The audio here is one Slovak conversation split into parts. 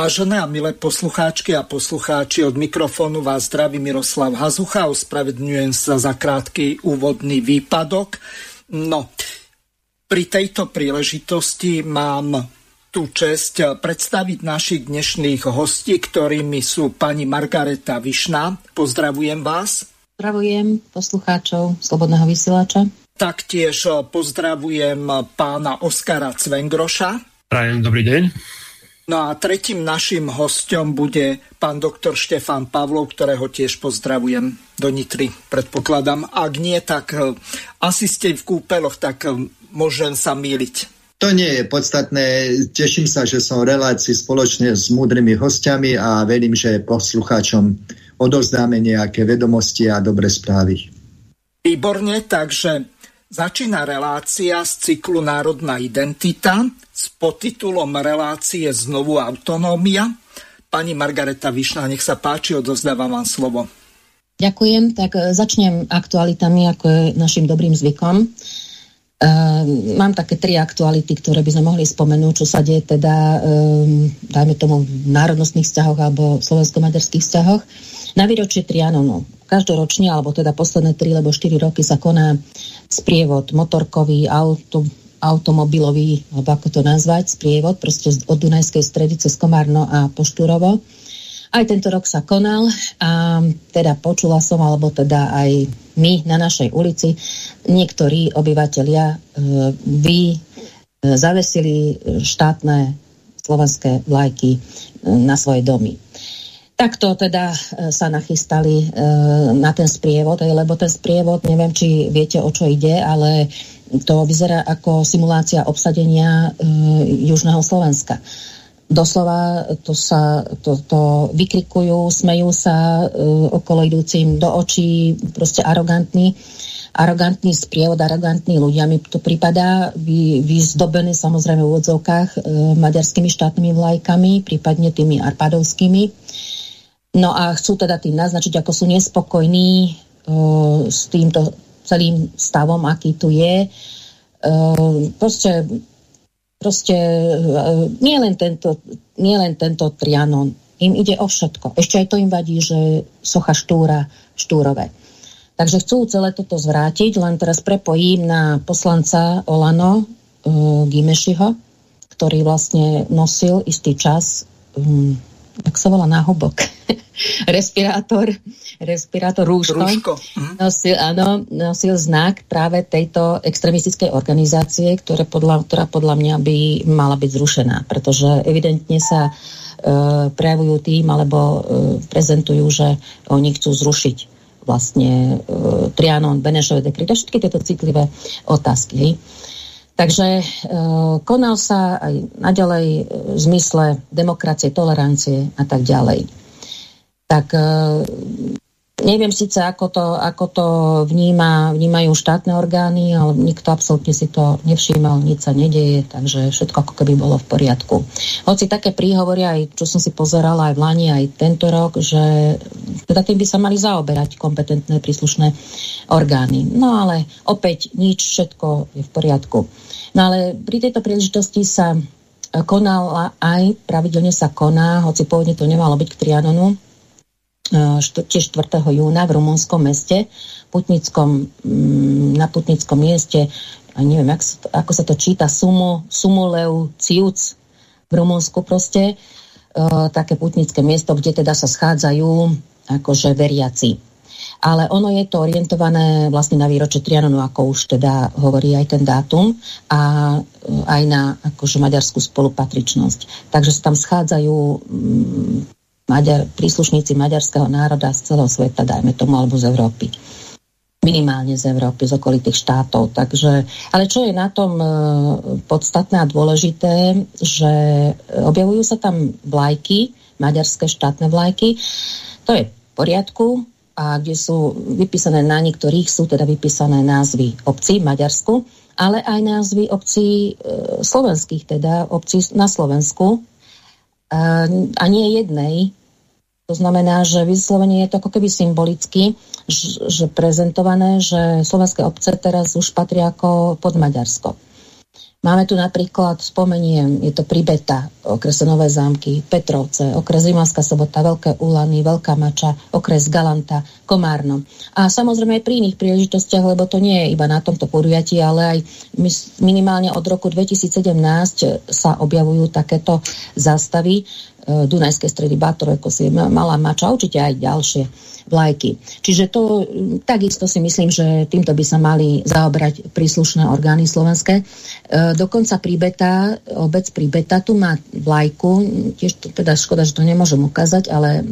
Vážené a milé poslucháčky a poslucháči, od mikrofónu vás zdraví Miroslav Hazucha. Ospravedňujem sa za krátky úvodný výpadok. No, pri tejto príležitosti mám tú čest predstaviť našich dnešných hostí, ktorými sú pani Margareta Višná. Pozdravujem vás. Pozdravujem poslucháčov Slobodného vysielača. Taktiež pozdravujem pána Oskara Cvengroša. Prajem, dobrý deň. No a tretím našim hostom bude pán doktor Štefán Pavlov, ktorého tiež pozdravujem do Nitry, predpokladám. Ak nie, tak eh, asi ste v kúpeloch, tak eh, môžem sa míliť. To nie je podstatné. Teším sa, že som v relácii spoločne s múdrymi hostiami a verím, že poslucháčom odovzdáme nejaké vedomosti a dobré správy. Výborne, takže začína relácia z cyklu Národná identita s podtitulom relácie Znovu autonómia. Pani Margareta Višná, nech sa páči, odozdávam vám slovo. Ďakujem, tak e, začnem aktualitami, ako je našim dobrým zvykom. Uh, mám také tri aktuality, ktoré by sme mohli spomenúť, čo sa deje teda, um, dajme tomu, v národnostných vzťahoch alebo slovensko-maďarských vzťahoch. Na výročie Trianonu. Každoročne, alebo teda posledné 3 alebo 4 roky sa koná sprievod motorkový, auto, automobilový, alebo ako to nazvať, sprievod, proste od Dunajskej stredy cez Komárno a Poštúrovo. Aj tento rok sa konal a teda počula som, alebo teda aj my na našej ulici, niektorí obyvateľia e, vy e, zavesili štátne slovenské vlajky e, na svoje domy. Takto teda e, sa nachystali e, na ten sprievod, lebo ten sprievod, neviem, či viete, o čo ide, ale to vyzerá ako simulácia obsadenia e, Južného Slovenska. Doslova to, sa, to, to vykrikujú, smejú sa e, okolo idúcim do očí, proste arogantní arogantný sprievod, arogantní ľudia. Mi to prípada vy, vyzdobený samozrejme v úvodzovkách e, maďarskými štátnymi vlajkami, prípadne tými arpadovskými. No a chcú teda tým naznačiť, ako sú nespokojní e, s týmto celým stavom, aký tu je. Ehm, proste, proste ehm, nie len tento, nie len tento Trianon, im ide o všetko. Ešte aj to im vadí, že socha Štúra, Štúrové. Takže chcú celé toto zvrátiť, len teraz prepojím na poslanca Olano e, Gimešiho, ktorý vlastne nosil istý čas um, jak sa volá náhubok, respirátor, respirátor rúško, rúško. Mhm. Nosil, áno, nosil znak práve tejto extremistickej organizácie, ktoré podľa, ktorá podľa mňa by mala byť zrušená, pretože evidentne sa e, prejavujú tým, alebo e, prezentujú, že oni chcú zrušiť vlastne e, Trianon, Benešové dekryt a všetky tieto citlivé otázky. Hej. Takže e, konal sa aj naďalej v zmysle demokracie, tolerancie a tak ďalej. Tak e, neviem síce, ako to, ako to vníma, vnímajú štátne orgány, ale nikto absolútne si to nevšímal, nič sa nedeje, takže všetko ako keby bolo v poriadku. Hoci také príhovory, aj čo som si pozerala aj v Lani, aj tento rok, že teda tým by sa mali zaoberať kompetentné príslušné orgány. No ale opäť nič, všetko je v poriadku. No ale pri tejto príležitosti sa konala aj, pravidelne sa koná, hoci pôvodne to nemalo byť k Trianonu, tiež 4. júna v rumunskom meste, Putnickom, mm, na Putnickom mieste, neviem, ako, sa to číta, Sumo, Sumuleu Ciuc v Rumunsku proste, e, také putnické miesto, kde teda sa schádzajú akože veriaci ale ono je to orientované vlastne na výročie Trianonu, ako už teda hovorí aj ten dátum a e, aj na akože maďarskú spolupatričnosť. Takže sa tam schádzajú mm, maďar, príslušníci maďarského národa z celého sveta, dajme tomu, alebo z Európy. minimálne z Európy, z okolitých štátov. Takže, ale čo je na tom e, podstatné a dôležité, že objavujú sa tam vlajky, maďarské štátne vlajky, to je v poriadku, a kde sú vypísané na niektorých sú teda vypísané názvy obcí v Maďarsku, ale aj názvy obcí e, slovenských, teda obcí na Slovensku. A, a nie jednej, to znamená, že vyslovene je to ako keby symbolicky, že prezentované, že slovenské obce teraz už patria ako pod Maďarsko. Máme tu napríklad, spomeniem, je to Pribeta, okres Nové zámky, Petrovce, okres Rimavská sobota, Veľké Úlany, Veľká Mača, okres Galanta, Komárno. A samozrejme aj pri iných príležitostiach, lebo to nie je iba na tomto podujatí, ale aj minimálne od roku 2017 sa objavujú takéto zástavy E, Dunajské stredy, Bátorové kosy, Malá Mača, určite aj ďalšie vlajky. Čiže to takisto si myslím, že týmto by sa mali zaobrať príslušné orgány slovenské. E, dokonca Beta, obec Beta tu má vlajku, tiež to teda škoda, že to nemôžem ukázať, ale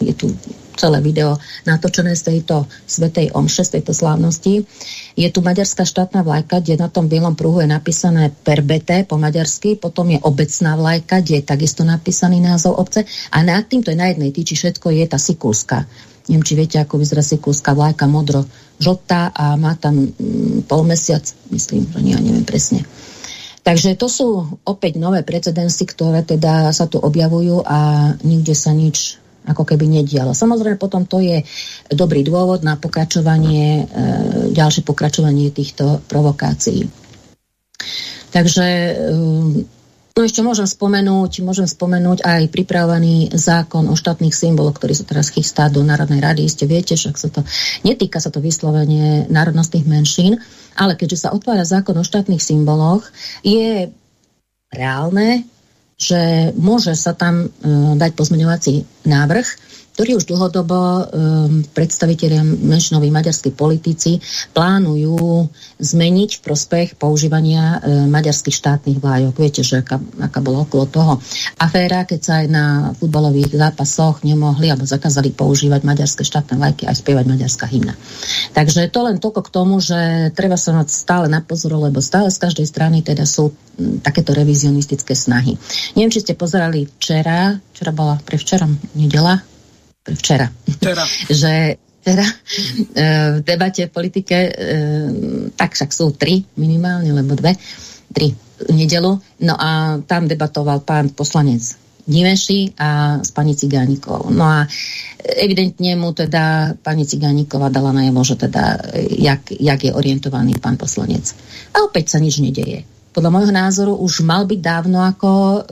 je tu celé video natočené z tejto svetej omše, z tejto slávnosti. Je tu maďarská štátna vlajka, kde na tom bielom pruhu je napísané perbete po maďarsky, potom je obecná vlajka, kde je takisto napísaný názov obce a nad týmto je na jednej týči všetko je tá sikulská. Neviem, či viete, ako vyzerá sikulská vlajka, modro žltá a má tam mm, pol mesiac, myslím, že nie, neviem presne. Takže to sú opäť nové precedensy, ktoré teda sa tu objavujú a nikde sa nič ako keby nedialo. Samozrejme potom to je dobrý dôvod na pokračovanie, e, ďalšie pokračovanie týchto provokácií. Takže e, No ešte môžem spomenúť, môžem spomenúť aj pripravený zákon o štátnych symboloch, ktorý sa teraz chystá do Národnej rady. Ste viete, však sa to netýka sa to vyslovene národnostných menšín, ale keďže sa otvára zákon o štátnych symboloch, je reálne, že môže sa tam uh, dať pozmeňovací návrh, ktorý už dlhodobo um, predstaviteľia menšinoví maďarskí politici plánujú zmeniť v prospech používania um, maďarských štátnych vlájok. Viete, že aká, aká bola okolo toho aféra, keď sa aj na futbalových zápasoch nemohli alebo zakázali používať maďarské štátne vlajky aj spievať maďarská hymna. Takže to len toľko k tomu, že treba sa mať stále na pozor, lebo stále z každej strany teda sú um, takéto revizionistické snahy. Neviem, či ste pozerali včera, včera bola pre včerom nedela, včera, včera. že teda v debate v politike, e, tak však sú tri minimálne, lebo dve, tri nedelu. No a tam debatoval pán poslanec Dimeši a s pani Cigánikovou. No a evidentne mu teda pani Cigániková dala najavo, že teda jak, jak je orientovaný pán poslanec. A opäť sa nič nedeje. Podľa môjho názoru už mal byť dávno ako uh,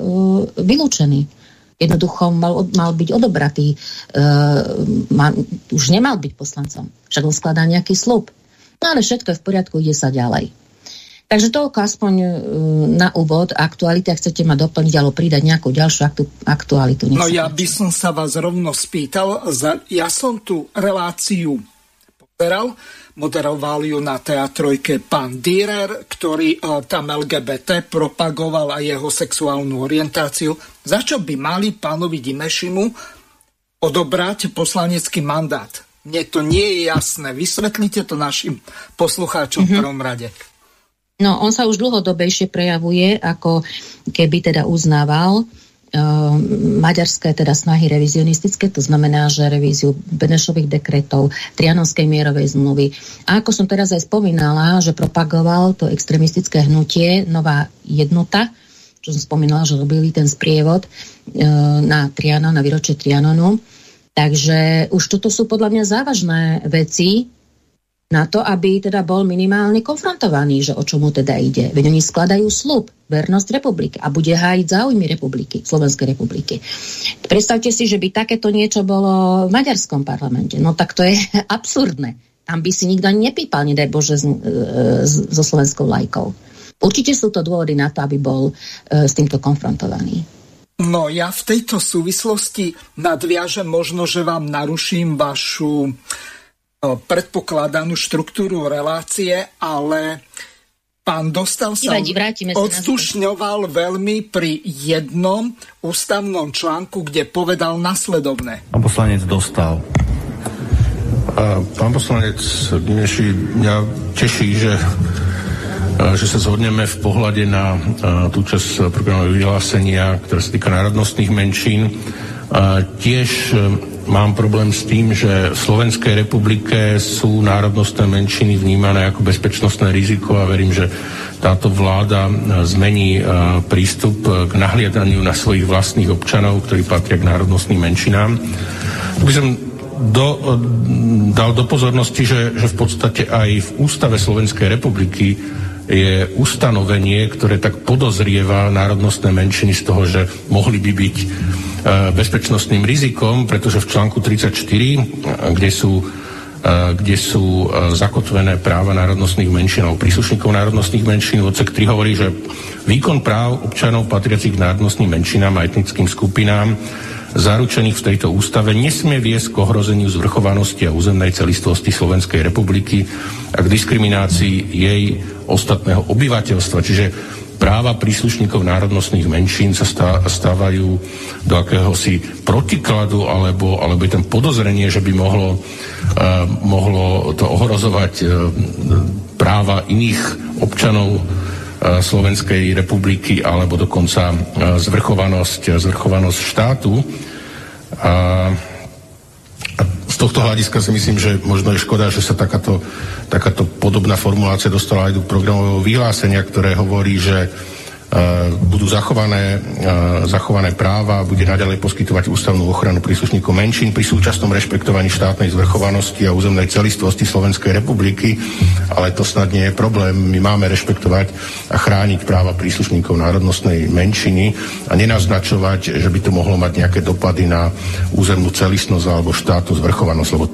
vylúčený jednoducho mal, mal byť odobratý. Uh, mal, už nemal byť poslancom. Však on skladá nejaký slub. No ale všetko je v poriadku, ide sa ďalej. Takže toľko aspoň uh, na úvod aktuality, ak chcete ma doplniť alebo pridať nejakú ďalšiu aktu, aktualitu. No ja by som sa vás rovno spýtal, za, ja som tú reláciu pozeral, Moderoval ju na teatrojke pán Dürer, ktorý uh, tam LGBT propagoval a jeho sexuálnu orientáciu. Za čo by mali pánovi Dimešimu odobrať poslanecký mandát? Mne to nie je jasné. Vysvetlite to našim poslucháčom mm-hmm. v mhm. prvom rade. No, on sa už dlhodobejšie prejavuje, ako keby teda uznával Ehm, maďarské teda snahy revizionistické, to znamená, že revíziu Benešových dekretov, Trianonskej mierovej zmluvy. A ako som teraz aj spomínala, že propagoval to extremistické hnutie Nová jednota, čo som spomínala, že robili ten sprievod e, na Trianon, na výročie Trianonu. Takže už toto sú podľa mňa závažné veci, na to, aby teda bol minimálne konfrontovaný, že o čomu teda ide. Veď oni skladajú slub, vernosť republiky a bude hájiť záujmy republiky, Slovenskej republiky. Predstavte si, že by takéto niečo bolo v maďarskom parlamente. No tak to je absurdné. Tam by si nikto ani nepípal, nedaj Bože, so slovenskou lajkou. Určite sú to dôvody na to, aby bol e, s týmto konfrontovaný. No ja v tejto súvislosti nadviažem možno, že vám naruším vašu predpokladanú štruktúru relácie, ale pán Dostal sa odstušňoval veľmi pri jednom ústavnom článku, kde povedal nasledovné. Pán poslanec Dostal, Pán poslanec Dineši, mňa teší, že, že sa zhodneme v pohľade na tú časť programového vyhlásenia, ktorá sa týka národnostných menšín. Tiež mám problém s tým, že v Slovenskej republike sú národnostné menšiny vnímané ako bezpečnostné riziko a verím, že táto vláda zmení prístup k nahliadaniu na svojich vlastných občanov, ktorí patria k národnostným menšinám. By som do, dal do pozornosti, že, že v podstate aj v Ústave Slovenskej republiky je ustanovenie, ktoré tak podozrieva národnostné menšiny z toho, že mohli by byť E, bezpečnostným rizikom, pretože v článku 34, e, kde sú e, kde sú zakotvené práva národnostných alebo príslušníkov národnostných menšín. Odsek 3 hovorí, že výkon práv občanov patriacich k národnostným menšinám a etnickým skupinám zaručených v tejto ústave nesmie viesť k ohrozeniu zvrchovanosti a územnej celistvosti Slovenskej republiky a k diskriminácii jej ostatného obyvateľstva. Čiže práva príslušníkov národnostných menšín sa stávajú do akéhosi protikladu alebo, alebo je tam podozrenie, že by mohlo, uh, mohlo to ohrozovať uh, práva iných občanov uh, Slovenskej republiky alebo dokonca uh, zvrchovanosť, zvrchovanosť štátu. Uh, z tohto hľadiska si myslím, že možno je škoda, že sa takáto, takáto podobná formulácia dostala aj do programového vyhlásenia, ktoré hovorí, že budú zachované, eh, zachované práva, bude naďalej poskytovať ústavnú ochranu príslušníkov menšín pri súčasnom rešpektovaní štátnej zvrchovanosti a územnej celistvosti Slovenskej republiky, ale to snad nie je problém. My máme rešpektovať a chrániť práva príslušníkov národnostnej menšiny a nenaznačovať, že by to mohlo mať nejaké dopady na územnú celistnosť alebo štátnu zvrchovanosť, lebo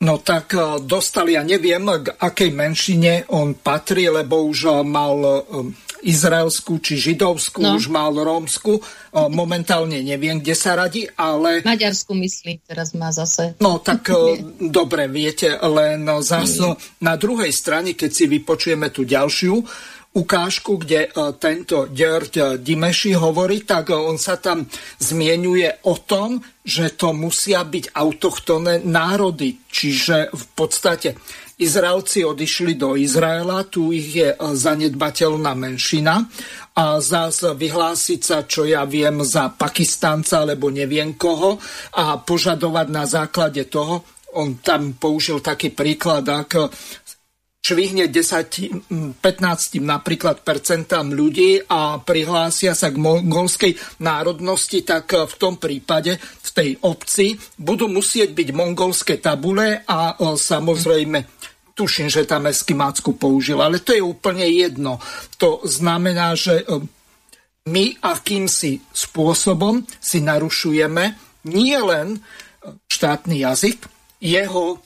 No tak eh, dostali, ja neviem, k akej menšine on patrí, lebo už mal izraelskú či židovskú, no. už mal rómsku. Momentálne neviem, kde sa radí, ale... Maďarsku myslím, teraz má zase. No tak dobre, viete, len zase na druhej strane, keď si vypočujeme tú ďalšiu ukážku, kde tento Gerd Dimeši hovorí, tak on sa tam zmienuje o tom, že to musia byť autochtónne národy. Čiže v podstate Izraelci odišli do Izraela, tu ich je e, zanedbateľná menšina. A zás vyhlásiť sa, čo ja viem, za Pakistánca alebo neviem koho a požadovať na základe toho, on tam použil taký príklad, ak švihne 10, 15 napríklad percentám ľudí a prihlásia sa k mongolskej národnosti, tak v tom prípade v tej obci budú musieť byť mongolské tabule a e, samozrejme tuším, že tam eskimácku použil, ale to je úplne jedno. To znamená, že e, my akýmsi spôsobom si narušujeme nie len e, štátny jazyk, jeho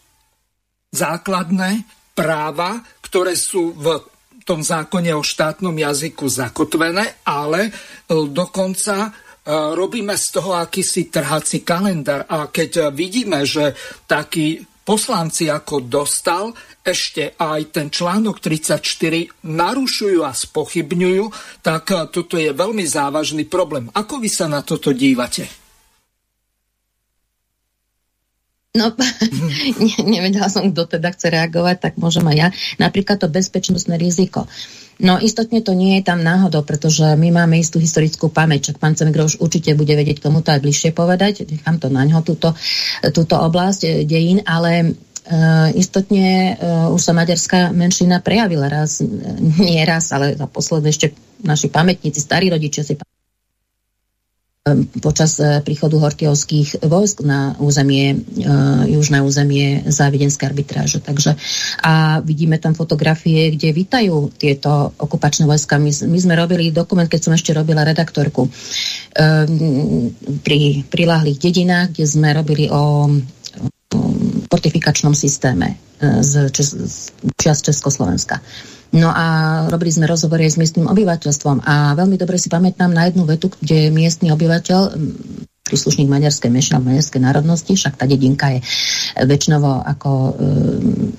základné práva, ktoré sú v tom zákone o štátnom jazyku zakotvené, ale e, dokonca robíme z toho akýsi trhací kalendár. A keď vidíme, že takí poslanci ako dostal ešte aj ten článok 34 narušujú a spochybňujú, tak eh, toto je veľmi závažný problém. Ako vy sa na toto dívate? No, ne, nevedela som, kto teda chce reagovať, tak môžem aj ja. Napríklad to bezpečnostné riziko. No istotne to nie je tam náhodou, pretože my máme istú historickú pamäť, čak pán Semigro už určite bude vedieť tomu to aj bližšie povedať, nechám to na ňo, túto, túto oblasť eh, dejín, ale Uh, istotne uh, už sa maďarská menšina prejavila raz, nie raz, ale za posledné ešte naši pamätníci, starí rodičia si počas príchodu horkiovských vojsk na územie, uh, južné územie za viedenské arbitráže. Takže, a vidíme tam fotografie, kde vítajú tieto okupačné vojska. My, my sme robili dokument, keď som ešte robila redaktorku pri prilahlých dedinách, kde sme robili o fortifikačnom systéme e, z, Čes- z čias Československa. No a robili sme rozhovory s miestnym obyvateľstvom a veľmi dobre si pamätám na jednu vetu, kde miestny obyvateľ príslušník maďarskej menšiny maďarskej národnosti, však tá dedinka je väčšinovo ako e,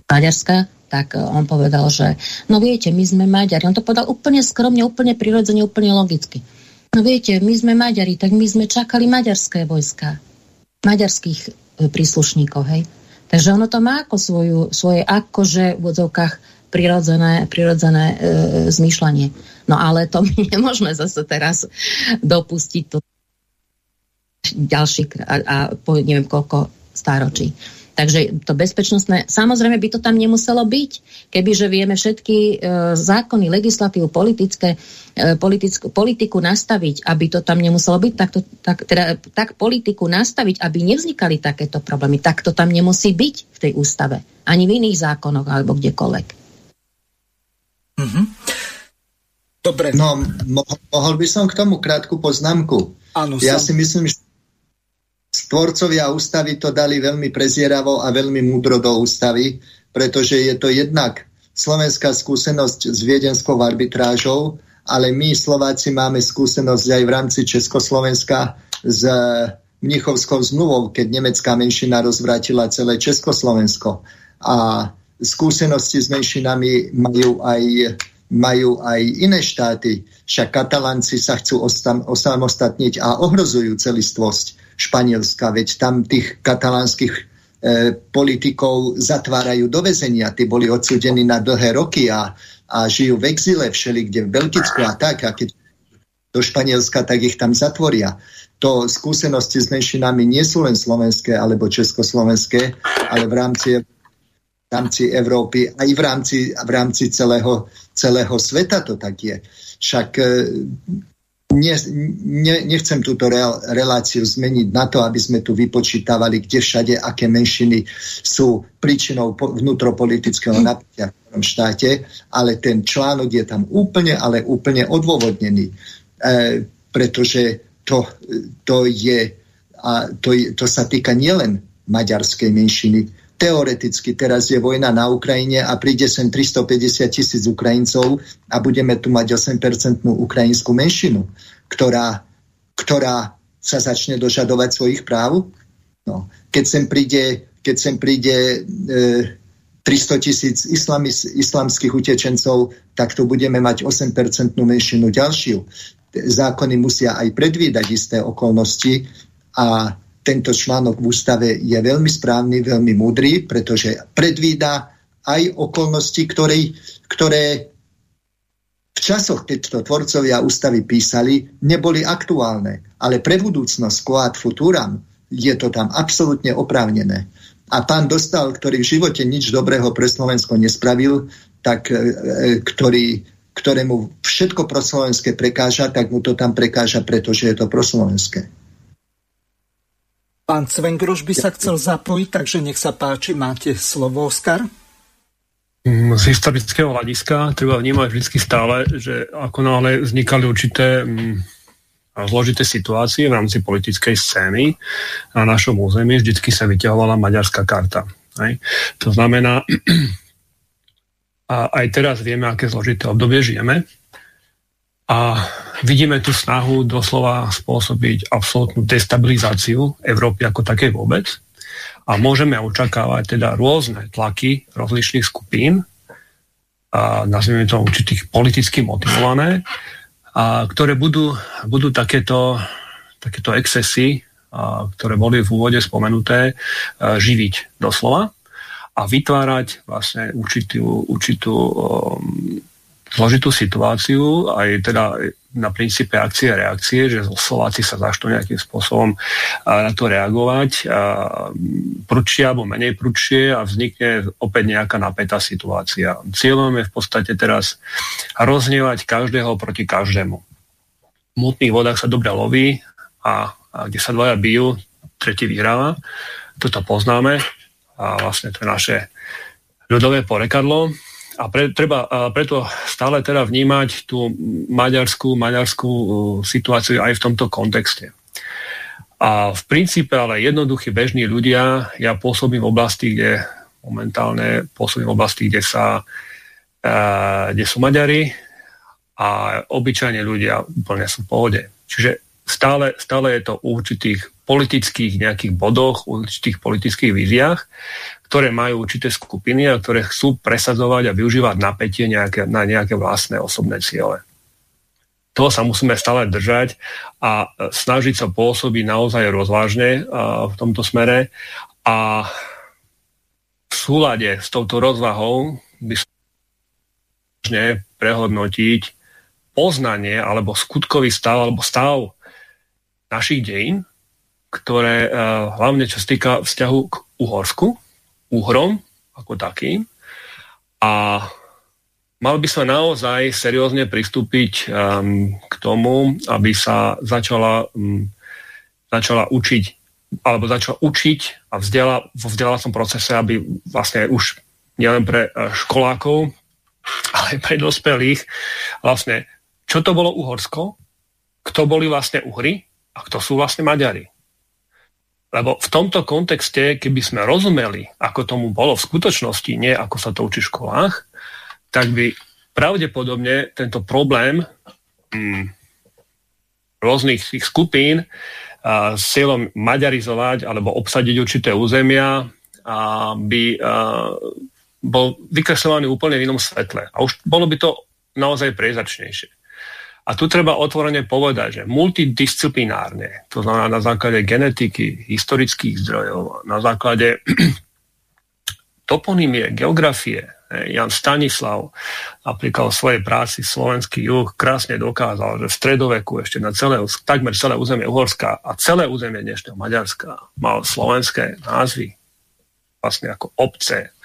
maďarská, tak on povedal, že no viete, my sme Maďari. On to povedal úplne skromne, úplne prirodzene, úplne logicky. No viete, my sme Maďari, tak my sme čakali maďarské vojska, maďarských e, príslušníkov, hej. Takže ono to má ako svoju, svoje akože v odzovkách prirodzené, prirodzené e, zmýšľanie. No ale to my nemôžeme zase teraz dopustiť to ďalší a, a po neviem koľko stáročí. Takže to bezpečnostné, samozrejme by to tam nemuselo byť, kebyže vieme všetky e, zákony, legislatívu, politické, e, politickú, politiku nastaviť, aby to tam nemuselo byť, tak, to, tak, teda, tak politiku nastaviť, aby nevznikali takéto problémy, tak to tam nemusí byť v tej ústave. Ani v iných zákonoch alebo kdekoľvek. Mm-hmm. Dobre. No, mohol by som k tomu krátku poznámku. Áno, ja som... si myslím, že Tvorcovia ústavy to dali veľmi prezieravo a veľmi múdro do ústavy, pretože je to jednak slovenská skúsenosť s viedenskou arbitrážou, ale my Slováci máme skúsenosť aj v rámci Československa s Mnichovskou zmluvou, keď nemecká menšina rozvrátila celé Československo. A skúsenosti s menšinami majú aj, majú aj iné štáty. Však Katalanci sa chcú osamostatniť a ohrozujú celistvosť Španielska, veď tam tých katalánskych e, politikov zatvárajú do väzenia. Tí boli odsudení na dlhé roky a, a žijú v exile všeli, kde v Belgicku a tak. A keď do Španielska, tak ich tam zatvoria. To skúsenosti s menšinami nie sú len slovenské alebo československé, ale v rámci, v rámci Európy aj v rámci, v rámci celého, celého sveta to tak je. Však e, ne, ne, nechcem túto reláciu zmeniť na to, aby sme tu vypočítavali, kde všade, aké menšiny sú príčinou vnútropolitického napätia v tom štáte, ale ten článok je tam úplne, ale úplne odôvodnený. E, pretože to, to je, a to, to sa týka nielen maďarskej menšiny, teoreticky teraz je vojna na Ukrajine a príde sem 350 tisíc Ukrajincov a budeme tu mať 8% ukrajinskú menšinu, ktorá, ktorá sa začne dožadovať svojich práv. No. Keď sem príde, keď sem príde e, 300 tisíc islamských utečencov, tak tu budeme mať 8% menšinu ďalšiu. Zákony musia aj predvídať isté okolnosti a tento článok v ústave je veľmi správny, veľmi múdry, pretože predvída aj okolnosti, ktoré, ktoré časoch, keď to tvorcovia ústavy písali, neboli aktuálne. Ale pre budúcnosť Quad Futuram je to tam absolútne oprávnené. A pán Dostal, ktorý v živote nič dobrého pre Slovensko nespravil, tak e, e ktorý, ktorému všetko proslovenské prekáža, tak mu to tam prekáža, pretože je to proslovenské. Pán Cvengroš by sa chcel zapojiť, takže nech sa páči, máte slovo, Oskar. Mm, z historického hľadiska treba vnímať vždy stále, že ako náhle vznikali určité mm, zložité situácie v rámci politickej scény na našom území, vždy sa vyťahovala maďarská karta. Hej. To znamená, a aj teraz vieme, aké zložité obdobie žijeme. A vidíme tú snahu doslova spôsobiť absolútnu destabilizáciu Európy ako také vôbec. A môžeme očakávať teda rôzne tlaky rozličných skupín, a nazvime to určitých politicky motivované, a ktoré budú, budú takéto, takéto excesy, a, ktoré boli v úvode spomenuté, a, živiť doslova a vytvárať vlastne určitú, určitú um, zložitú situáciu, aj teda na princípe akcie a reakcie, že Slováci sa začnú nejakým spôsobom na to reagovať, prúčia alebo menej prúčie a vznikne opäť nejaká napätá situácia. Cieľom je v podstate teraz roznievať každého proti každému. V mutných vodách sa dobre loví a, a kde sa dvaja bijú, tretí vyhráva. Toto poznáme a vlastne to je naše ľudové porekadlo a pre, treba a preto stále teda vnímať tú maďarskú, maďarskú uh, situáciu aj v tomto kontexte. A v princípe ale jednoduchí bežní ľudia, ja pôsobím v oblasti, kde momentálne pôsobím v oblasti, kde, sa, uh, kde sú Maďari a obyčajne ľudia úplne sú v pohode. Čiže stále, stále je to v určitých politických nejakých bodoch, v určitých politických víziách, ktoré majú určité skupiny a ktoré chcú presadzovať a využívať napätie nejaké, na nejaké vlastné osobné ciele. To sa musíme stále držať a snažiť sa pôsobiť naozaj rozvážne v tomto smere a súlade s touto rozvahou by sme prehodnotiť poznanie alebo skutkový stav alebo stav našich dejín, ktoré uh, hlavne čo sa týka vzťahu k Uhorsku, Uhrom ako takým. A mal by sa naozaj seriózne pristúpiť um, k tomu, aby sa začala, um, začala učiť alebo začala učiť a vzdiela, vo vzdelávacom procese, aby vlastne už nielen pre uh, školákov, ale aj pre dospelých vlastne, čo to bolo Uhorsko, kto boli vlastne Uhry a kto sú vlastne Maďari. Lebo v tomto kontexte, keby sme rozumeli, ako tomu bolo v skutočnosti, nie ako sa to učí v školách, tak by pravdepodobne tento problém hm, rôznych tých skupín a, s cieľom maďarizovať alebo obsadiť určité územia a by a, bol vykresľovaný úplne v inom svetle. A už bolo by to naozaj priezačnejšie. A tu treba otvorene povedať, že multidisciplinárne, to znamená na základe genetiky, historických zdrojov, na základe toponymie, geografie, Jan Stanislav napríklad v svojej práci Slovenský juh krásne dokázal, že v stredoveku ešte na celé, takmer celé územie Uhorska a celé územie dnešného Maďarska mal slovenské názvy vlastne ako obce,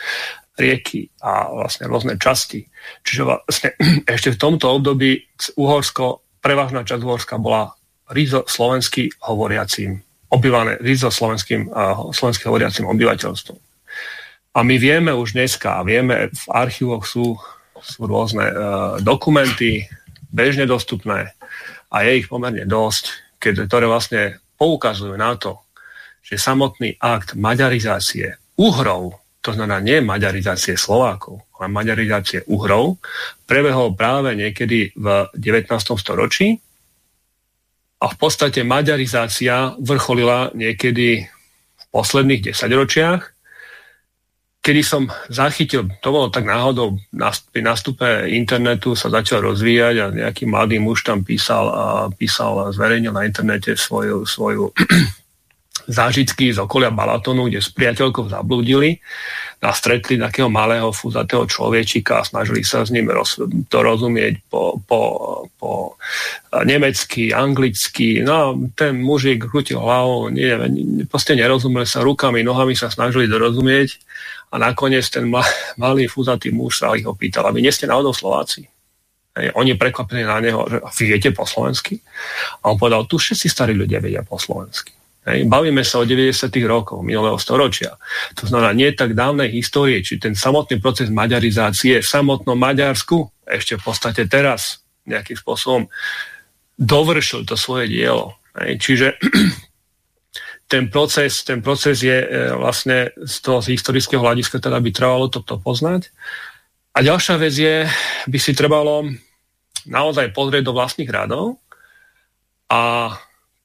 rieky a vlastne rôzne časti. Čiže vlastne ešte v tomto období Uhorsko, prevažná časť Uhorska bola rízo slovenský hovoriacím, obývané rízo slovenským, slovenský hovoriacím obyvateľstvom. A my vieme už dneska, vieme, v archívoch sú, sú rôzne uh, dokumenty, bežne dostupné a je ich pomerne dosť, keď, ktoré vlastne poukazujú na to, že samotný akt maďarizácie Uhrov to znamená nie maďarizácie Slovákov, ale maďarizácie Uhrov, prebehol práve niekedy v 19. storočí a v podstate maďarizácia vrcholila niekedy v posledných desaťročiach, kedy som zachytil, to bolo tak náhodou, pri nástupe internetu sa začal rozvíjať a nejaký mladý muž tam písal, a písal, zverejnil na internete svoju, svoju zážitky z okolia Balatonu, kde s priateľkou zablúdili a stretli takého malého fúzatého človečika a snažili sa s ním roz, to rozumieť po, po, po nemecky, anglicky. No ten mužik krutil hlavou, nie, proste nerozumeli sa rukami, nohami sa snažili dorozumieť a nakoniec ten malý fúzatý muž sa ich opýtal, a vy nie ste náhodou Slováci. Oni prekvapili na neho, že viete po slovensky? A on povedal, tu všetci starí ľudia vedia po slovensky. Bavíme sa o 90. rokov minulého storočia. To znamená nie tak dávnej histórie, či ten samotný proces maďarizácie v samotnom Maďarsku ešte v podstate teraz nejakým spôsobom dovršil to svoje dielo. Čiže ten proces, ten proces je e, vlastne z toho z historického hľadiska teda by trvalo toto poznať. A ďalšia vec je, by si trebalo naozaj pozrieť do vlastných radov a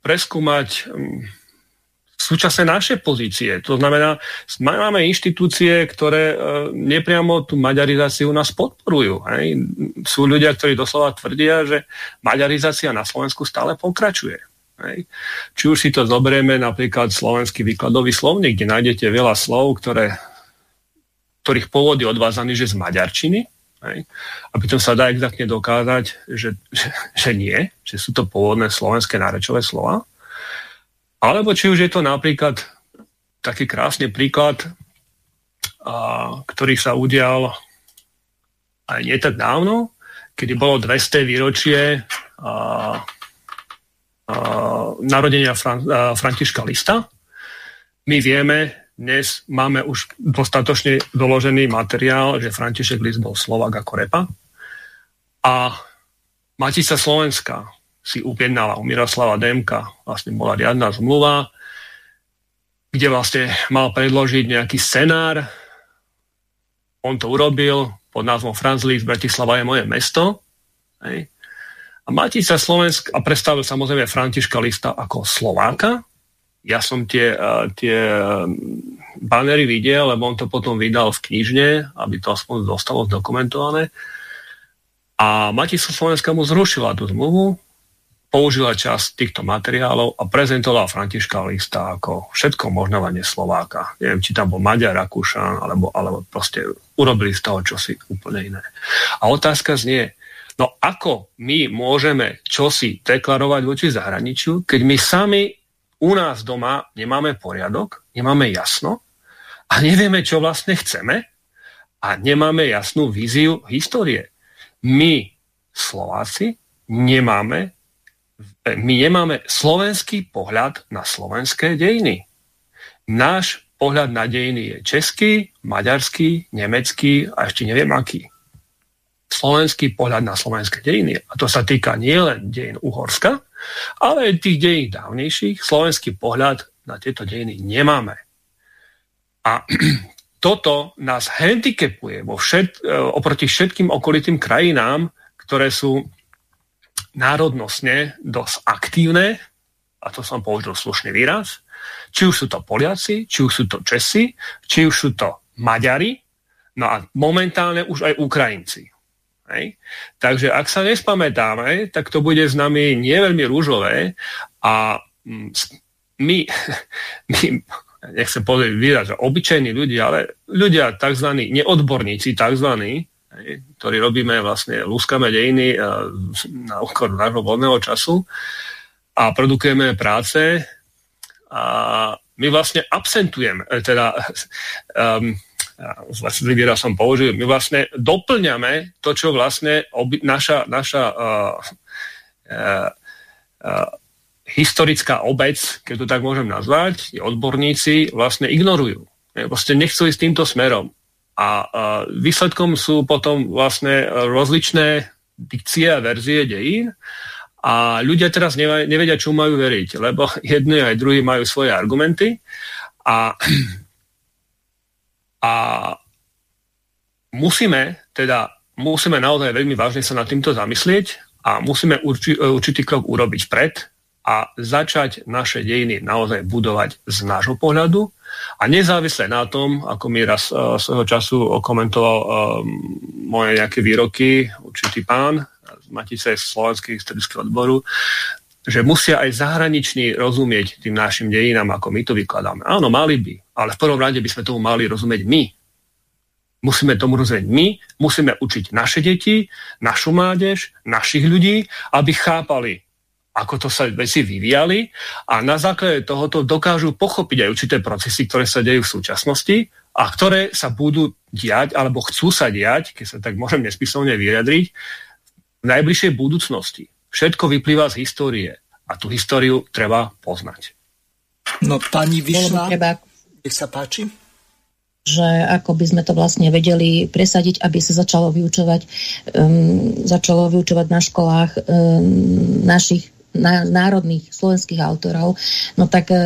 preskúmať súčasné naše pozície. To znamená, máme inštitúcie, ktoré e, nepriamo tú maďarizáciu nás podporujú. Hej. Sú ľudia, ktorí doslova tvrdia, že maďarizácia na Slovensku stále pokračuje. Hej. Či už si to zoberieme napríklad slovenský výkladový slovník, kde nájdete veľa slov, ktoré, ktorých pôvod je odvázaný, že z maďarčiny, hej. a potom sa dá exaktne dokázať, že, že, že nie, že sú to pôvodné slovenské nárečové slova. Alebo či už je to napríklad taký krásny príklad, a, ktorý sa udial aj nie tak dávno, kedy bolo 200 výročie a, a, narodenia Fran, a, Františka Lista. My vieme, dnes máme už dostatočne doložený materiál, že František List bol Slovak ako repa. A Matica Slovenska si upjednala u Miroslava Demka, vlastne bola riadna zmluva, kde vlastne mal predložiť nejaký scenár. On to urobil pod názvom Franz Liszt, Bratislava je moje mesto. Hej. A Matica Slovensk a predstavil samozrejme Františka Lista ako Slováka. Ja som tie, tie banery videl, lebo on to potom vydal v knižne, aby to aspoň dostalo zdokumentované. A Matica Slovenska mu zrušila tú zmluvu, použila časť týchto materiálov a prezentovala Františka Lista ako všetko možnovanie Slováka. Neviem, či tam bol Maďar, Rakúšan, alebo, alebo proste urobili z toho čosi úplne iné. A otázka znie, no ako my môžeme čosi deklarovať voči zahraničiu, keď my sami u nás doma nemáme poriadok, nemáme jasno a nevieme, čo vlastne chceme a nemáme jasnú víziu histórie. My, Slováci, nemáme my nemáme slovenský pohľad na slovenské dejiny. Náš pohľad na dejiny je český, maďarský, nemecký a ešte neviem aký. Slovenský pohľad na slovenské dejiny, a to sa týka nielen dejín Uhorska, ale aj tých dejín dávnejších, slovenský pohľad na tieto dejiny nemáme. A toto nás handicapuje vo všet, e, oproti všetkým okolitým krajinám, ktoré sú národnostne dosť aktívne, a to som použil slušný výraz, či už sú to Poliaci, či už sú to Česi, či už sú to Maďari, no a momentálne už aj Ukrajinci. Hej. Takže ak sa nespamätáme, tak to bude s nami nie veľmi rúžové a mm, my, my nechcem povedať výraz, že obyčajní ľudia, ale ľudia tzv. neodborníci tzv ktorý robíme vlastne, lúskame dejiny na úkor nášho voľného času a produkujeme práce a my vlastne absentujeme, e, teda um, zlý výraz som použil, my vlastne doplňame to, čo vlastne obi, naša, naša uh, uh, uh, historická obec, keď to tak môžem nazvať, odborníci vlastne ignorujú. Vlastne nechcú ísť týmto smerom. A výsledkom sú potom vlastne rozličné dikcie a verzie dejín. A ľudia teraz nevedia, čo majú veriť, lebo jedni aj druhí majú svoje argumenty. A, a musíme teda musíme naozaj veľmi vážne sa nad týmto zamyslieť a musíme urči, určitý krok urobiť pred a začať naše dejiny naozaj budovať z nášho pohľadu a nezávisle na tom, ako mi raz uh, svojho času komentoval uh, moje nejaké výroky, určitý pán z Matice Slovenského historického odboru, že musia aj zahraniční rozumieť tým našim dejinám, ako my to vykladáme. Áno, mali by, ale v prvom rade by sme tomu mali rozumieť my. Musíme tomu rozumieť my, musíme učiť naše deti, našu mládež, našich ľudí, aby chápali ako to sa veci vyvíjali a na základe tohoto dokážu pochopiť aj určité procesy, ktoré sa dejú v súčasnosti a ktoré sa budú diať alebo chcú sa diať, keď sa tak môžem nespisovne vyjadriť, v najbližšej budúcnosti. Všetko vyplýva z histórie a tú históriu treba poznať. No pani Vyšná, nech sa páči že ako by sme to vlastne vedeli presadiť, aby sa začalo vyučovať, um, začalo vyučovať na školách um, našich národných slovenských autorov, no tak e,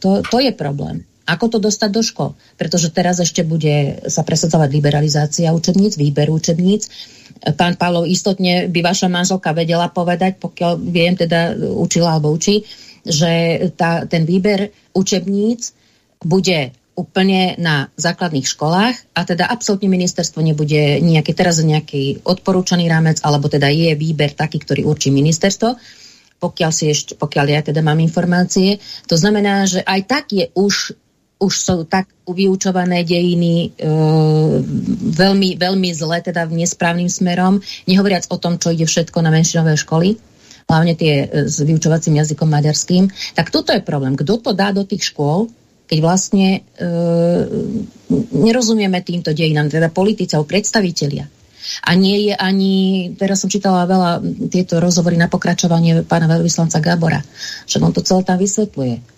to, to je problém. Ako to dostať do škol? Pretože teraz ešte bude sa presadzovať liberalizácia učebníc, výber učebníc. Pán Pavlov, istotne by vaša manželka vedela povedať, pokiaľ viem, teda učila alebo učí, že tá, ten výber učebníc bude úplne na základných školách a teda absolútne ministerstvo nebude nejaký, teraz nejaký odporúčaný rámec, alebo teda je výber taký, ktorý určí ministerstvo pokiaľ, si ešte, pokiaľ ja teda mám informácie. To znamená, že aj tak je už, už sú tak vyučované dejiny e, veľmi, veľmi zle, teda v nesprávnym smerom, nehovoriac o tom, čo ide všetko na menšinové školy, hlavne tie e, s vyučovacím jazykom maďarským. Tak toto je problém. Kto to dá do tých škôl, keď vlastne e, nerozumieme týmto dejinám, teda politici alebo predstavitelia. A nie je ani, teraz som čítala veľa tieto rozhovory na pokračovanie pána veľvyslanca Gábora, že on to celé tam vysvetľuje.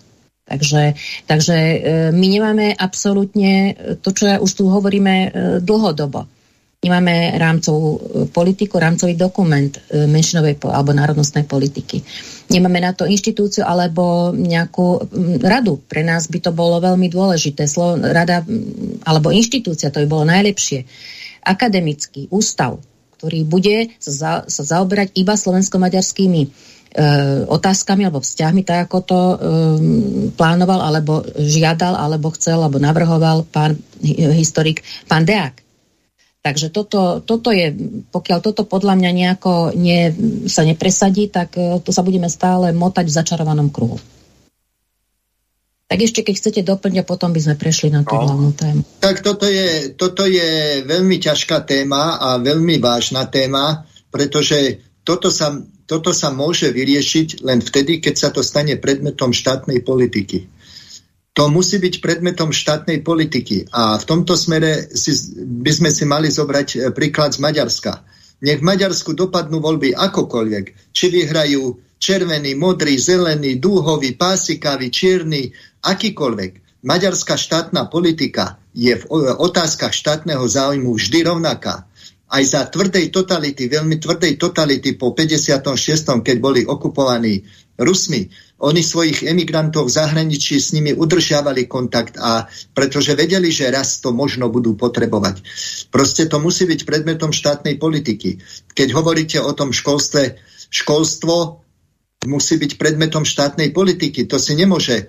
Takže, takže e, my nemáme absolútne to, čo ja už tu hovoríme e, dlhodobo. Nemáme rámcovú e, politiku, rámcový dokument menšinovej alebo národnostnej politiky. Nemáme na to inštitúciu alebo nejakú radu. Pre nás by to bolo veľmi dôležité. Rada alebo inštitúcia, to by bolo najlepšie akademický ústav, ktorý bude sa, za, sa zaoberať iba slovensko-maďarskými e, otázkami alebo vzťahmi, tak ako to e, plánoval, alebo žiadal, alebo chcel, alebo navrhoval pán historik, pán Deák. Takže toto, toto je, pokiaľ toto podľa mňa nejako nie, sa nepresadí, tak e, to sa budeme stále motať v začarovanom kruhu. Tak ešte keď chcete doplniť a potom by sme prešli na tú no. hlavnú tému. Tak toto je, toto je veľmi ťažká téma a veľmi vážna téma, pretože toto sa, toto sa môže vyriešiť len vtedy, keď sa to stane predmetom štátnej politiky. To musí byť predmetom štátnej politiky. A v tomto smere si, by sme si mali zobrať e, príklad z Maďarska. Nech v Maďarsku dopadnú voľby akokoľvek. Či vyhrajú červený, modrý, zelený, dúhový, pásikavý, čierny, akýkoľvek. Maďarská štátna politika je v otázkach štátneho záujmu vždy rovnaká aj za tvrdej totality, veľmi tvrdej totality po 56., keď boli okupovaní Rusmi, oni svojich emigrantov v zahraničí s nimi udržiavali kontakt a pretože vedeli, že raz to možno budú potrebovať. Proste to musí byť predmetom štátnej politiky. Keď hovoríte o tom školstve, školstvo musí byť predmetom štátnej politiky. To si nemôže e,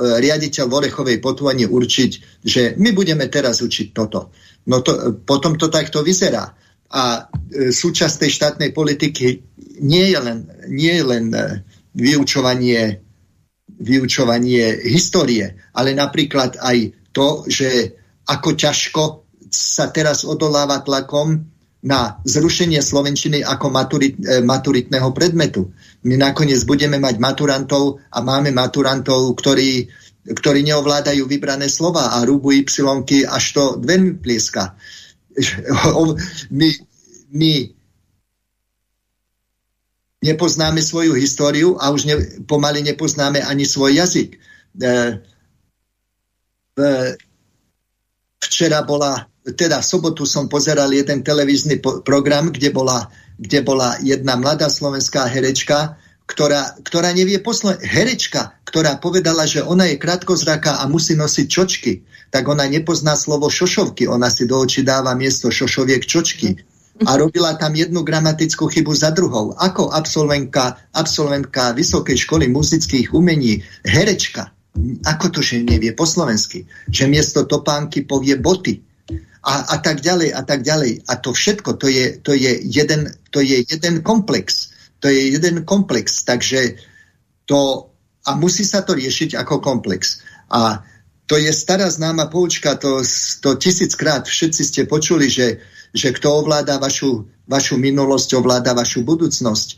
riaditeľ Vorechovej potvanie určiť, že my budeme teraz učiť toto. No to, potom to takto vyzerá. A e, súčasť tej štátnej politiky nie je len, nie je len e, vyučovanie, vyučovanie histórie, ale napríklad aj to, že ako ťažko sa teraz odoláva tlakom na zrušenie slovenčiny ako maturit, e, maturitného predmetu. My nakoniec budeme mať maturantov a máme maturantov, ktorí ktorí neovládajú vybrané slova a rúbu y až to dvermi plieska. My, my nepoznáme svoju históriu a už ne, pomaly nepoznáme ani svoj jazyk. E, včera bola, teda v sobotu som pozeral jeden televízny po, program, kde bola, kde bola jedna mladá slovenská herečka, ktorá, ktorá nevie posle... herečka, ktorá povedala, že ona je krátkozraká a musí nosiť čočky, tak ona nepozná slovo šošovky, ona si do očí dáva miesto šošoviek čočky. A robila tam jednu gramatickú chybu za druhou. Ako absolventka, absolventka Vysokej školy muzických umení, herečka, ako to, že nevie po slovensky, že miesto topánky povie boty a, a tak ďalej a tak ďalej. A to všetko, to je, to je, jeden, to je jeden komplex to je jeden komplex, takže to, a musí sa to riešiť ako komplex. A to je stará známa poučka, to, to tisíckrát všetci ste počuli, že, že kto ovláda vašu, vašu minulosť, ovláda vašu budúcnosť.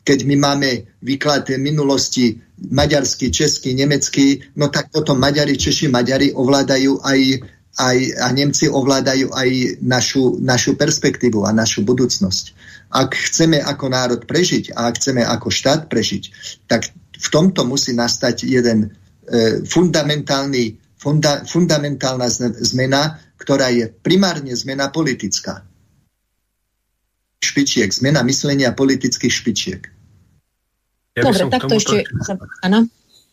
Keď my máme výklad minulosti maďarský, český, nemecký, no tak potom Maďari, Češi, Maďari ovládajú aj, aj a Nemci ovládajú aj našu, našu perspektívu a našu budúcnosť. Ak chceme ako národ prežiť a ak chceme ako štát prežiť, tak v tomto musí nastať jeden e, fundamentálny, funda, fundamentálna zmena, ktorá je primárne zmena politická. Špičiek, zmena myslenia politických špičiek. Ja Dobre, tak to ešte... Áno,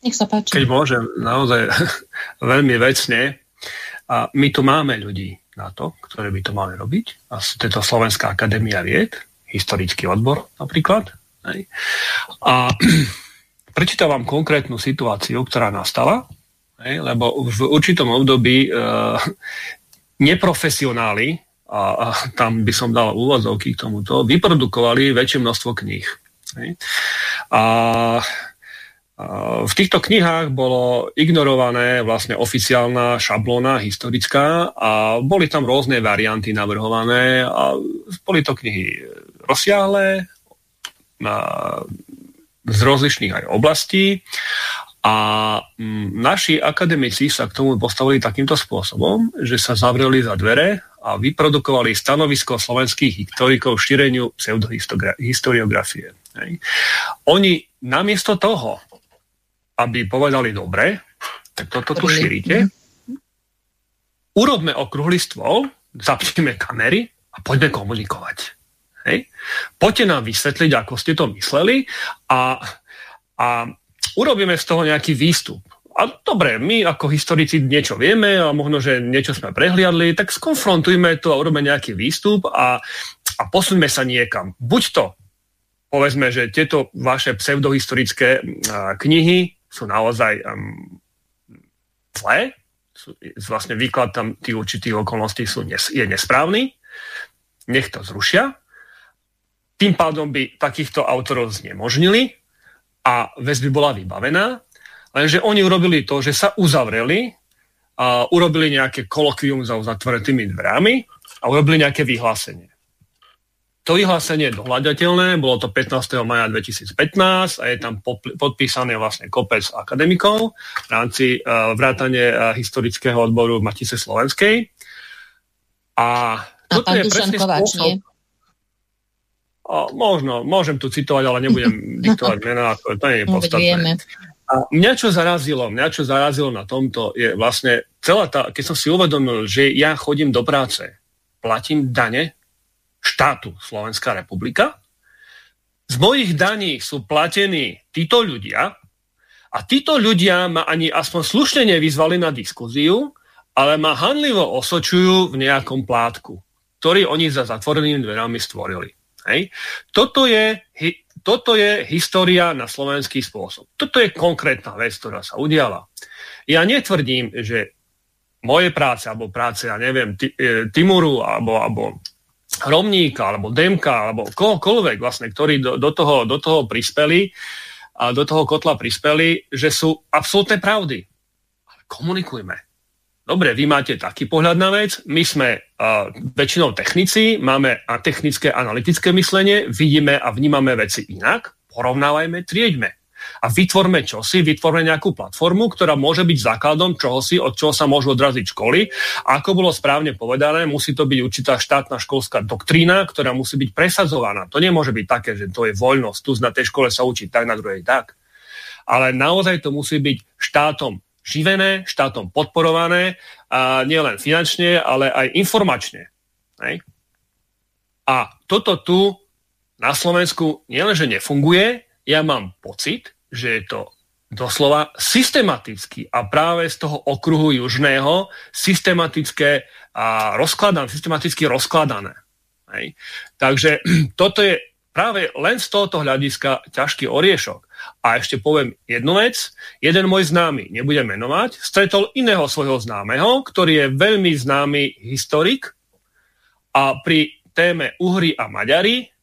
nech sa páči. Keď môžem, naozaj veľmi vecne, a my tu máme ľudí na to, ktoré by to mali robiť. A to je to Slovenská akadémia vied, historický odbor napríklad. A prečítam vám konkrétnu situáciu, ktorá nastala, lebo v určitom období e, neprofesionáli, a, tam by som dal úvozovky k tomuto, vyprodukovali väčšie množstvo kníh. A v týchto knihách bolo ignorované vlastne oficiálna šablóna historická a boli tam rôzne varianty navrhované a boli to knihy rozsiahle, z rozlišných aj oblastí a mm, naši akademici sa k tomu postavili takýmto spôsobom, že sa zavreli za dvere a vyprodukovali stanovisko slovenských historikov šíreniu pseudohistoriografie. Oni namiesto toho, aby povedali dobre, tak toto tu šírite, urobme okrúhly stôl, zapneme kamery a poďme komunikovať. Hej? Poďte nám vysvetliť, ako ste to mysleli a, a urobíme z toho nejaký výstup. A dobre, my ako historici niečo vieme a možno, že niečo sme prehliadli, tak skonfrontujme to a urobíme nejaký výstup a, a posuňme sa niekam. Buď to, povedzme, že tieto vaše pseudohistorické knihy sú naozaj um, zlé, vlastne výklad tam tých určitých okolností sú, je nesprávny, nech to zrušia, tým pádom by takýchto autorov znemožnili a vec by bola vybavená, lenže oni urobili to, že sa uzavreli a urobili nejaké kolokvium za uzatvorenými dverami a urobili nejaké vyhlásenie. To vyhlásenie je dohľadateľné, bolo to 15. maja 2015 a je tam podpísané vlastne kopec akademikov v rámci uh, vrátane uh, historického odboru Matice Slovenskej. A, a toto je presne Kováč, spôsob... Nie? A možno, môžem tu citovať, ale nebudem diktovať mená, to, to nie je podstatné. A mňa čo zarazilo, mňa čo zarazilo na tomto je vlastne celá tá, keď som si uvedomil, že ja chodím do práce, platím dane, štátu Slovenská republika. Z mojich daní sú platení títo ľudia a títo ľudia ma ani aspoň slušne nevyzvali na diskuziu, ale ma hanlivo osočujú v nejakom plátku, ktorý oni za zatvorenými dverami stvorili. Hej. Toto, je, toto je história na slovenský spôsob. Toto je konkrétna vec, ktorá sa udiala. Ja netvrdím, že moje práce, alebo práce, ja neviem, e, Timuru, alebo, alebo Hromníka, alebo Demka, alebo kohokoľvek vlastne, ktorí do, do, toho, do toho prispeli a do toho kotla prispeli, že sú absolútne pravdy. Ale komunikujme. Dobre, vy máte taký pohľad na vec, my sme uh, väčšinou technici, máme a technické analytické myslenie, vidíme a vnímame veci inak, porovnávajme, trieďme a vytvorme čosi, vytvorme nejakú platformu, ktorá môže byť základom čohosi, od čoho sa môžu odraziť školy. Ako bolo správne povedané, musí to byť určitá štátna školská doktrína, ktorá musí byť presadzovaná. To nemôže byť také, že to je voľnosť, tu na tej škole sa učí tak, na druhej tak. Ale naozaj to musí byť štátom živené, štátom podporované, a nielen finančne, ale aj informačne. Hej? A toto tu na Slovensku nielenže nefunguje, ja mám pocit, že je to doslova systematicky a práve z toho okruhu južného systematické a rozkladané, systematicky rozkladané. Hej. Takže toto je práve len z tohoto hľadiska ťažký oriešok. A ešte poviem jednu vec. Jeden môj známy, nebudem menovať, stretol iného svojho známeho, ktorý je veľmi známy historik a pri téme Uhry a Maďari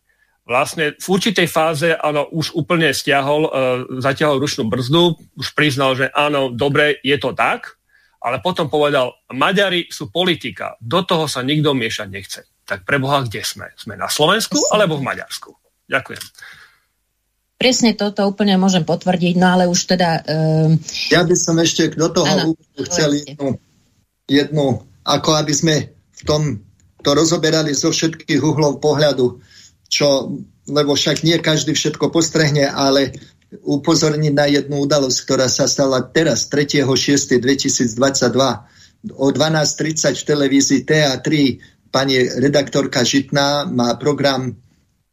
vlastne v určitej fáze áno, už úplne stiahol, uh, zatiahol ručnú brzdu, už priznal, že áno, dobre, je to tak, ale potom povedal, Maďari sú politika, do toho sa nikto miešať nechce. Tak preboha, kde sme? Sme na Slovensku alebo v Maďarsku? Ďakujem. Presne toto úplne môžem potvrdiť, no ale už teda... Um... Ja by som ešte do toho ano, chcel jednu, jednu, ako aby sme v tom to rozoberali zo všetkých uhlov pohľadu čo, lebo však nie každý všetko postrehne, ale upozorniť na jednu udalosť, ktorá sa stala teraz, 3.6.2022 o 12.30 v televízii TA3 pani redaktorka Žitná má program,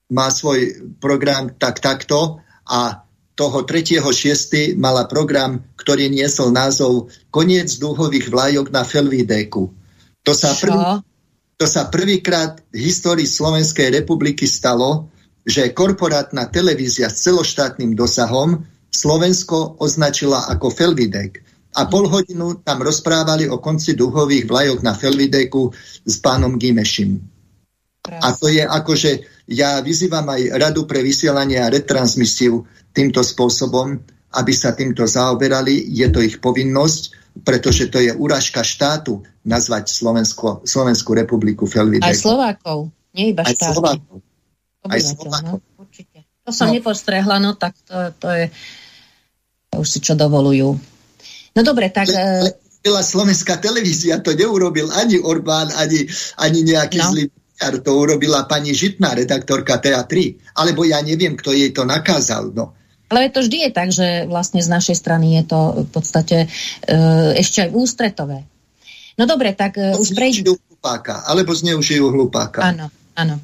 má svoj program tak takto a toho 3.6. mala program, ktorý niesol názov Koniec dúhových vlajok na Felvideku. To sa prvý, to sa prvýkrát v histórii Slovenskej republiky stalo, že korporátna televízia s celoštátnym dosahom Slovensko označila ako Felvidek. A pol hodinu tam rozprávali o konci duhových vlajok na Felvideku s pánom Gimešim. A to je akože, ja vyzývam aj Radu pre vysielanie a retransmisiu týmto spôsobom, aby sa týmto zaoberali. Je to ich povinnosť, pretože to je úražka štátu nazvať Slovensko, Slovenskú republiku Felvidek. Aj Slovákov, nie iba Aj štátu. Slovákov. Aj Slovákov. No, určite. To som no. nepostrehla, no tak to, to je to už si čo dovolujú. No dobre, tak... Ale, ale slovenská televízia, to neurobil ani Orbán, ani, ani nejaký no. zlý to urobila pani Žitná, redaktorka TA3. Alebo ja neviem, kto jej to nakázal. No. Ale to vždy je tak, že vlastne z našej strany je to v podstate e, ešte aj ústretové. No dobre, tak uh, už prejdú... hlupáka, alebo zneužijú hlupáka. Áno, áno.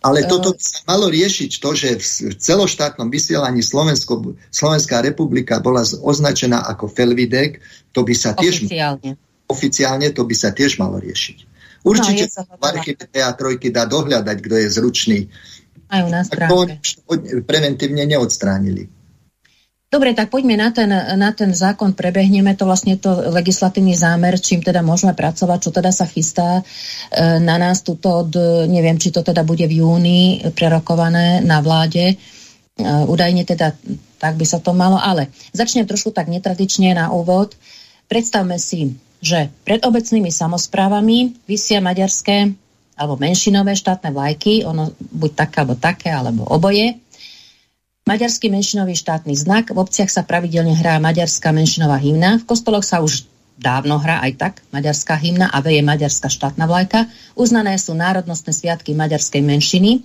Ale toto by sa malo riešiť to, že v celoštátnom vysielaní Slovensko, Slovenská republika bola označená ako Felvidek, to by sa tiež... Oficiálne. Oficiálne to by sa tiež malo riešiť. Určite no, v archíve TA3 dá dohľadať, kto je zručný. Majú na stránke. preventívne neodstránili. Dobre, tak poďme na ten, na ten zákon, prebehneme to vlastne to legislatívny zámer, čím teda môžeme pracovať, čo teda sa chystá e, na nás tuto od, neviem, či to teda bude v júni prerokované na vláde, e, údajne teda tak by sa to malo, ale začnem trošku tak netradične na úvod. Predstavme si, že pred obecnými samozprávami vysia maďarské alebo menšinové štátne vlajky, ono buď také alebo také, alebo oboje, Maďarský menšinový štátny znak, v obciach sa pravidelne hrá maďarská menšinová hymna, v kostoloch sa už dávno hrá aj tak maďarská hymna a veje maďarská štátna vlajka. Uznané sú národnostné sviatky maďarskej menšiny,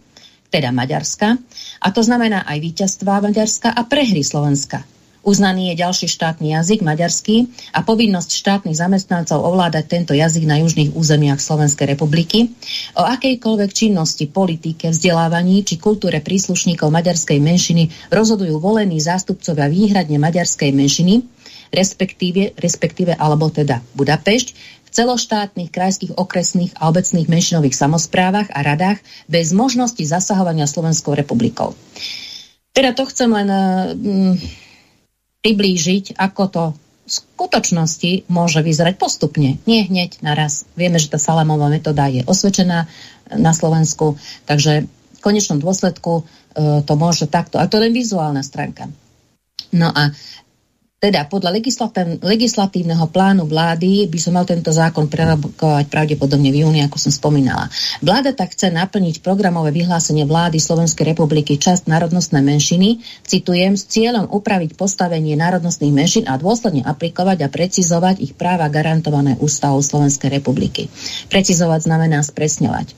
teda Maďarska, a to znamená aj víťazstva Maďarska a prehry Slovenska. Uznaný je ďalší štátny jazyk, maďarský, a povinnosť štátnych zamestnancov ovládať tento jazyk na južných územiach Slovenskej republiky. O akejkoľvek činnosti, politike, vzdelávaní či kultúre príslušníkov maďarskej menšiny rozhodujú volení zástupcovia výhradne maďarskej menšiny, respektíve, respektíve alebo teda Budapešť, celoštátnych, krajských, okresných a obecných menšinových samozprávach a radách bez možnosti zasahovania Slovenskou republikou. Teda to chcem len mm, priblížiť, ako to v skutočnosti môže vyzerať postupne, nie hneď naraz. Vieme, že tá salamová metóda je osvedčená na Slovensku, takže v konečnom dôsledku e, to môže takto. A to len vizuálna stránka. No a teda podľa legislatívneho plánu vlády by som mal tento zákon prerokovať pravdepodobne v júni, ako som spomínala. Vláda tak chce naplniť programové vyhlásenie vlády Slovenskej republiky časť národnostnej menšiny, citujem, s cieľom upraviť postavenie národnostných menšín a dôsledne aplikovať a precizovať ich práva garantované ústavou Slovenskej republiky. Precizovať znamená spresňovať.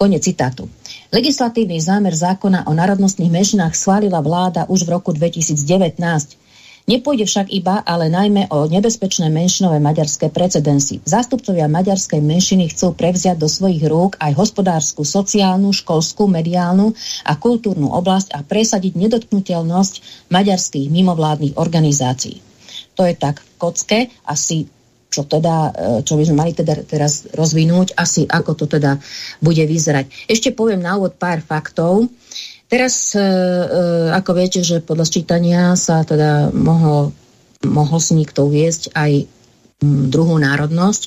Konec citátu. Legislatívny zámer zákona o národnostných menšinách schválila vláda už v roku 2019. Nepôjde však iba, ale najmä o nebezpečné menšinové maďarské precedensy. Zástupcovia maďarskej menšiny chcú prevziať do svojich rúk aj hospodárskú, sociálnu, školskú, mediálnu a kultúrnu oblasť a presadiť nedotknutelnosť maďarských mimovládnych organizácií. To je tak v kocke, asi čo, teda, e, čo by sme mali teda teraz rozvinúť, asi ako to teda bude vyzerať. Ešte poviem na úvod pár faktov. Teraz, e, e, ako viete, že podľa sčítania sa teda mohol, mohol si niekto uviezť aj m, druhú národnosť.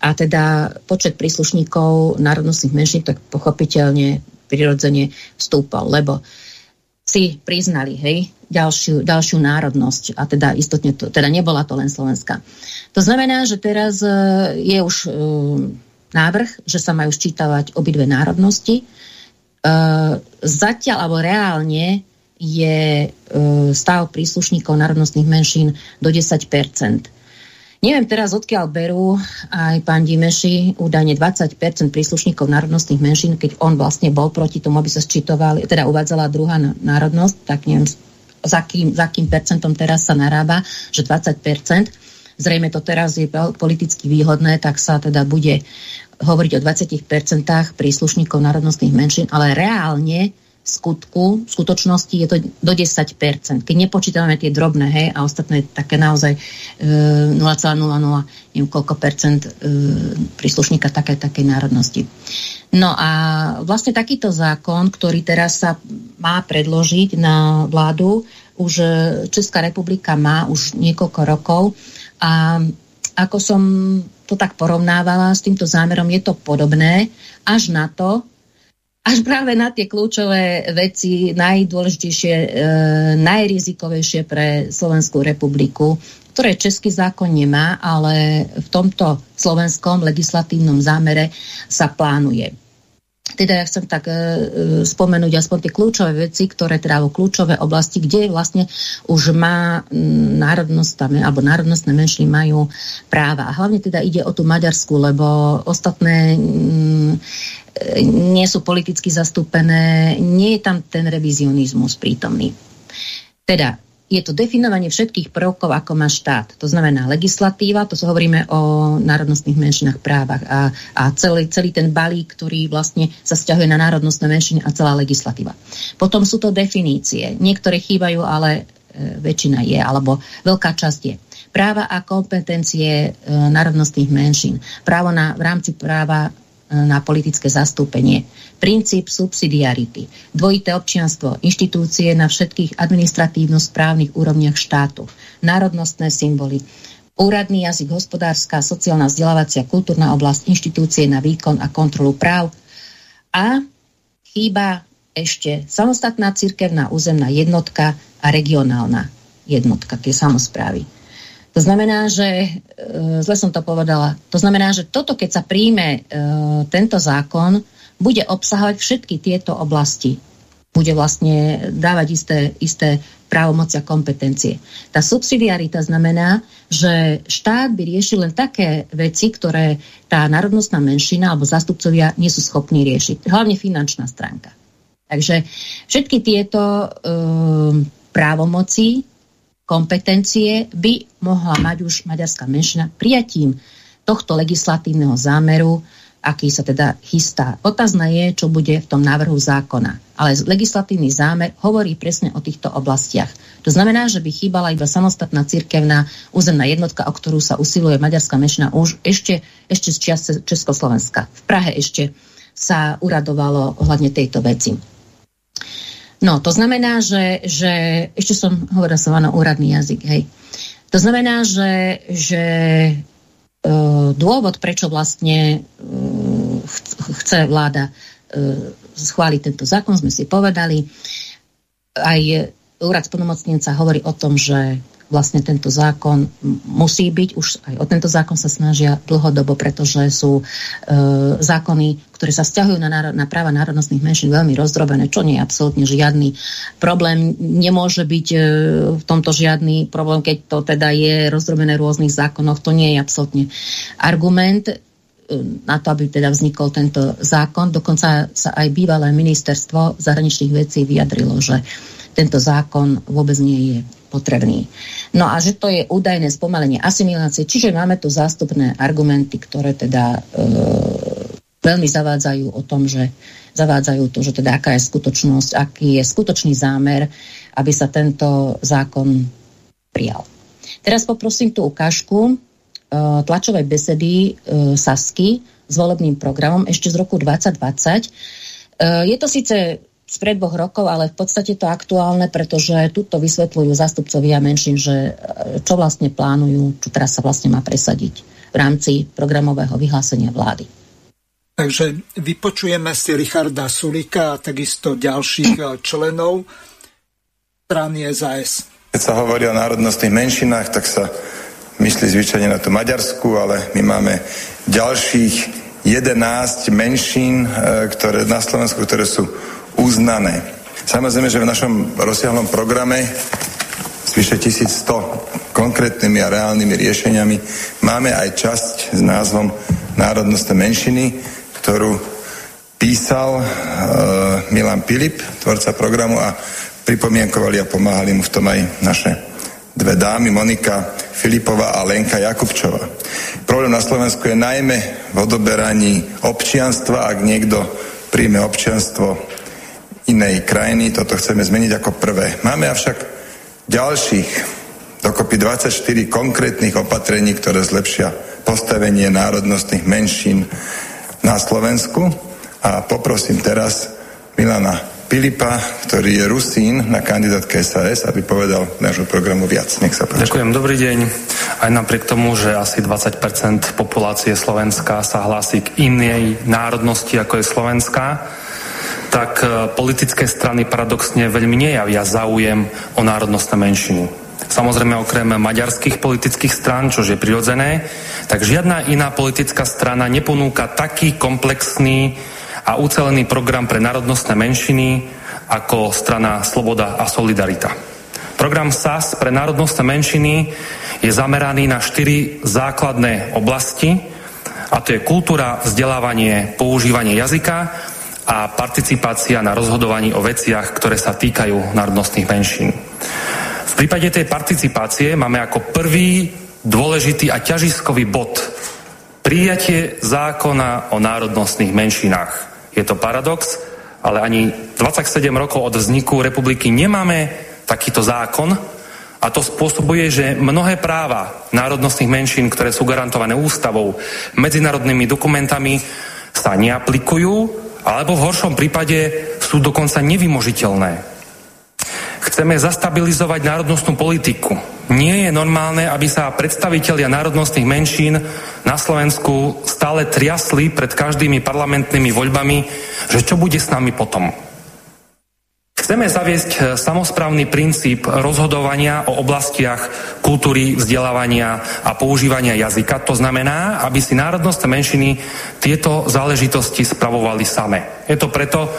A teda počet príslušníkov národnostných menšín tak pochopiteľne prirodzene vstúpal, lebo si priznali, hej, ďalšiu, ďalšiu národnosť. A teda istotne to, teda nebola to len Slovenska. To znamená, že teraz e, je už návrh, že sa majú sčítavať obidve národnosti, zatiaľ alebo reálne je uh, stav príslušníkov národnostných menšín do 10% Neviem teraz, odkiaľ berú aj pán Dimeši údajne 20% príslušníkov národnostných menšín, keď on vlastne bol proti tomu, aby sa sčítovali, teda uvádzala druhá národnosť, tak neviem, za kým, za kým percentom teraz sa narába, že 20% Zrejme to teraz je politicky výhodné, tak sa teda bude hovoriť o 20% príslušníkov národnostných menšín, ale reálne v skutku, v skutočnosti je to do 10%. Keď nepočítame tie drobné, hej, a ostatné také naozaj e, 0,00 neviem koľko percent e, príslušníka také, také národnosti. No a vlastne takýto zákon, ktorý teraz sa má predložiť na vládu, už Česká republika má už niekoľko rokov a ako som to tak porovnávala s týmto zámerom, je to podobné až na to, až práve na tie kľúčové veci, najdôležitejšie, e, najrizikovejšie pre Slovenskú republiku, ktoré český zákon nemá, ale v tomto slovenskom legislatívnom zámere sa plánuje. Teda ja chcem tak e, e, spomenúť aspoň tie kľúčové veci, ktoré teda vo kľúčové oblasti, kde vlastne už má národnosť, alebo národnostné menšiny majú práva. A hlavne teda ide o tú Maďarsku, lebo ostatné mm, nie sú politicky zastúpené, nie je tam ten revizionizmus prítomný. Teda je to definovanie všetkých prvkov, ako má štát. To znamená legislatíva, to sa hovoríme o národnostných menšinách právach a, a celý, celý ten balík, ktorý vlastne sa stiahuje na národnostné menšiny a celá legislatíva. Potom sú to definície. Niektoré chýbajú, ale e, väčšina je, alebo veľká časť je. Práva a kompetencie e, národnostných menšín. Právo na, v rámci práva na politické zastúpenie. Princíp subsidiarity, dvojité občianstvo, inštitúcie na všetkých administratívno-správnych úrovniach štátu, národnostné symboly, úradný jazyk, hospodárska, sociálna, vzdelávacia, kultúrna oblasť, inštitúcie na výkon a kontrolu práv a chýba ešte samostatná cirkevná územná jednotka a regionálna jednotka, tie samozprávy. To znamená, že, e, zle som to povedala, to znamená, že toto, keď sa príjme e, tento zákon, bude obsahovať všetky tieto oblasti. Bude vlastne dávať isté, isté právomoci a kompetencie. Tá subsidiarita znamená, že štát by riešil len také veci, ktoré tá národnostná menšina alebo zástupcovia nie sú schopní riešiť. Hlavne finančná stránka. Takže všetky tieto e, právomoci kompetencie by mohla mať už maďarská menšina prijatím tohto legislatívneho zámeru, aký sa teda chystá. Otázna je, čo bude v tom návrhu zákona. Ale legislatívny zámer hovorí presne o týchto oblastiach. To znamená, že by chýbala iba samostatná cirkevná územná jednotka, o ktorú sa usiluje maďarská menšina už ešte, ešte z čias Československa. V Prahe ešte sa uradovalo ohľadne tejto veci. No, to znamená, že, že ešte som hovorila som áno, úradný jazyk, hej. To znamená, že, že e, dôvod, prečo vlastne e, chce vláda e, schváliť tento zákon, sme si povedali. Aj úrad splnomocnenca hovorí o tom, že vlastne tento zákon musí byť, už aj o tento zákon sa snažia dlhodobo, pretože sú e, zákony, ktoré sa stiahujú na, národ, na práva národnostných menšín veľmi rozdrobené, čo nie je absolútne žiadny problém. Nemôže byť e, v tomto žiadny problém, keď to teda je rozdrobené v rôznych zákonoch, to nie je absolútne argument e, na to, aby teda vznikol tento zákon. Dokonca sa aj bývalé ministerstvo zahraničných vecí vyjadrilo, že tento zákon vôbec nie je potrebný. No a že to je údajné spomalenie asimilácie, čiže máme tu zástupné argumenty, ktoré teda e, veľmi zavádzajú o tom, že zavádzajú to, že teda aká je skutočnosť, aký je skutočný zámer, aby sa tento zákon prijal. Teraz poprosím tú ukážku e, tlačovej besedy e, Sasky s volebným programom ešte z roku 2020. E, je to síce spred dvoch rokov, ale v podstate to aktuálne, pretože tuto vysvetľujú zástupcovia menšín, že e, čo vlastne plánujú, čo teraz sa vlastne má presadiť v rámci programového vyhlásenia vlády. Takže vypočujeme si Richarda Sulika a takisto ďalších e, členov strany SAS. Keď sa hovorí o národnostných menšinách, tak sa myslí zvyčajne na tú Maďarsku, ale my máme ďalších 11 menšín, e, ktoré na Slovensku, ktoré sú uznané. Samozrejme, že v našom rozsiahlom programe s vyše 1100 konkrétnymi a reálnymi riešeniami máme aj časť s názvom Národnostné menšiny, ktorú písal uh, Milan Pilip, tvorca programu a pripomienkovali a pomáhali mu v tom aj naše dve dámy, Monika Filipová a Lenka Jakubčová. Problém na Slovensku je najmä v odoberaní občianstva, ak niekto príjme občianstvo inej krajiny. Toto chceme zmeniť ako prvé. Máme avšak ďalších dokopy 24 konkrétnych opatrení, ktoré zlepšia postavenie národnostných menšín na Slovensku. A poprosím teraz Milana Filipa, ktorý je Rusín na kandidátke SAS, aby povedal nášho programu viac. Nech sa páči. Ďakujem, dobrý deň. Aj napriek tomu, že asi 20% populácie Slovenska sa hlási k inej národnosti, ako je Slovenská, tak e, politické strany paradoxne veľmi nejavia záujem o národnostné menšiny. Samozrejme okrem maďarských politických strán, čo je prirodzené, tak žiadna iná politická strana neponúka taký komplexný a ucelený program pre národnostné menšiny ako strana Sloboda a Solidarita. Program SAS pre národnostné menšiny je zameraný na štyri základné oblasti, a to je kultúra, vzdelávanie, používanie jazyka a participácia na rozhodovaní o veciach, ktoré sa týkajú národnostných menšín. V prípade tej participácie máme ako prvý dôležitý a ťažiskový bod prijatie zákona o národnostných menšinách. Je to paradox, ale ani 27 rokov od vzniku republiky nemáme takýto zákon a to spôsobuje, že mnohé práva národnostných menšín, ktoré sú garantované ústavou, medzinárodnými dokumentami, sa neaplikujú, alebo v horšom prípade sú dokonca nevymožiteľné. Chceme zastabilizovať národnostnú politiku. Nie je normálne, aby sa predstavitelia národnostných menšín na Slovensku stále triasli pred každými parlamentnými voľbami, že čo bude s nami potom. Chceme zaviesť e, samozprávny princíp rozhodovania o oblastiach kultúry, vzdelávania a používania jazyka. To znamená, aby si národnostné menšiny tieto záležitosti spravovali same. Je to preto,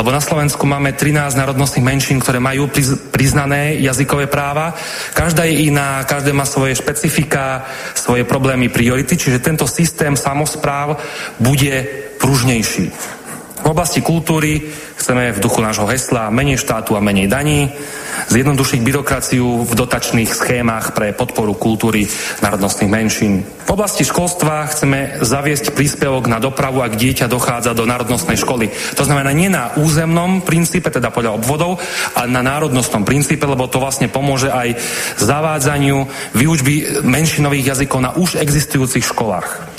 lebo na Slovensku máme 13 národnostných menšín, ktoré majú priznané jazykové práva. Každá je iná, každá má svoje špecifika, svoje problémy, priority, čiže tento systém samozpráv bude pružnejší. V oblasti kultúry chceme v duchu nášho hesla menej štátu a menej daní, zjednodušiť byrokraciu v dotačných schémach pre podporu kultúry národnostných menšín. V oblasti školstva chceme zaviesť príspevok na dopravu, ak dieťa dochádza do národnostnej školy. To znamená nie na územnom princípe, teda podľa obvodov, ale na národnostnom princípe, lebo to vlastne pomôže aj zavádzaniu výučby menšinových jazykov na už existujúcich školách.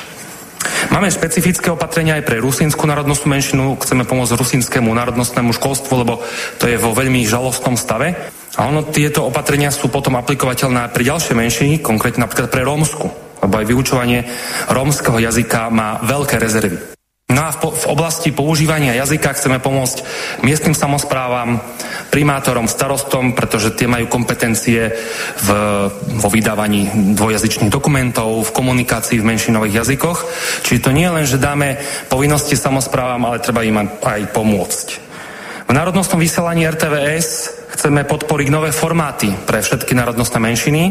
Máme špecifické opatrenia aj pre rusínsku národnostnú menšinu. Chceme pomôcť rusínskému národnostnému školstvu, lebo to je vo veľmi žalostnom stave. A ono, tieto opatrenia sú potom aplikovateľné pri ďalšie menšiny, konkrétne napríklad pre rómsku, lebo aj vyučovanie rómskeho jazyka má veľké rezervy. No a v, v oblasti používania jazyka chceme pomôcť miestnym samozprávam, primátorom, starostom, pretože tie majú kompetencie v, vo vydávaní dvojazyčných dokumentov, v komunikácii v menšinových jazykoch. Čiže to nie len, že dáme povinnosti samozprávam, ale treba im aj pomôcť. V národnostnom vysielaní RTVS chceme podporiť nové formáty pre všetky národnostné menšiny,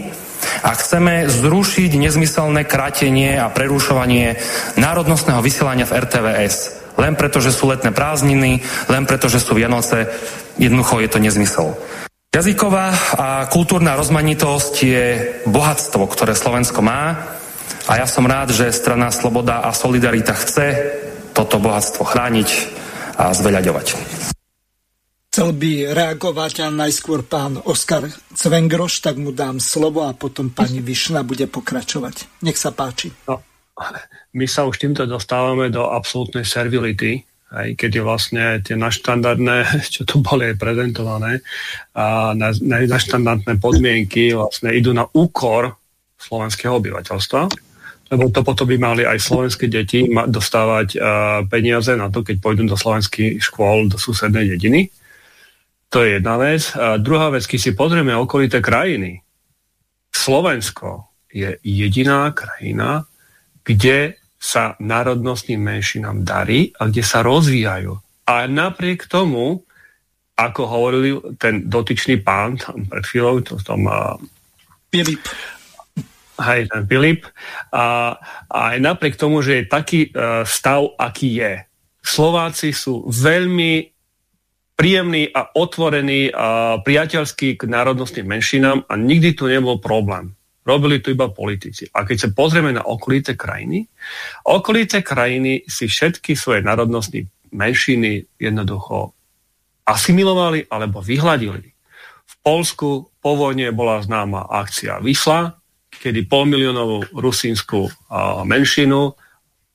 a chceme zrušiť nezmyselné krátenie a prerušovanie národnostného vysielania v RTVS. Len preto, že sú letné prázdniny, len preto, že sú Vianoce, jednoducho je to nezmysel. Jazyková a kultúrna rozmanitosť je bohatstvo, ktoré Slovensko má a ja som rád, že strana Sloboda a Solidarita chce toto bohatstvo chrániť a zveľaďovať. Chcel by reagovať a najskôr pán Oskar Cvengroš, tak mu dám slovo a potom pani Višna bude pokračovať. Nech sa páči. No, my sa už týmto dostávame do absolútnej servility, aj keď je vlastne tie naštandardné, čo tu boli aj prezentované, a na, na, naštandardné podmienky vlastne idú na úkor slovenského obyvateľstva, lebo to potom by mali aj slovenské deti dostávať uh, peniaze na to, keď pôjdu do slovenských škôl do susednej dediny. To je jedna vec. A druhá vec, keď si pozrieme okolité krajiny, Slovensko je jediná krajina, kde sa národnostným menšinám darí a kde sa rozvíjajú. A napriek tomu, ako hovoril ten dotyčný pán tam pred chvíľou, to tom... Uh, Filip. Hej, ten Filip. A, a aj napriek tomu, že je taký uh, stav, aký je, Slováci sú veľmi príjemný a otvorený a priateľský k národnostným menšinám a nikdy tu nebol problém. Robili tu iba politici. A keď sa pozrieme na okolité krajiny, okolité krajiny si všetky svoje národnostné menšiny jednoducho asimilovali alebo vyhladili. V Polsku po vojne bola známa akcia Vysla, kedy polmiliónovú rusínsku menšinu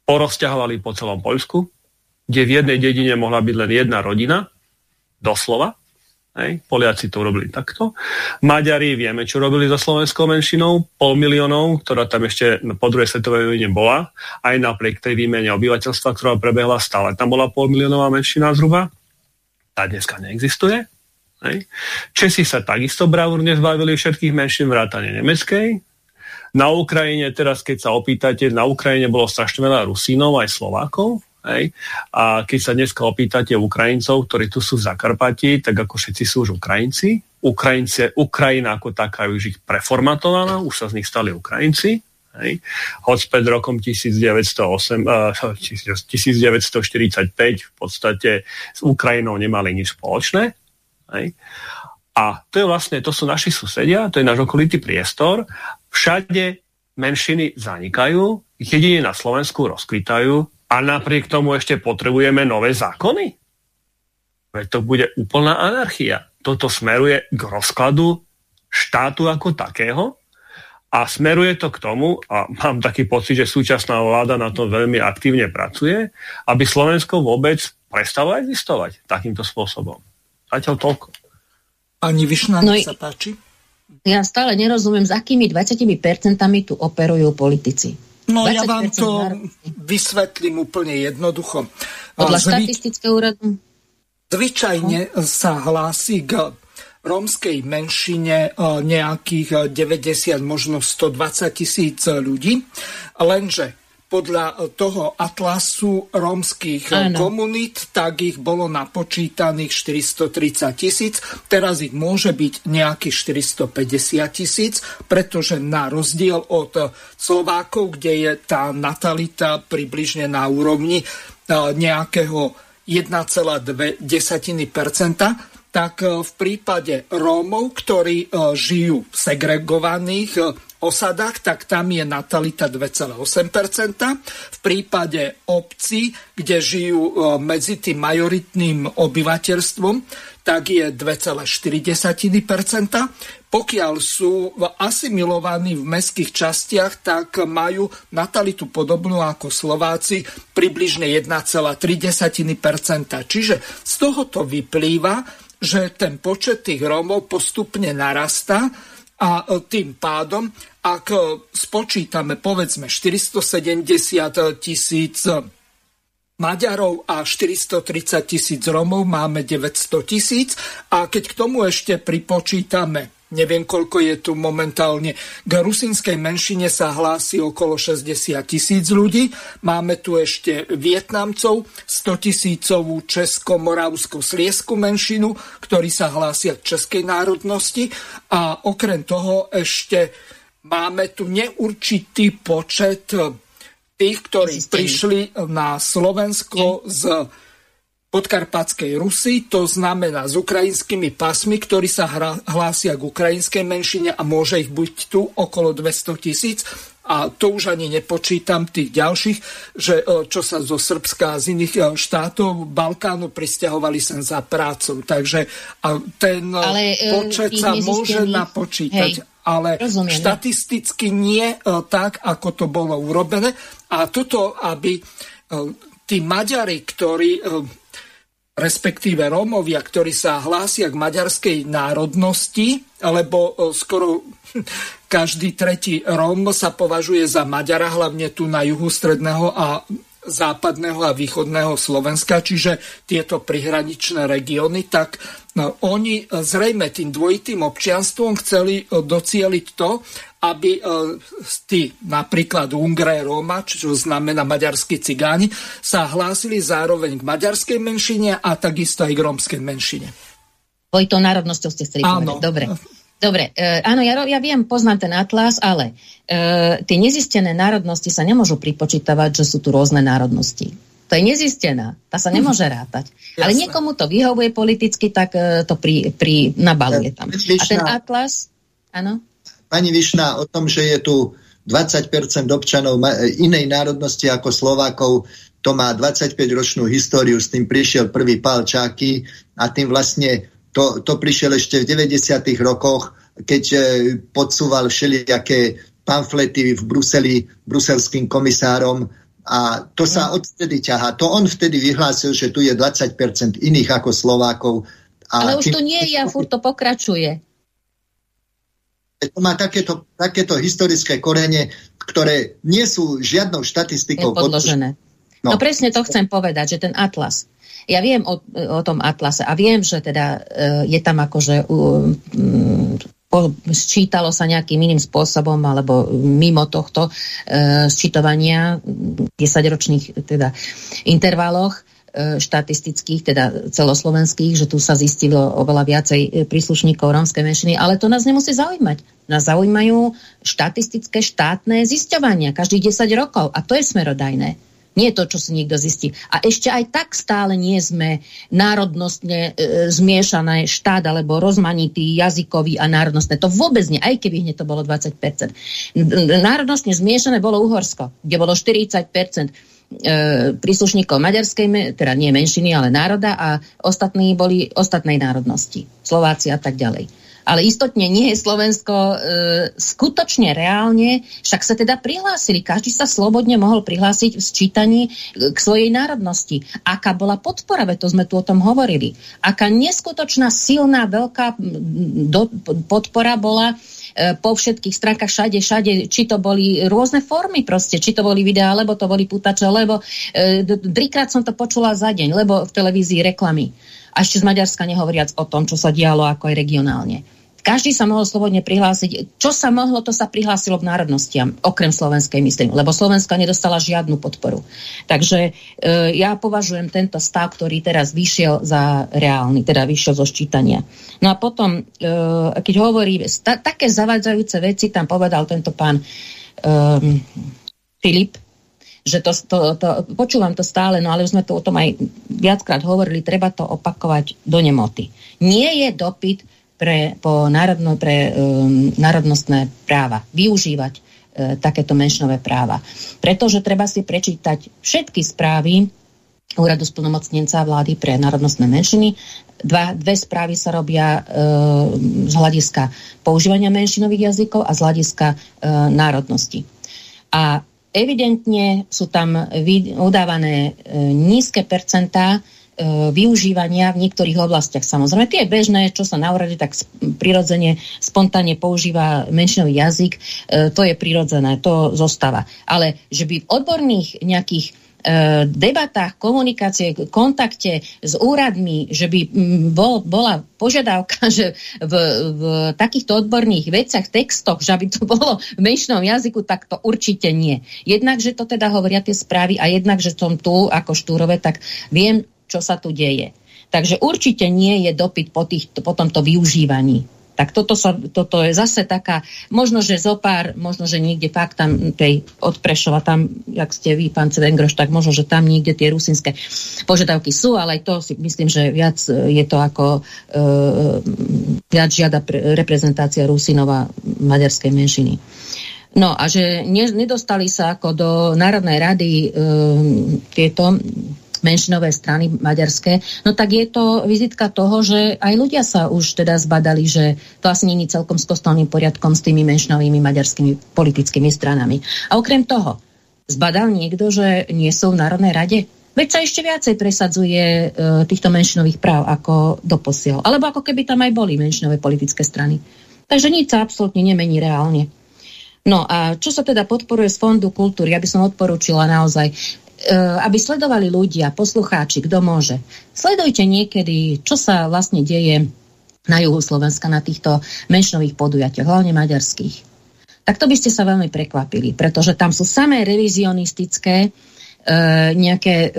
porozťahovali po celom Poľsku, kde v jednej dedine mohla byť len jedna rodina doslova. Hej, Poliaci to urobili takto. Maďari vieme, čo robili so slovenskou menšinou, pol miliónov, ktorá tam ešte po druhej svetovej vojne bola, aj napriek tej výmene obyvateľstva, ktorá prebehla stále. Tam bola pol miliónová menšina zhruba, tá dneska neexistuje. Hej. Česi sa takisto bravúrne zbavili všetkých menšín vrátane nemeckej. Na Ukrajine teraz, keď sa opýtate, na Ukrajine bolo strašne veľa Rusínov aj Slovákov, Hej. A keď sa dneska opýtate Ukrajincov, ktorí tu sú v Zakarpati, tak ako všetci sú už Ukrajinci. Ukrajince, Ukrajina ako taká už ich preformatovaná, už sa z nich stali Ukrajinci. Hej. Hoď pred rokom 1908, uh, 1945 v podstate s Ukrajinou nemali nič spoločné. Hej. A to je vlastne, to sú naši susedia, to je náš okolitý priestor. Všade menšiny zanikajú, jedine na Slovensku rozkvitajú a napriek tomu ešte potrebujeme nové zákony? Veď to bude úplná anarchia. Toto smeruje k rozkladu štátu ako takého A smeruje to k tomu, a mám taký pocit, že súčasná vláda na to veľmi aktívne pracuje, aby Slovensko vôbec prestalo existovať takýmto spôsobom. Zatiaľ toľko. Pani Višna, no, sa páči. Ja stále nerozumiem, s akými 20% tu operujú politici. No ja vám to vysvetlím úplne jednoducho. Podľa Zvy... štatistického úradu? Zvyčajne no. sa hlási k rómskej menšine e, nejakých 90, možno 120 tisíc ľudí, lenže podľa toho atlasu rómskych ano. komunít, tak ich bolo napočítaných 430 tisíc. Teraz ich môže byť nejakých 450 tisíc, pretože na rozdiel od Slovákov, kde je tá natalita približne na úrovni e, nejakého 1,2% tak e, v prípade Rómov, ktorí e, žijú v segregovaných osadách, tak tam je natalita 2,8%. V prípade obcí, kde žijú e, medzi tým majoritným obyvateľstvom, tak je 2,4%. Pokiaľ sú asimilovaní v mestských častiach, tak majú natalitu podobnú ako Slováci, približne 1,3%. Čiže z tohoto vyplýva, že ten počet tých Rómov postupne narastá a tým pádom ak e, spočítame povedzme 470 tisíc Maďarov a 430 tisíc Romov, máme 900 tisíc. A keď k tomu ešte pripočítame neviem koľko je tu momentálne. K rusinskej menšine sa hlási okolo 60 tisíc ľudí. Máme tu ešte Vietnamcov, 100 tisícovú česko-moravsko-sliesku menšinu, ktorí sa hlásia k českej národnosti a okrem toho ešte máme tu neurčitý počet tých, ktorí prišli na Slovensko z podkarpatskej Rusy, to znamená s ukrajinskými pasmi, ktorí sa hlásia k ukrajinskej menšine a môže ich byť tu okolo 200 tisíc. A to už ani nepočítam tých ďalších, že eh, čo sa zo Srbska a z iných eh, štátov Balkánu pristahovali sem za prácou. Takže ten Ale, počet sa môže napočítať. Hej ale Rozumiem, štatisticky nie e, tak, ako to bolo urobené. A toto, aby e, tí Maďari, ktorí e, respektíve Rómovia, ktorí sa hlásia k maďarskej národnosti, lebo skoro každý tretí Róm sa považuje za Maďara, hlavne tu na juhu stredného a západného a východného Slovenska, čiže tieto prihraničné regióny, tak no, oni e, zrejme tým dvojitým občianstvom chceli e, docieliť to, aby e, tí napríklad Ungre Roma, čo znamená maďarskí cigáni, sa hlásili zároveň k maďarskej menšine a takisto aj k rómskej menšine. Dvojitou národnosťou ste chceli povedať. Dobre. Dobre, e, áno, ja, ja viem, poznám ten atlas, ale e, tie nezistené národnosti sa nemôžu pripočítavať, že sú tu rôzne národnosti. To je nezistená, tá sa nemôže rátať. Jasne. Ale niekomu to vyhovuje politicky, tak e, to pri, pri nabaluje tam. A ten atlas, áno? Pani Višna, o tom, že je tu 20% občanov inej národnosti ako Slovákov, to má 25-ročnú históriu, s tým prišiel prvý pál Čáky a tým vlastne to, to prišiel ešte v 90. rokoch, keď e, podsúval všelijaké pamflety v Bruseli bruselským komisárom a to sa odtedy ťahá. To on vtedy vyhlásil, že tu je 20% iných ako Slovákov. A Ale už tým... to nie je a furt to pokračuje. To má takéto, takéto historické korene, ktoré nie sú žiadnou štatistikou podložené. No. no presne to chcem povedať, že ten atlas ja viem o, o tom atlase a viem, že teda uh, je tam akože um, sčítalo sa nejakým iným spôsobom alebo mimo tohto uh, sčítovania 10-ročných teda intervaloch e, štatistických, teda celoslovenských, že tu sa zistilo oveľa viacej príslušníkov rómskej menšiny, ale to nás nemusí zaujímať. Nás zaujímajú štatistické štátne zisťovania každých 10 rokov a to je smerodajné. Nie to, čo si niekto zistí. A ešte aj tak stále nie sme národnostne e, zmiešané štát alebo rozmanitý jazykový a národnostné. To vôbec nie, aj keby hneď to bolo 20%. Národnostne zmiešané bolo Uhorsko, kde bolo 40% e, príslušníkov maďarskej, teda nie menšiny, ale národa a ostatní boli ostatnej národnosti, Slováci a tak ďalej. ale istotne nie je Slovensko e, skutočne reálne, však sa teda prihlásili, každý sa slobodne mohol prihlásiť v sčítaní e, k svojej národnosti. Aká bola podpora, veď to sme tu o tom hovorili. Aká neskutočná, silná, veľká do, podpora bola e, po všetkých stránkach, všade, všade, či to boli rôzne formy proste, či to boli videá, alebo to boli putače, lebo e, trikrát som to počula za deň, lebo v televízii reklamy. A ešte z Maďarska nehovoriac o tom, čo sa dialo ako aj regionálne. Každý sa mohol slobodne prihlásiť. Čo sa mohlo, to sa prihlásilo k národnostiam, okrem slovenskej, myslím, lebo Slovenska nedostala žiadnu podporu. Takže e, ja považujem tento stav, ktorý teraz vyšiel za reálny, teda vyšiel zo ščítania. No a potom, e, keď hovorí, ta, také zavadzajúce veci tam povedal tento pán e, Filip, že to, to, to, počúvam to stále, no ale už sme to o tom aj viackrát hovorili, treba to opakovať do nemoty. Nie je dopyt pre, po národno, pre um, národnostné práva, využívať uh, takéto menšinové práva. Pretože treba si prečítať všetky správy úradu splnomocnenca vlády pre národnostné menšiny. Dva, dve správy sa robia e, z hľadiska používania menšinových jazykov a z hľadiska e, národnosti. A evidentne sú tam udávané e, nízke percentá využívania v niektorých oblastiach. Samozrejme, tie bežné, čo sa na úrade tak prirodzene, spontánne používa menšinový jazyk, e, to je prirodzené, to zostáva. Ale že by v odborných nejakých e, debatách, komunikácie, kontakte s úradmi, že by bol, bola požiadavka, že v, v takýchto odborných veciach, textoch, že by to bolo v menšnom jazyku, tak to určite nie. Jednak, že to teda hovoria tie správy a jednak, že som tu ako štúrove, tak viem, čo sa tu deje. Takže určite nie je dopyt po, tých, po tomto využívaní. Tak toto, sa, toto je zase taká, možno, že zopár, možno, že niekde fakt tam tej od tam, jak ste vy, pán Cvengroš, tak možno, že tam niekde tie rusinské požiadavky sú, ale aj to si myslím, že viac je to ako e, viac žiada pre, reprezentácia Rusinova maďarskej menšiny. No a že ne, nedostali sa ako do Národnej rady e, tieto menšinové strany maďarské, no tak je to vizitka toho, že aj ľudia sa už teda zbadali, že to asi není celkom s kostolným poriadkom s tými menšinovými maďarskými politickými stranami. A okrem toho, zbadal niekto, že nie sú v Národnej rade? Veď sa ešte viacej presadzuje e, týchto menšinových práv ako doposiaľ. Alebo ako keby tam aj boli menšinové politické strany. Takže nič sa absolútne nemení reálne. No a čo sa teda podporuje z Fondu kultúry, ja by som odporúčila naozaj aby sledovali ľudia, poslucháči, kto môže. Sledujte niekedy, čo sa vlastne deje na juhu Slovenska na týchto menšinových podujatiach, hlavne maďarských. Tak to by ste sa veľmi prekvapili, pretože tam sú samé revizionistické e, nejaké e,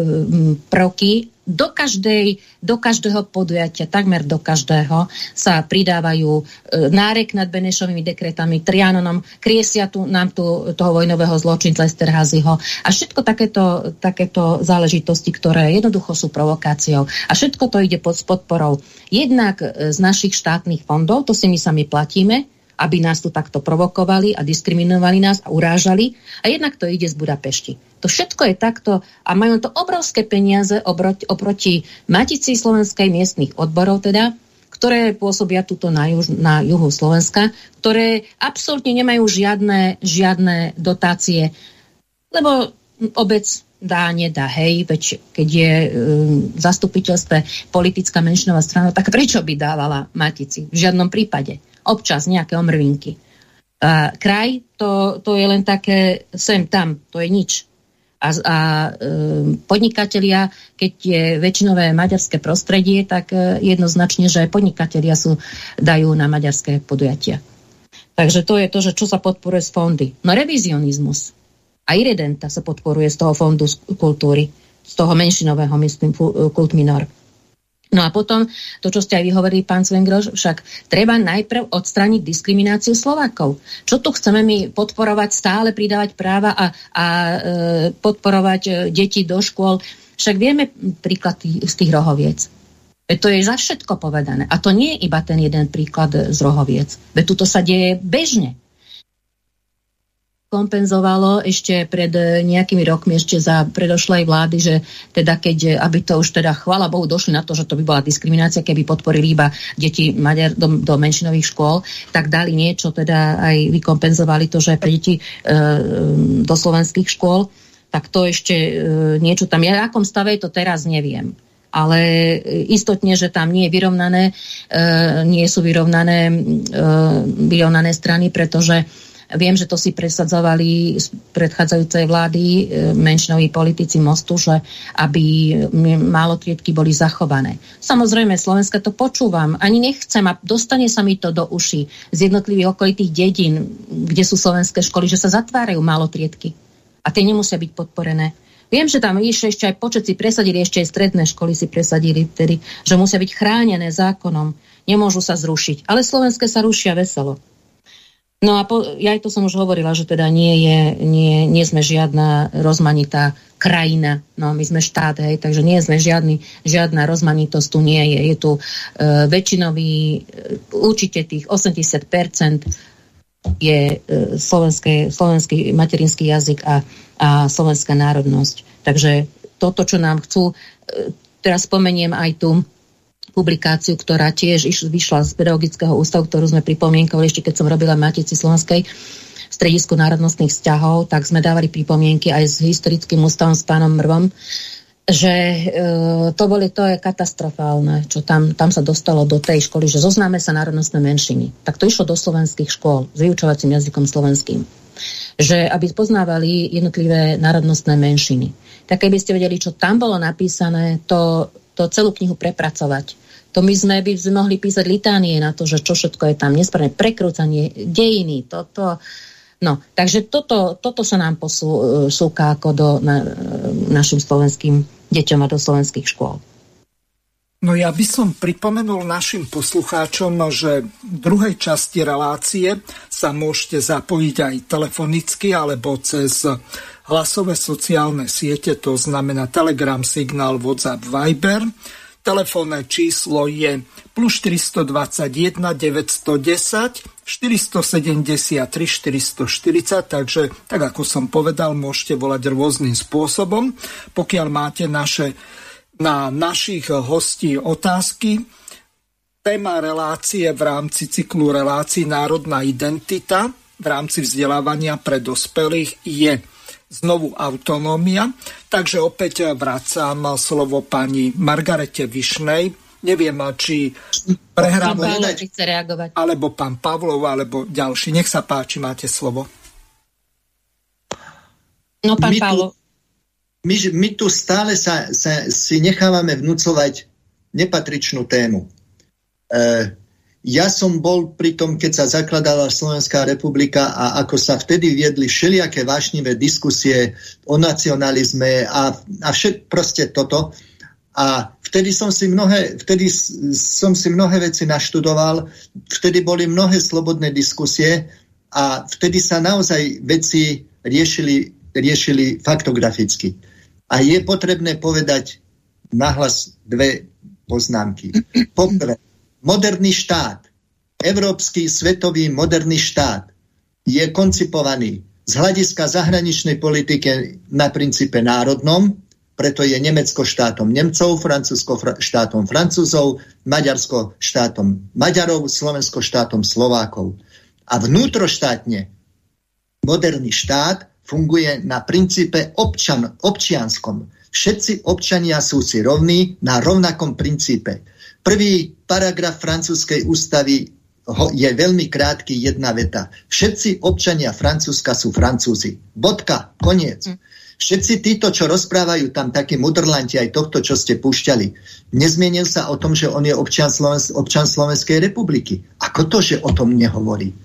prvky do, každej, do každého podujatia, takmer do každého, sa pridávajú e, nárek nad Benešovými dekretami, Trianonom, kriesia tu, nám tu toho vojnového zločinca Esterhazyho a všetko takéto, takéto záležitosti, ktoré jednoducho sú provokáciou. A všetko to ide pod podporou jednak e, z našich štátnych fondov, to si my sami platíme, aby nás tu takto provokovali a diskriminovali nás a urážali. A jednak to ide z Budapešti. To všetko je takto a majú to obrovské peniaze oproti, oproti Matici slovenskej miestnych odborov teda, ktoré pôsobia tuto na, juž, na juhu Slovenska, ktoré absolútne nemajú žiadne, žiadne dotácie, lebo obec dá, nedá, hej, veď keď je um, v zastupiteľstve politická menšinová strana, tak prečo by dávala Matici? V žiadnom prípade občas nejaké omrvinky. A kraj, to, to je len také sem tam, to je nič. A, a e, podnikatelia, keď je väčšinové maďarské prostredie, tak e, jednoznačne, že podnikatelia sú, dajú na maďarské podujatia. Takže to je to, že čo sa podporuje z fondy. No revizionizmus. A Iredenta sa podporuje z toho fondu kultúry, z toho menšinového, myslím, kult minor. No a potom, to, čo ste aj vyhovorili, pán Svengroš, však treba najprv odstrániť diskrimináciu Slovákov. Čo tu chceme my podporovať, stále pridávať práva a, a e, podporovať e, deti do škôl? Však vieme príklad tých, z tých rohoviec. Veď to je za všetko povedané. A to nie je iba ten jeden príklad z rohoviec. Veď tuto sa deje bežne. Kompenzovalo ešte pred nejakými rokmi, ešte za predošlej vlády, že teda keď, aby to už teda, chvala Bohu, došli na to, že to by bola diskriminácia, keby podporili iba deti Maďar do, do menšinových škôl, tak dali niečo, teda aj vykompenzovali to, že pre deti e, do slovenských škôl, tak to ešte e, niečo tam je. V akom stave to teraz, neviem ale istotne, že tam nie je vyrovnané, e, nie sú vyrovnané, e, vyrovnané strany, pretože Viem, že to si presadzovali z predchádzajúcej vlády e, menšinoví politici Mostu, že aby málotriedky boli zachované. Samozrejme, Slovenska to počúvam, ani nechcem a dostane sa mi to do uší z jednotlivých okolitých dedín, kde sú slovenské školy, že sa zatvárajú málotriedky. A tie nemusia byť podporené. Viem, že tam ešte, ešte aj počet si presadili, ešte aj stredné školy si presadili vtedy, že musia byť chránené zákonom, nemôžu sa zrušiť. Ale slovenské sa rušia veselo. No a po, ja to som už hovorila, že teda nie, je, nie, nie sme žiadna rozmanitá krajina, no my sme štát, hej, takže nie sme žiadny, žiadna rozmanitosť tu nie je. Je tu e, väčšinový, e, určite tých 80% je e, slovenské, slovenský materinský jazyk a a slovenská národnosť. Takže toto, čo nám chcú, e, teraz spomeniem aj tú publikáciu, ktorá tiež vyšla z pedagogického ústavu, ktorú sme pripomienkovali ešte keď som robila Matici Slovenskej v stredisku národnostných vzťahov, tak sme dávali pripomienky aj s historickým ústavom s pánom Mrvom, že e, to boli, to je katastrofálne, čo tam, tam sa dostalo do tej školy, že zoznáme sa národnostné menšiny. Tak to išlo do slovenských škôl s vyučovacím jazykom slovenským že aby poznávali jednotlivé národnostné menšiny. Tak keby ste vedeli, čo tam bolo napísané, to, to celú knihu prepracovať. To my sme by mohli písať litánie na to, že čo všetko je tam nesprávne, prekrúcanie, dejiny, toto. No, takže toto, toto sa nám posúka ako do na, našim slovenským deťom a do slovenských škôl. No ja by som pripomenul našim poslucháčom, že v druhej časti relácie sa môžete zapojiť aj telefonicky alebo cez hlasové sociálne siete, to znamená Telegram, Signál, WhatsApp, Viber. Telefónne číslo je plus 421 910 473 440, takže tak ako som povedal, môžete volať rôznym spôsobom. Pokiaľ máte naše na našich hostí otázky. Téma relácie v rámci cyklu relácií Národná identita v rámci vzdelávania pre dospelých je znovu autonómia. Takže opäť vracám slovo pani Margarete Višnej. Neviem, či prehrám... Alebo pán Pavlov, alebo ďalší. Nech sa páči, máte slovo. No, pán Pavlov my, my tu stále sa, sa, si nechávame vnúcovať nepatričnú tému. E, ja som bol pri tom, keď sa zakladala Slovenská republika a ako sa vtedy viedli všelijaké vášnivé diskusie o nacionalizme a, a všet, proste toto. A vtedy som si mnohé, vtedy som si mnohé veci naštudoval, vtedy boli mnohé slobodné diskusie a vtedy sa naozaj veci riešili, riešili faktograficky. A je potrebné povedať nahlas dve poznámky. Poprvé, moderný štát, európsky svetový moderný štát je koncipovaný z hľadiska zahraničnej politiky na princípe národnom, preto je Nemecko štátom Nemcov, Francúzsko štátom Francúzov, Maďarsko štátom Maďarov, Slovensko štátom Slovákov. A vnútroštátne moderný štát funguje na princípe občan, občianskom. Všetci občania sú si rovní na rovnakom princípe. Prvý paragraf francúzskej ústavy je veľmi krátky, jedna veta. Všetci občania Francúzska sú Francúzi. Bodka, koniec. Hm. Všetci títo, čo rozprávajú tam takí mudrlanti, aj tohto, čo ste púšťali, nezmienil sa o tom, že on je občan, Slovens- občan Slovenskej republiky. Ako to, že o tom nehovorí?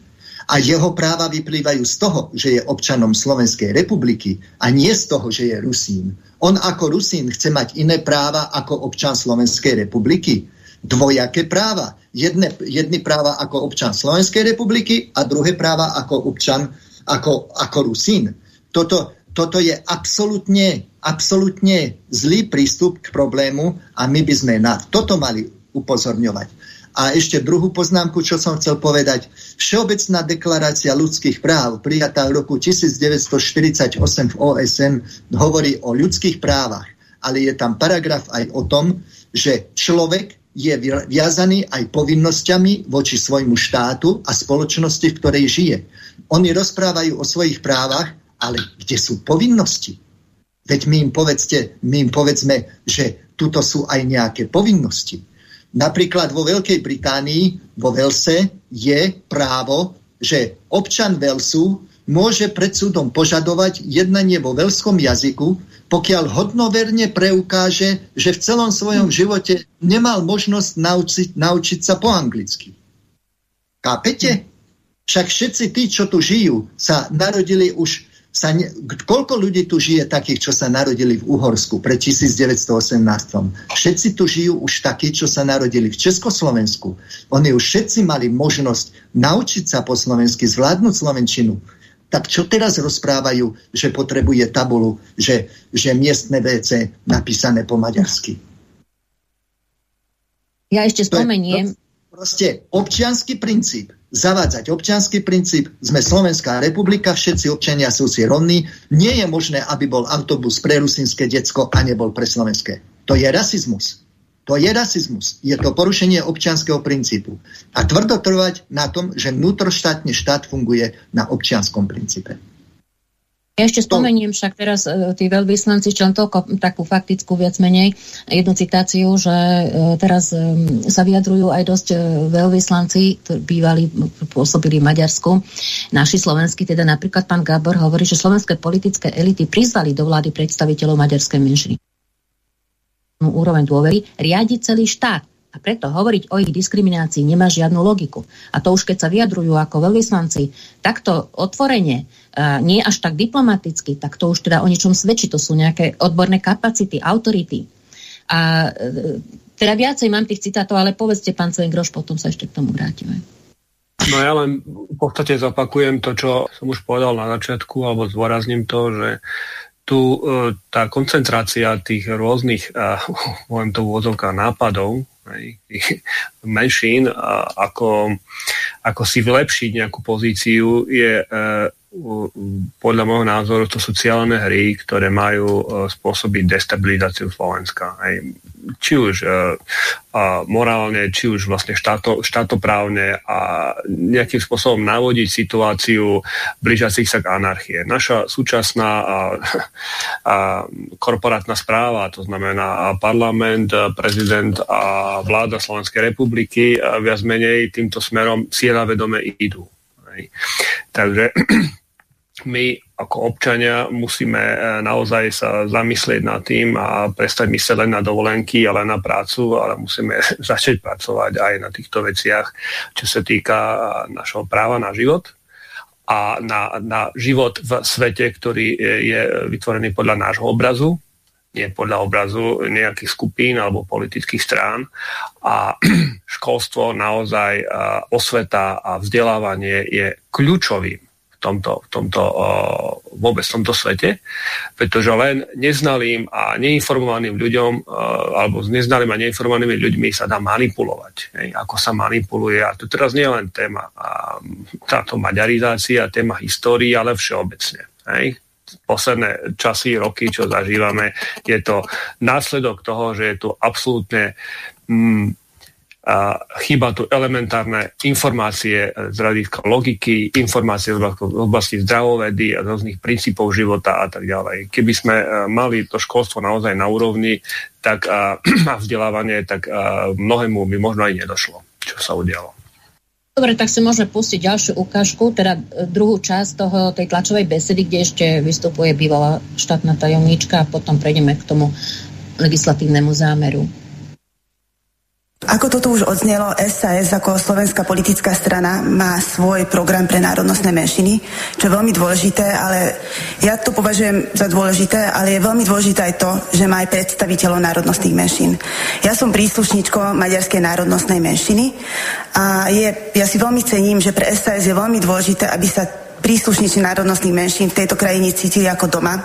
a jeho práva vyplývajú z toho, že je občanom Slovenskej republiky a nie z toho, že je Rusín. On ako Rusín chce mať iné práva ako občan Slovenskej republiky. Dvojaké práva. Jedne, jedny práva ako občan Slovenskej republiky a druhé práva ako občan ako, ako Rusín. Toto, toto je absolútne, absolútne zlý prístup k problému a my by sme na toto mali upozorňovať. A ešte druhú poznámku, čo som chcel povedať. Všeobecná deklarácia ľudských práv, prijatá v roku 1948 v OSN, hovorí o ľudských právach. Ale je tam paragraf aj o tom, že človek je viazaný aj povinnosťami voči svojmu štátu a spoločnosti, v ktorej žije. Oni rozprávajú o svojich právach, ale kde sú povinnosti? Veď my im, povedzte, my im povedzme, že tuto sú aj nejaké povinnosti. Napríklad vo Veľkej Británii, vo Velse, je právo, že občan Velsu môže pred súdom požadovať jednanie vo velskom jazyku, pokiaľ hodnoverne preukáže, že v celom svojom živote nemal možnosť naučiť, naučiť sa po anglicky. Kápete? Však všetci tí, čo tu žijú, sa narodili už sa ne, koľko ľudí tu žije takých, čo sa narodili v Uhorsku pred 1918? Všetci tu žijú už takí, čo sa narodili v Československu. Oni už všetci mali možnosť naučiť sa po slovensky, zvládnuť slovenčinu. Tak čo teraz rozprávajú, že potrebuje tabulu, že, že miestne WC napísané po maďarsky? Ja ešte spomeniem. Proste občianský princíp zavádzať občianský princíp, sme Slovenská republika, všetci občania sú si rovní, nie je možné, aby bol autobus pre rusínske decko a nebol pre slovenské. To je rasizmus. To je rasizmus. Je to porušenie občianského princípu. A tvrdo trvať na tom, že vnútroštátne štát funguje na občianskom princípe. Ja ešte spomeniem však teraz uh, tí veľvyslanci, čo len toľko takú faktickú viac menej, jednu citáciu, že uh, teraz um, sa vyjadrujú aj dosť veľvyslanci, ktorí bývali, pôsobili v Maďarsku, naši slovenskí, teda napríklad pán Gábor hovorí, že slovenské politické elity prizvali do vlády predstaviteľov maďarskej menšiny úroveň dôvery riadi celý štát a preto hovoriť o ich diskriminácii nemá žiadnu logiku. A to už keď sa vyjadrujú ako veľvyslanci takto otvorene, nie až tak diplomaticky, tak to už teda o ničom svedčí. To sú nejaké odborné kapacity, autority. A e, teda viacej mám tých citátov, ale povedzte, pán Groš, potom sa ešte k tomu vrátime. No ja len v podstate zopakujem to, čo som už povedal na začiatku, alebo zdôrazním to, že tu e, tá koncentrácia tých rôznych, poviem to v nápadov, menšín, ako, ako si vylepšiť nejakú pozíciu, je e, podľa môjho názoru to sú cieľené hry, ktoré majú e, spôsobiť destabilizáciu Slovenska. Či už e, morálne, či už vlastne štáto, štátoprávne a nejakým spôsobom navodiť situáciu blížiacich sa k anarchie. Naša súčasná a, a korporátna správa, to znamená parlament, prezident a vláda Slovenskej republiky viac menej týmto smerom cieľavedome idú. Takže my ako občania musíme e, naozaj sa zamyslieť nad tým a prestať myslieť len na dovolenky, ale na prácu, ale musíme začať pracovať aj na týchto veciach, čo sa týka e, našho práva na život a na, na život v svete, ktorý je vytvorený podľa nášho obrazu, nie podľa obrazu nejakých skupín alebo politických strán. A školstvo naozaj, osveta a vzdelávanie je kľúčovým tomto, v tomto, vôbec v tomto svete, pretože len neznalým a neinformovaným ľuďom alebo s neznalým a neinformovanými ľuďmi sa dá manipulovať. Ako sa manipuluje. A to teraz nie je len téma táto maďarizácia, téma histórii, ale všeobecne. Posledné časy, roky, čo zažívame, je to následok toho, že je tu absolútne mm, chýba tu elementárne informácie z hľadiska logiky, informácie z oblasti zdravovedy a rôznych princípov života a tak ďalej. Keby sme e, mali to školstvo naozaj na úrovni tak, a, a vzdelávanie, tak a, mnohému by možno aj nedošlo, čo sa udialo. Dobre, tak si môžeme pustiť ďalšiu ukážku, teda e, druhú časť toho, tej tlačovej besedy, kde ešte vystupuje bývalá štátna tajomníčka a potom prejdeme k tomu legislatívnemu zámeru. Ako to tu už odznelo, SAS ako slovenská politická strana má svoj program pre národnostné menšiny, čo je veľmi dôležité, ale ja to považujem za dôležité, ale je veľmi dôležité aj to, že má aj predstaviteľov národnostných menšín. Ja som príslušníčkou maďarskej národnostnej menšiny a je, ja si veľmi cením, že pre SAS je veľmi dôležité, aby sa príslušníci národnostných menšín v tejto krajine cítili ako doma,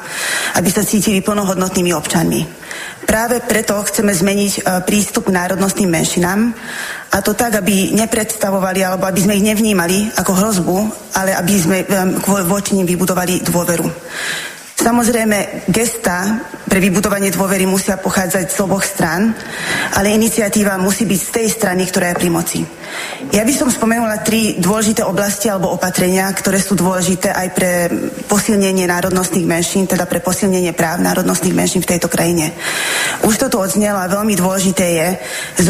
aby sa cítili plnohodnotnými občanmi. Práve preto chceme zmeniť e, prístup k národnostným menšinám a to tak, aby nepredstavovali alebo aby sme ich nevnímali ako hrozbu, ale aby sme e, voči nim vybudovali dôveru. Samozrejme, gesta pre vybudovanie dôvery musia pochádzať z oboch strán, ale iniciatíva musí byť z tej strany, ktorá je pri moci. Ja by som spomenula tri dôležité oblasti alebo opatrenia, ktoré sú dôležité aj pre posilnenie národnostných menšín, teda pre posilnenie práv národnostných menšín v tejto krajine. Už to tu odznelo a veľmi dôležité je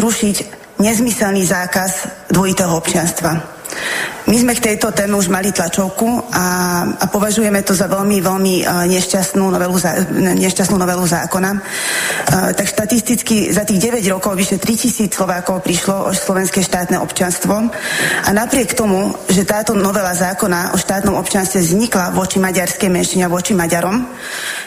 zrušiť nezmyselný zákaz dvojitého občianstva. My sme k tejto téme už mali tlačovku a, a považujeme to za veľmi, veľmi uh, nešťastnú, novelu, nešťastnú novelu zákona. Uh, tak štatisticky za tých 9 rokov vyše 3000 Slovákov prišlo o slovenské štátne občanstvo a napriek tomu, že táto novela zákona o štátnom občanstve vznikla voči maďarskej menšine a voči Maďarom,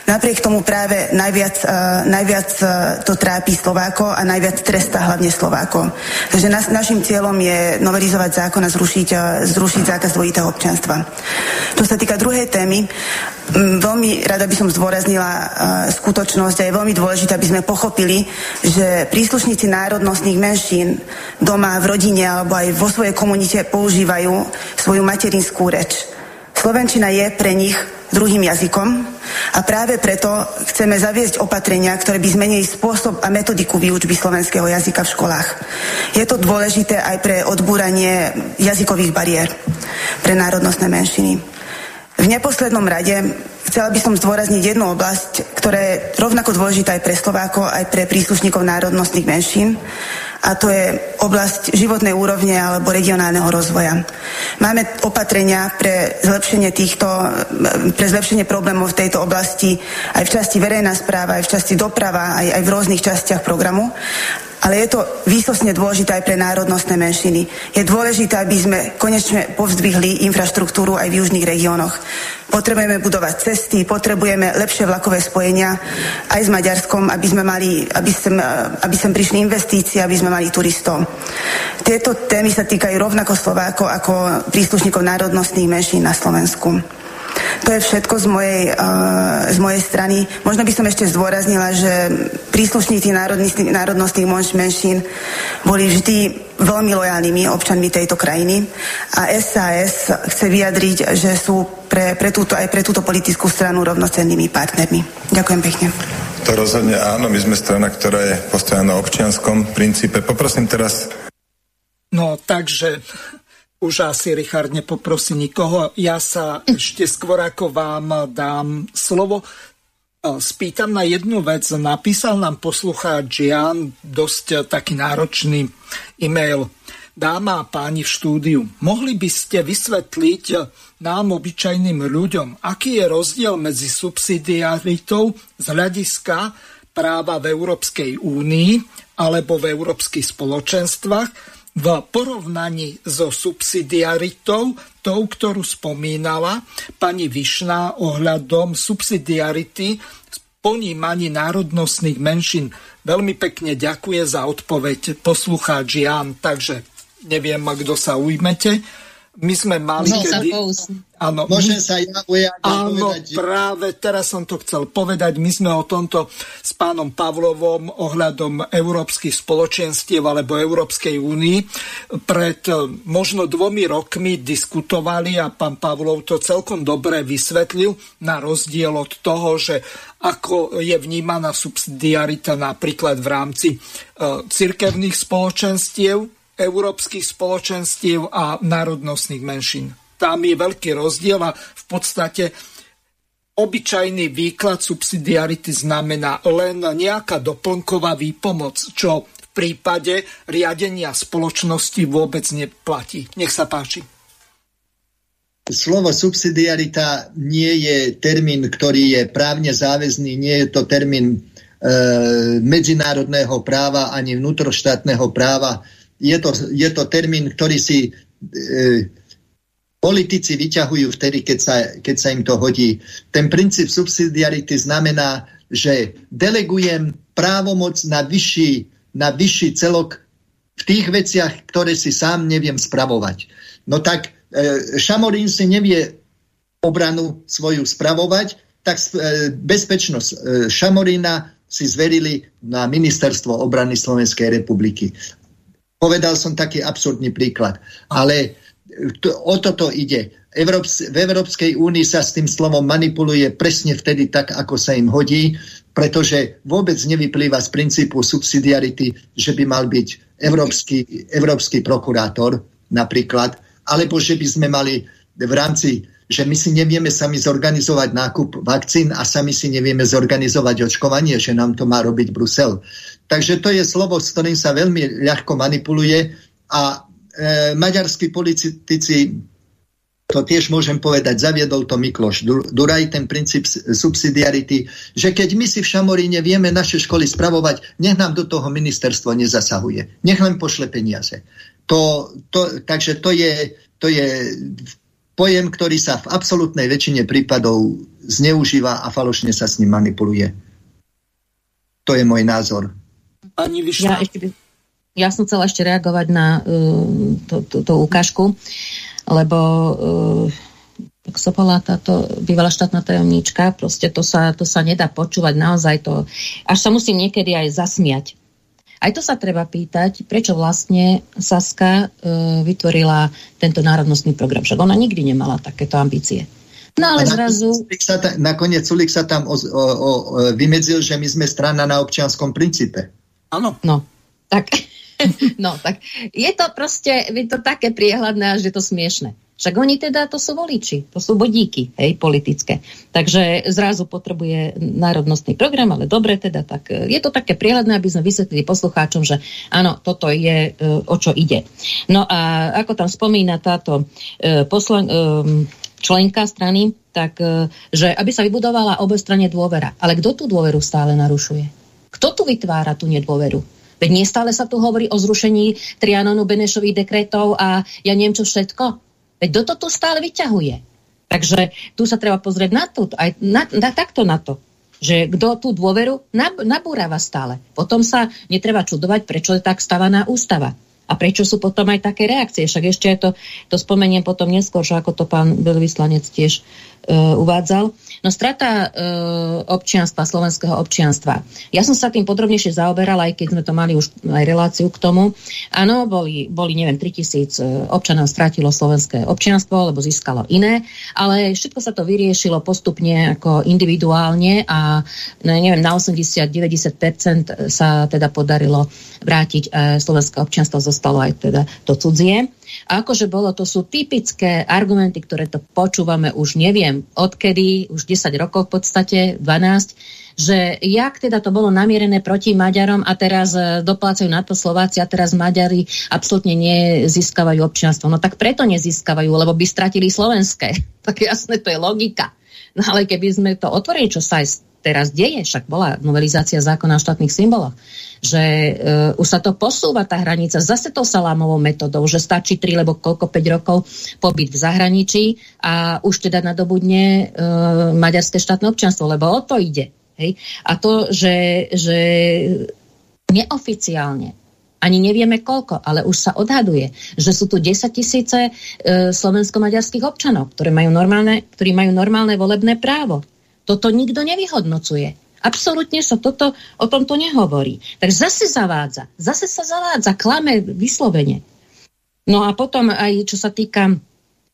napriek tomu práve najviac, uh, najviac uh, to trápi Slovákov a najviac trestá hlavne Slovákov. Takže nas, našim cieľom je novelizovať zákon a zrušiť zrušiť zákaz dvojitého občanstva. Čo sa týka druhej témy, veľmi rada by som zdôraznila uh, skutočnosť a je veľmi dôležité, aby sme pochopili, že príslušníci národnostných menšín doma, v rodine alebo aj vo svojej komunite používajú svoju materinskú reč. Slovenčina je pre nich druhým jazykom a práve preto chceme zaviesť opatrenia, ktoré by zmenili spôsob a metodiku výučby slovenského jazyka v školách. Je to dôležité aj pre odbúranie jazykových bariér pre národnostné menšiny. V neposlednom rade chcela by som zdôrazniť jednu oblasť, ktorá je rovnako dôležitá aj pre Slovákov, aj pre príslušníkov národnostných menšín a to je oblasť životnej úrovne alebo regionálneho rozvoja. Máme opatrenia pre zlepšenie týchto, pre zlepšenie problémov v tejto oblasti aj v časti verejná správa, aj v časti doprava, aj, aj v rôznych častiach programu ale je to výsostne dôležité aj pre národnostné menšiny. Je dôležité, aby sme konečne povzdvihli infraštruktúru aj v južných regiónoch. Potrebujeme budovať cesty, potrebujeme lepšie vlakové spojenia aj s Maďarskom, aby sme mali, aby sem, aby sem prišli investície, aby sme mali turistov. Tieto témy sa týkajú rovnako Slovákov ako príslušníkov národnostných menšín na Slovensku. To je všetko z mojej, uh, z mojej strany. Možno by som ešte zdôraznila, že príslušníci národnostných menšín boli vždy veľmi lojálnymi občanmi tejto krajiny a SAS chce vyjadriť, že sú pre, pre túto, aj pre túto politickú stranu rovnocennými partnermi. Ďakujem pekne. To rozhodne áno, my sme strana, ktorá je postavená na občianskom princípe. Poprosím teraz No, takže už asi Richard nepoprosí nikoho. Ja sa ešte skôr ako vám dám slovo. Spýtam na jednu vec. Napísal nám poslucháč Jan dosť taký náročný e-mail. Dáma a páni v štúdiu, mohli by ste vysvetliť nám, obyčajným ľuďom, aký je rozdiel medzi subsidiaritou z hľadiska práva v Európskej únii alebo v európskych spoločenstvách v porovnaní so subsidiaritou, tou, ktorú spomínala pani Višná ohľadom subsidiarity ponímaní národnostných menšín. Veľmi pekne ďakuje za odpoveď poslucháč Jan, takže neviem, kto sa ujmete. My sme mali, Môžem kedy... Áno, Môžem my... sa ja ujať Áno, povedať, práve teraz som to chcel povedať. My sme o tomto s pánom Pavlovom ohľadom európskych spoločenstiev alebo Európskej únii pred eh, možno dvomi rokmi diskutovali a pán Pavlov to celkom dobre vysvetlil na rozdiel od toho, že ako je vnímaná subsidiarita napríklad v rámci uh, cirkevných spoločenstiev, európskych spoločenstiev a národnostných menšín. Tam je veľký rozdiel a v podstate obyčajný výklad subsidiarity znamená len nejaká doplnková výpomoc, čo v prípade riadenia spoločnosti vôbec neplatí. Nech sa páči. Slovo subsidiarita nie je termín, ktorý je právne záväzný, nie je to termín e, medzinárodného práva ani vnútroštátneho práva je to, je to termín, ktorý si e, politici vyťahujú vtedy, keď sa, keď sa im to hodí. Ten princíp subsidiarity znamená, že delegujem právomoc na vyšší, na vyšší celok v tých veciach, ktoré si sám neviem spravovať. No tak e, Šamorín si nevie obranu svoju spravovať, tak e, bezpečnosť e, Šamorína si zverili na ministerstvo obrany Slovenskej republiky. Povedal som taký absurdný príklad, ale to, o toto ide. Európs- v Európskej únii sa s tým slovom manipuluje presne vtedy tak, ako sa im hodí, pretože vôbec nevyplýva z princípu subsidiarity, že by mal byť európsky, európsky prokurátor napríklad, alebo že by sme mali v rámci, že my si nevieme sami zorganizovať nákup vakcín a sami si nevieme zorganizovať očkovanie, že nám to má robiť Brusel. Takže to je slovo, s ktorým sa veľmi ľahko manipuluje a e, maďarskí politici to tiež môžem povedať, zaviedol to Mikloš Duraj, ten princíp subsidiarity, že keď my si v Šamoríne vieme naše školy spravovať, nech nám do toho ministerstvo nezasahuje. Nech len pošle peniaze. To, to, takže to je, to je pojem, ktorý sa v absolútnej väčšine prípadov zneužíva a falošne sa s ním manipuluje. To je môj názor. Ani ja, ešte by, ja som chcela ešte reagovať na uh, tú ukážku, lebo uh, Sopola, táto bývalá štátna tajomníčka, proste to sa, to sa nedá počúvať naozaj to, až sa musím niekedy aj zasmiať aj to sa treba pýtať, prečo vlastne Saska e, vytvorila tento národnostný program. Však ona nikdy nemala takéto ambície. No ale zrazu... Sa ta, nakoniec Sulik sa tam o, o, o, vymedzil, že my sme strana na občianskom princípe. Áno. No, tak, no, tak je to proste, je to také priehľadné, že je to smiešne. Však oni teda, to sú voliči, to sú bodíky, hej, politické. Takže zrazu potrebuje národnostný program, ale dobre teda, tak e, je to také priehľadné, aby sme vysvetlili poslucháčom, že áno, toto je, e, o čo ide. No a ako tam spomína táto e, poslan, členka strany, tak že aby sa vybudovala obe strane dôvera. Ale kto tú dôveru stále narušuje? Kto tu vytvára tú nedôveru? Veď nestále sa tu hovorí o zrušení Trianonu Benešových dekretov a ja neviem čo všetko. Veď kto to tu stále vyťahuje? Takže tu sa treba pozrieť na to, aj na, na, takto na to že kto tú dôveru nab, nabúrava stále. Potom sa netreba čudovať, prečo je tak stavaná ústava. A prečo sú potom aj také reakcie. Však ešte to, to spomeniem potom neskôr, že ako to pán veľvyslanec tiež uvádzal. No strata e, občianstva, slovenského občianstva. Ja som sa tým podrobnejšie zaoberala, aj keď sme to mali už aj reláciu k tomu. Áno, boli, boli neviem, 3000 e, občanov stratilo slovenské občianstvo, lebo získalo iné, ale všetko sa to vyriešilo postupne ako individuálne a no, neviem, na 80-90% sa teda podarilo vrátiť e, slovenské občianstvo, zostalo aj teda to cudzie. A akože bolo, to sú typické argumenty, ktoré to počúvame už neviem odkedy, už 10 rokov v podstate, 12, že jak teda to bolo namierené proti Maďarom a teraz e, doplácajú na to Slováci a teraz Maďari absolútne nezískavajú občianstvo. No tak preto nezískavajú, lebo by stratili slovenské. Tak jasné, to je logika. No ale keby sme to otvorili, čo sa aj teraz deje, však bola novelizácia zákona o štátnych symboloch, že uh, už sa to posúva tá hranica zase to salámovou metodou, že stačí 3 lebo koľko 5 rokov pobyt v zahraničí a už teda nadobudne uh, maďarské štátne občanstvo, lebo o to ide. Hej? A to, že, že neoficiálne ani nevieme koľko, ale už sa odhaduje, že sú tu 10 tisíce e, slovensko-maďarských občanov, ktoré majú normálne, ktorí majú normálne volebné právo. Toto nikto nevyhodnocuje. Absolútne sa toto, o tomto nehovorí. Takže zase zavádza, zase sa zavádza, klame vyslovene. No a potom aj čo sa týka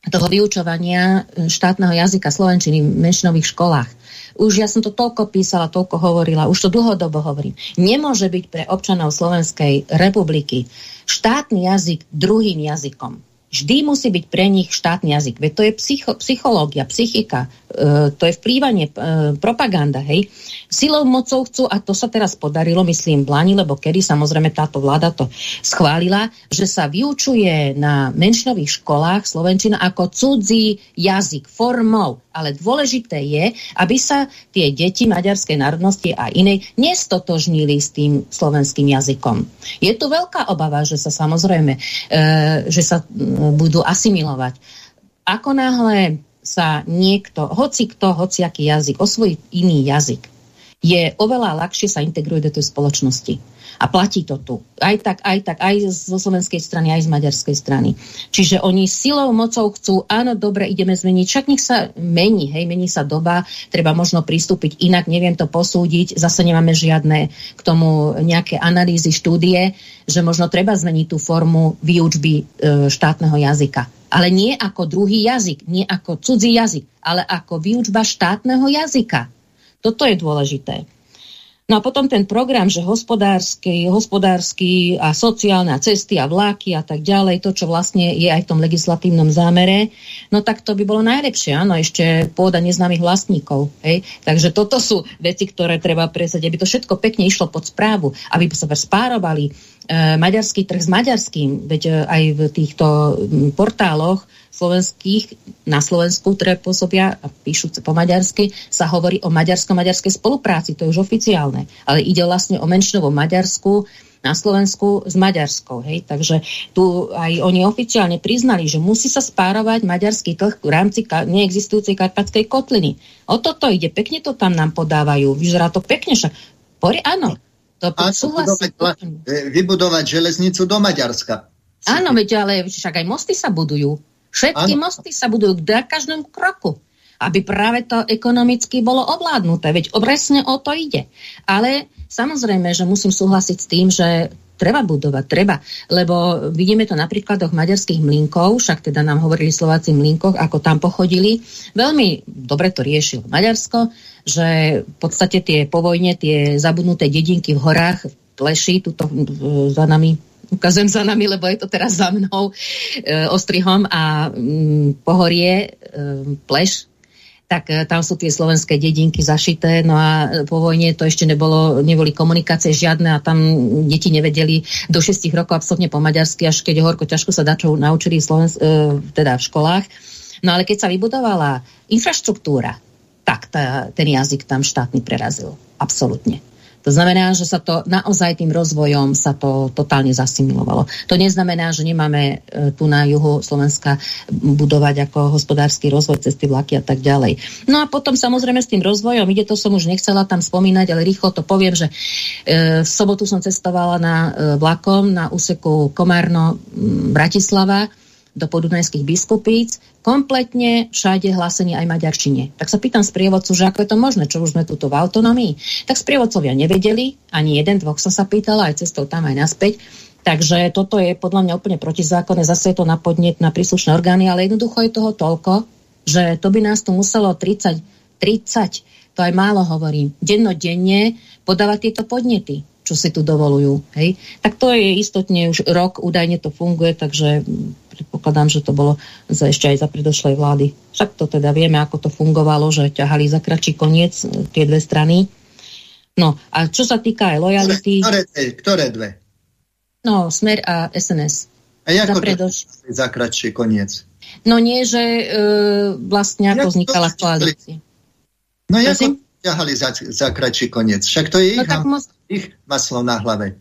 toho vyučovania e, štátneho jazyka slovenčiny v menšinových školách. Už ja som to toľko písala, toľko hovorila, už to dlhodobo hovorím. Nemôže byť pre občanov Slovenskej republiky štátny jazyk druhým jazykom. Vždy musí byť pre nich štátny jazyk. Veď to je psycho, psychológia, psychika, e, to je vplývanie, e, propaganda, hej. Silou mocou chcú, a to sa teraz podarilo, myslím, v Lani, lebo kedy samozrejme táto vláda to schválila, že sa vyučuje na menšinových školách Slovenčina ako cudzí jazyk formou. Ale dôležité je, aby sa tie deti maďarskej národnosti a inej nestotožnili s tým slovenským jazykom. Je tu veľká obava, že sa samozrejme, e, že sa budú asimilovať. Ako náhle sa niekto, hoci kto, hociaký jazyk, osvojí iný jazyk, je oveľa ľahšie sa integruje do tej spoločnosti. A platí to tu. Aj tak, aj tak, aj zo slovenskej strany, aj z maďarskej strany. Čiže oni silou, mocou chcú, áno, dobre, ideme zmeniť. Však nech sa mení, hej, mení sa doba, treba možno pristúpiť inak, neviem to posúdiť, zase nemáme žiadne k tomu nejaké analýzy, štúdie, že možno treba zmeniť tú formu výučby e, štátneho jazyka. Ale nie ako druhý jazyk, nie ako cudzí jazyk, ale ako výučba štátneho jazyka. Toto je dôležité. No a potom ten program, že hospodársky, hospodársky a sociálne a cesty a vláky a tak ďalej, to, čo vlastne je aj v tom legislatívnom zámere, no tak to by bolo najlepšie, áno, ešte pôda neznámych vlastníkov. Hej? Takže toto sú veci, ktoré treba presať, aby to všetko pekne išlo pod správu, aby sa spárovali maďarský trh s maďarským, veď e, aj v týchto portáloch slovenských na Slovensku, ktoré pôsobia a píšu po maďarsky, sa hovorí o maďarsko-maďarskej spolupráci, to je už oficiálne. Ale ide vlastne o menšinovom Maďarsku, na Slovensku s Maďarskou. Hej? Takže tu aj oni oficiálne priznali, že musí sa spárovať maďarský trh v rámci neexistujúcej karpatskej kotliny. O toto ide, pekne to tam nám podávajú. Vyzerá to pekne, však áno. To a vybudovať, vybudovať železnicu do Maďarska. Áno, veď, ale však aj mosty sa budujú. Všetky ano. mosty sa budujú k každému kroku aby práve to ekonomicky bolo ovládnuté. Veď presne o to ide. Ale samozrejme, že musím súhlasiť s tým, že treba budovať, treba. Lebo vidíme to na príkladoch maďarských mlinkov, však teda nám hovorili Slováci mlinkoch, ako tam pochodili. Veľmi dobre to riešil Maďarsko, že v podstate tie po vojne, tie zabudnuté dedinky v horách, v Pleši, tuto za nami ukazujem za nami, lebo je to teraz za mnou, e, Ostrihom a mm, Pohorie, e, Pleš, tak e, tam sú tie slovenské dedinky zašité, no a e, po vojne to ešte nebolo, neboli komunikácie žiadne a tam deti nevedeli do 6 rokov absolútne po maďarsky, až keď horko ťažko sa dačo naučili Slovensk- e, teda v školách. No ale keď sa vybudovala infraštruktúra, tak tá, ten jazyk tam štátny prerazil. Absolútne. To znamená, že sa to naozaj tým rozvojom sa to totálne zasimilovalo. To neznamená, že nemáme e, tu na juhu Slovenska budovať ako hospodársky rozvoj cesty vlaky a tak ďalej. No a potom samozrejme s tým rozvojom, ide to som už nechcela tam spomínať, ale rýchlo to poviem, že e, v sobotu som cestovala na e, vlakom na úseku Komárno Bratislava do podunajských biskupíc, kompletne všade hlásenie aj maďarčine. Tak sa pýtam sprievodcu, že ako je to možné, čo už sme tuto v autonomii. Tak sprievodcovia nevedeli, ani jeden, dvoch som sa pýtala, aj cestou tam aj naspäť. Takže toto je podľa mňa úplne protizákonné, zase je to na podnet na príslušné orgány, ale jednoducho je toho toľko, že to by nás tu muselo 30, 30, to aj málo hovorím, dennodenne podávať tieto podnety čo si tu dovolujú. Hej? Tak to je istotne už rok, údajne to funguje, takže predpokladám, že to bolo za, ešte aj za predošlej vlády. Však to teda vieme, ako to fungovalo, že ťahali za kratší koniec e, tie dve strany. No a čo sa týka aj lojality... Ktoré, ktoré, ktoré dve? No, Smer a SNS. A ako za, predoš... za kratší koniec? No nie, že e, vlastne ako vznikala koalícia. No ako ťahali za, za kratší koniec? Však to je no, ich, no, ich maslo na hlave.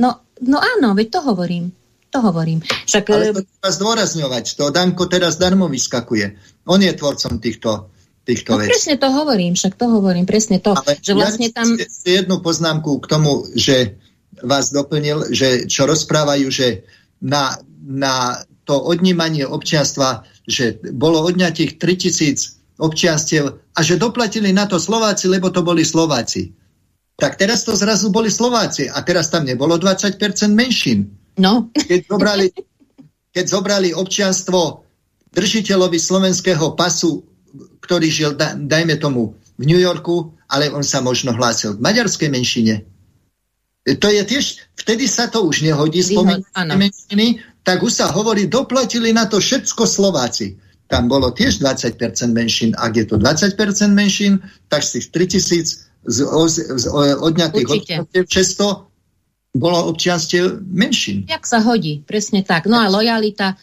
No, no áno, veď to hovorím. To hovorím. Však, Ale to treba zdôrazňovať. To Danko teraz darmo vyskakuje. On je tvorcom týchto, týchto no, vecí. Presne to hovorím, však to hovorím, presne to. Ale že vlastne ja tam... jednu poznámku k tomu, že vás doplnil, že čo rozprávajú, že na, na to odnímanie občianstva, že bolo odňatých 3000 občianstiev a že doplatili na to Slováci, lebo to boli Slováci. Tak teraz to zrazu boli Slováci a teraz tam nebolo 20% menšín. No. Keď zobrali, keď zobrali občianstvo držiteľovi slovenského pasu, ktorý žil, dajme tomu, v New Yorku, ale on sa možno hlásil k maďarskej menšine. To je tiež, vtedy sa to už nehodí spomínať menšiny, tak už sa hovorí, doplatili na to všetko Slováci. Tam bolo tiež 20% menšín. Ak je to 20% menšín, tak z tých 3000 z, z, z odňatých občianstiev 600 bolo občianstiev menšín. Jak sa hodí, presne tak. No a lojalita,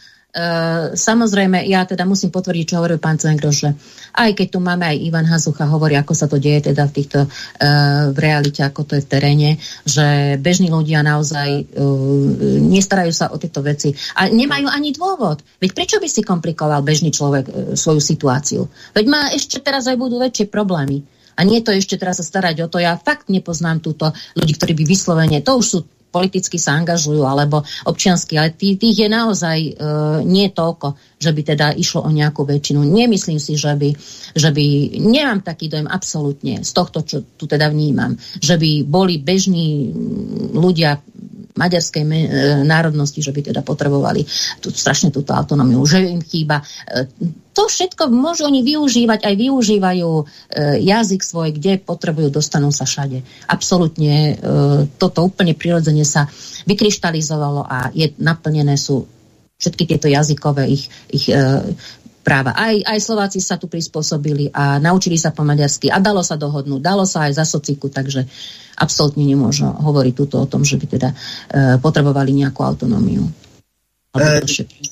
samozrejme, ja teda musím potvrdiť, čo hovoril pán Cengro, že aj keď tu máme aj Ivan Hazucha, hovorí, ako sa to deje teda v týchto, uh, v realite, ako to je v teréne, že bežní ľudia naozaj uh, nestarajú sa o tieto veci a nemajú ani dôvod. Veď prečo by si komplikoval bežný človek svoju situáciu? Veď má ešte teraz aj budú väčšie problémy A nie to ešte teraz sa starať o to. Ja fakt nepoznám túto ľudí, ktorí by vyslovene, to už sú politicky sa angažujú alebo občiansky, ale tých, tých je naozaj e, nie toľko, že by teda išlo o nejakú väčšinu. Nemyslím si, že by, že by nemám taký dojem absolútne z tohto, čo tu teda vnímam, že by boli bežní ľudia maďarskej e, národnosti, že by teda potrebovali tú, strašne túto autonómiu, že im chýba. E, to všetko môžu oni využívať, aj využívajú e, jazyk svoj, kde potrebujú, dostanú sa všade. Absolutne toto úplne prirodzene sa vykryštalizovalo a je naplnené sú všetky tieto jazykové ich, ich práva. Aj, aj Slováci sa tu prispôsobili a naučili sa po maďarsky a dalo sa dohodnúť, dalo sa aj za sociku, takže absolútne nemôžu hovoriť tuto o tom, že by teda e, potrebovali nejakú autonómiu. E,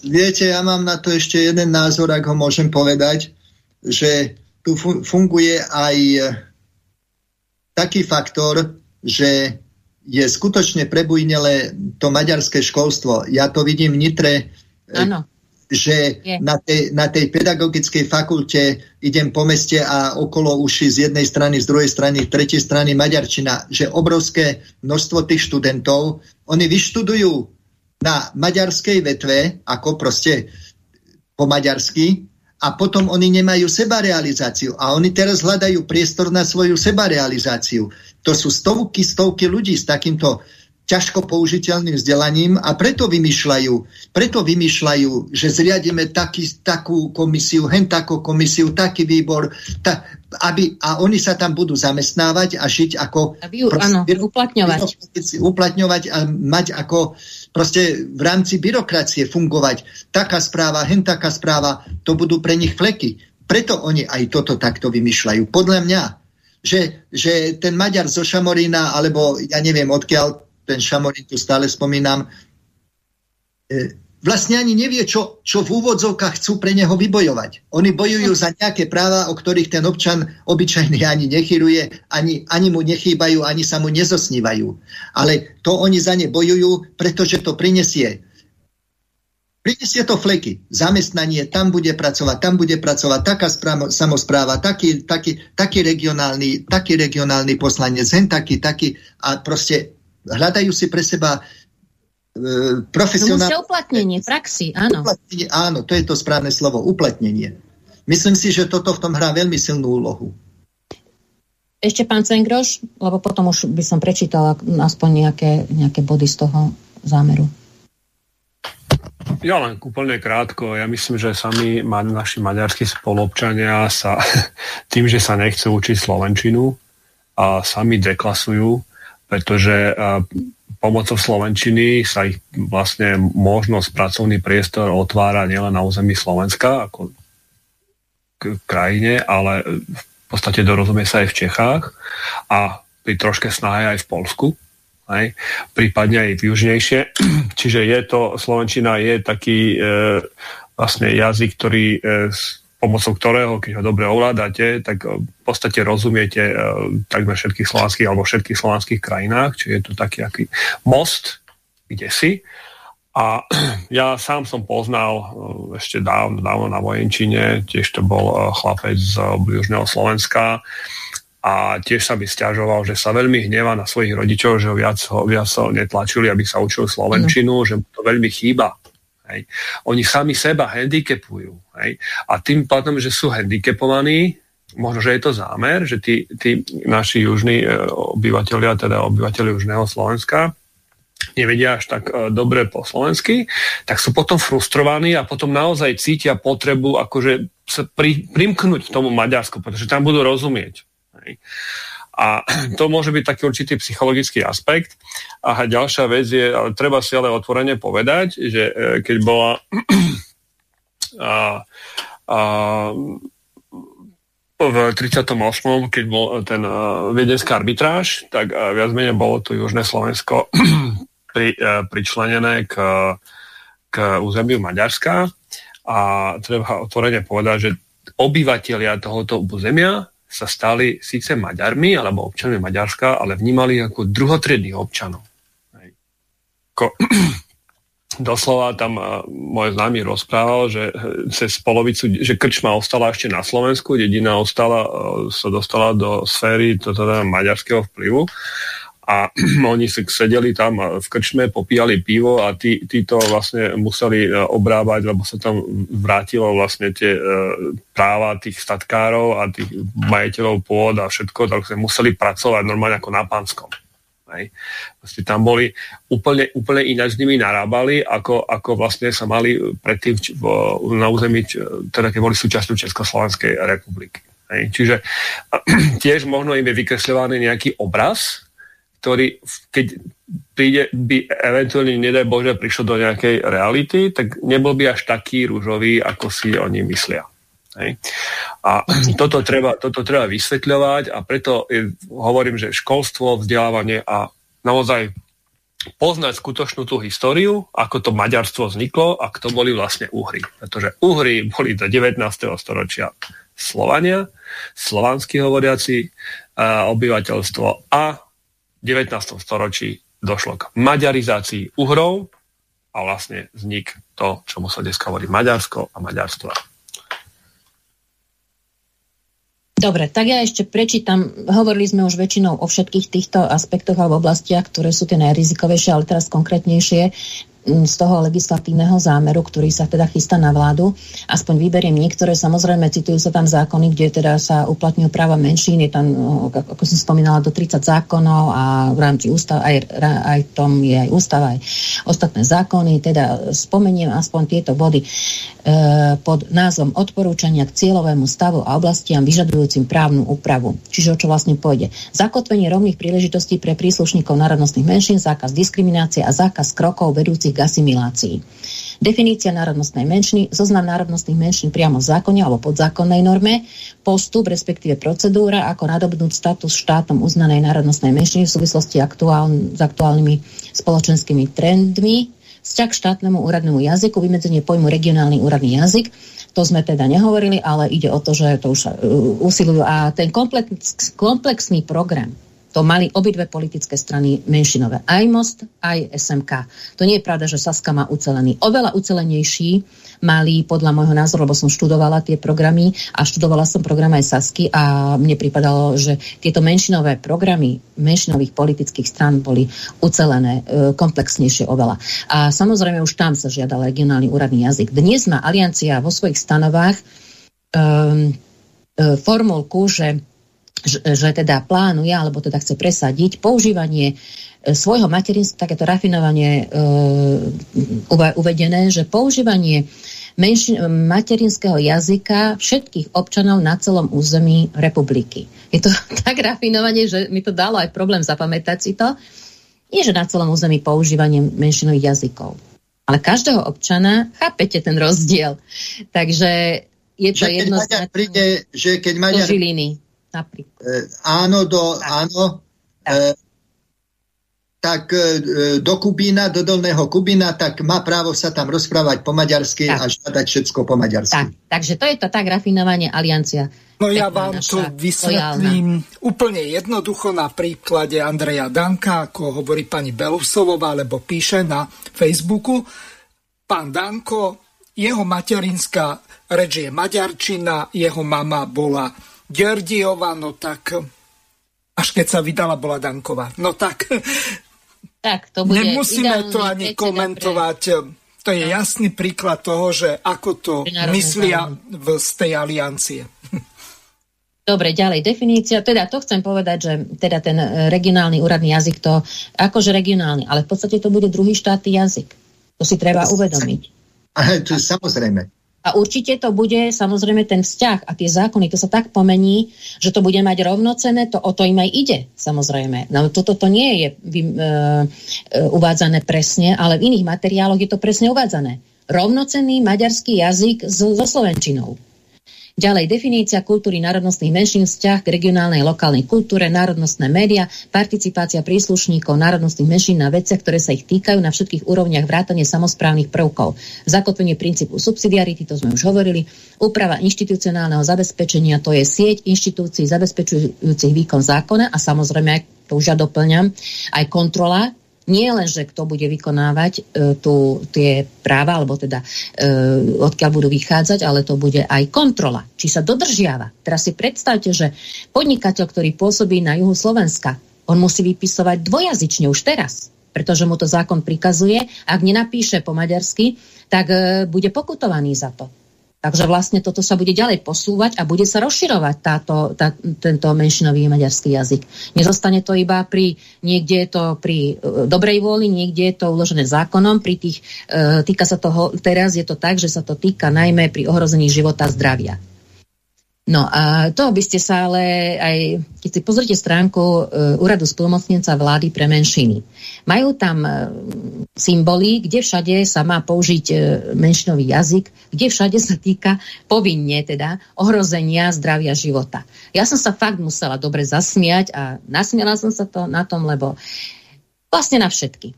viete, ja mám na to ešte jeden názor, ak ho môžem povedať, že tu funguje aj e, taký faktor, že je skutočne prebujnele to maďarské školstvo. Ja to vidím v Nitre, ano. Že na tej, na tej pedagogickej fakulte idem po meste a okolo uši z jednej strany, z druhej strany, z tretej strany maďarčina, že obrovské množstvo tých študentov, oni vyštudujú na maďarskej vetve, ako proste po maďarsky, a potom oni nemajú sebarealizáciu. A oni teraz hľadajú priestor na svoju sebarealizáciu. To sú stovky, stovky ľudí s takýmto ťažko použiteľným vzdelaním a preto vymýšľajú, preto vymýšľajú, že zriadíme taký, takú komisiu, hen takú komisiu, taký výbor, ta, aby, a oni sa tam budú zamestnávať a žiť ako... Aby, proste, áno, uplatňovať. Uplatňovať a mať ako proste v rámci byrokracie fungovať. Taká správa, hen taká správa, to budú pre nich fleky. Preto oni aj toto takto vymýšľajú. Podľa mňa, že, že ten Maďar zo Šamorína, alebo ja neviem odkiaľ, ten Šamorín tu stále spomínam, e, vlastne ani nevie, čo, čo v úvodzovkách chcú pre neho vybojovať. Oni bojujú za nejaké práva, o ktorých ten občan obyčajný ani nechyruje, ani, ani mu nechýbajú, ani sa mu nezosnívajú. Ale to oni za ne bojujú, pretože to prinesie Prinesie to fleky. Zamestnanie, tam bude pracovať, tam bude pracovať taká správa, samozpráva, taký, taký, taký, regionálny, taký regionálny poslanec, hen taký, taký a proste hľadajú si pre seba e, profesionálne... No uplatnenie, praxi, áno. Uplatnenie, áno, to je to správne slovo, uplatnenie. Myslím si, že toto v tom hrá veľmi silnú úlohu. Ešte pán Cengroš, lebo potom už by som prečítala aspoň nejaké, nejaké body z toho zámeru. Ja len úplne krátko. Ja myslím, že sami naši maďarskí spolobčania sa tým, že sa nechcú učiť Slovenčinu a sami deklasujú, pretože pomocou Slovenčiny sa ich vlastne možnosť pracovný priestor otvára nielen na území Slovenska ako k krajine, ale v podstate dorozumie sa aj v Čechách a pri troške snahe aj v Polsku, aj, prípadne aj južnejšie. Čiže je to, Slovenčina je taký e, vlastne jazyk, ktorý e, pomocou ktorého, keď ho dobre ovládate, tak eh, v podstate rozumiete uh, takmer všetkých slovanských alebo všetkých slovanských krajinách, čiže je to taký aký most, kde si. A ja sám som poznal uh, ešte dávno, dávno na vojenčine, tiež to bol chlapec z Južného Slovenska a tiež sa by stiažoval, že sa veľmi hneva na svojich rodičov, že ho viac, ho viac netlačili, aby sa učil slovenčinu, mm. že mu to veľmi chýba Hej. Oni sami seba handicapujú. Hej. A tým pádom, že sú handicapovaní, možno, že je to zámer, že tí, tí naši južní e, obyvateľia, teda obyvateľi južného Slovenska, nevedia až tak e, dobre po slovensky, tak sú potom frustrovaní a potom naozaj cítia potrebu akože sa pri, primknúť tomu Maďarsku, pretože tam budú rozumieť. Hej. A to môže byť taký určitý psychologický aspekt. A ďalšia vec je, ale treba si ale otvorene povedať, že e, keď bola a, a, v 38. keď bol ten uh, viedenský arbitráž, tak uh, viac menej bolo tu Južné Slovensko pri, pričlenené k, k územiu Maďarska a treba otvorene povedať, že obyvateľia tohoto územia sa stali síce Maďarmi alebo občanmi Maďarska, ale vnímali ako druhotriedných občanov. Ko, doslova tam môj známy rozprával, že cez polovicu, že krčma ostala ešte na Slovensku, dedina ostala, sa dostala do sféry to teda maďarského vplyvu a oni si sedeli tam v krčme, popíjali pivo a tí, títo vlastne museli e, obrábať, lebo sa tam vrátilo vlastne tie e, práva tých statkárov a tých majiteľov pôd a všetko, tak sa museli pracovať normálne ako na pánskom. Hej. Vlastne tam boli úplne, úplne ináč s nimi narábali, ako, ako vlastne sa mali predtým v, na území, teda keď boli súčasťou Československej republiky. Hej. Čiže tiež možno im je vykresľovaný nejaký obraz, ktorý keď príde, by eventuálne, nedaj Bože, prišlo do nejakej reality, tak nebol by až taký rúžový, ako si oni myslia. Hej. A toto treba, toto treba vysvetľovať a preto hovorím, že školstvo, vzdelávanie a naozaj poznať skutočnú tú históriu, ako to maďarstvo vzniklo a kto boli vlastne Uhry. Pretože Uhry boli do 19. storočia Slovania, slovanskí hovoriaci obyvateľstvo a 19. storočí došlo k maďarizácii Uhrov a vlastne vznik to, čomu sa dneska hovorí Maďarsko a Maďarstvo. Dobre, tak ja ešte prečítam, hovorili sme už väčšinou o všetkých týchto aspektoch alebo oblastiach, ktoré sú tie najrizikovejšie, ale teraz konkrétnejšie z toho legislatívneho zámeru, ktorý sa teda chystá na vládu. Aspoň vyberiem niektoré, samozrejme citujú sa tam zákony, kde teda sa uplatňujú práva menšín, je tam, ako som spomínala, do 30 zákonov a v rámci ústav, aj, aj tom je aj ústava, aj ostatné zákony, teda spomeniem aspoň tieto body e, pod názvom odporúčania k cieľovému stavu a oblastiam vyžadujúcim právnu úpravu. Čiže o čo vlastne pôjde. Zakotvenie rovných príležitostí pre príslušníkov národnostných menšín, zákaz diskriminácie a zákaz krokov vedúcich k asimilácii. Definícia národnostnej menšiny, zoznam národnostných menšín priamo v zákone alebo podzákonnej norme, postup, respektíve procedúra, ako nadobnúť status štátom uznanej národnostnej menšiny v súvislosti aktuál, s aktuálnymi spoločenskými trendmi, vzťah k štátnemu úradnému jazyku, vymedzenie pojmu regionálny úradný jazyk, to sme teda nehovorili, ale ide o to, že to už uh, usilujú. A ten komplex, komplexný program to mali obidve politické strany menšinové. Aj Most, aj SMK. To nie je pravda, že Saska má ucelený. Oveľa ucelenejší mali, podľa môjho názoru, lebo som študovala tie programy a študovala som program aj Sasky a mne pripadalo, že tieto menšinové programy menšinových politických stran boli ucelené e, komplexnejšie oveľa. A samozrejme už tam sa žiadal regionálny úradný jazyk. Dnes má Aliancia vo svojich stanovách um, formulku, že že teda plánuje, alebo teda chce presadiť používanie e, svojho materinstva, takéto rafinovanie e, uvedené, že používanie menši, materinského jazyka všetkých občanov na celom území republiky. Je to tak rafinovanie, že mi to dalo aj problém zapamätať si to. Nie, že na celom území používanie menšinových jazykov, ale každého občana, chápete ten rozdiel. Takže je to jedno... príde, že keď Maďar... Do Žiliny napríklad. E, áno, do, tak. áno. Tak. E, tak e, do Kubína, do Dolného Kubína, tak má právo sa tam rozprávať po maďarsky tak. a žiadať všetko po maďarsky. Tak. Takže to je to tak rafinovanie aliancia. No ja vám to vysvetlím lojálna. úplne jednoducho na príklade Andreja Danka, ako hovorí pani Belusovová, alebo píše na Facebooku. Pán Danko, jeho materinská reč je maďarčina, jeho mama bola Gerdiova, no tak až keď sa vydala, bola Danková. No tak, tak to bude nemusíme to ani komentovať. Pre... To je no. jasný príklad toho, že ako to myslia v, z tej aliancie. Dobre, ďalej definícia. Teda to chcem povedať, že teda ten e, regionálny úradný jazyk to, akože regionálny, ale v podstate to bude druhý štátny jazyk. To si treba uvedomiť. Ale to je samozrejme. A určite to bude samozrejme ten vzťah a tie zákony, to sa tak pomení, že to bude mať rovnocené, to o to im aj ide, samozrejme. No toto to nie je vy, e, e, uvádzané presne, ale v iných materiáloch je to presne uvádzané. Rovnocenný maďarský jazyk so, so slovenčinou. Ďalej definícia kultúry národnostných menšín, vzťah k regionálnej lokálnej kultúre, národnostné média, participácia príslušníkov národnostných menšín na veciach, ktoré sa ich týkajú na všetkých úrovniach vrátane samozprávnych prvkov. Zakotvenie princípu subsidiarity, to sme už hovorili, úprava inštitucionálneho zabezpečenia, to je sieť inštitúcií zabezpečujúcich výkon zákona a samozrejme, to už ja doplňam, aj kontrola Nie len, že kto bude vykonávať e, tu, tie práva, alebo teda e, odkiaľ budú vychádzať, ale to bude aj kontrola, či sa dodržiava. Teraz si predstavte, že podnikateľ, ktorý pôsobí na juhu Slovenska, on musí vypisovať dvojazyčne už teraz, pretože mu to zákon prikazuje. Ak nenapíše po maďarsky, tak e, bude pokutovaný za to. Takže vlastne toto sa bude ďalej posúvať a bude sa rozširovať táto, tá, tento menšinový maďarský jazyk. Nezostane to iba pri, niekde je to pri e, dobrej vôli, niekde je to uložené zákonom, pri tých, e, týka sa toho, teraz je to tak, že sa to týka najmä pri ohrození života zdravia. No a to by ste sa ale aj, keď si pozrite stránku uh, úradu spolumocnenca vlády pre menšiny, majú tam uh, symboly, kde všade sa má použiť uh, menšinový jazyk, kde všade sa týka povinne teda ohrozenia zdravia života. Ja som sa fakt musela dobre zasmiať a nasmiala som sa to na tom, lebo vlastne na všetky.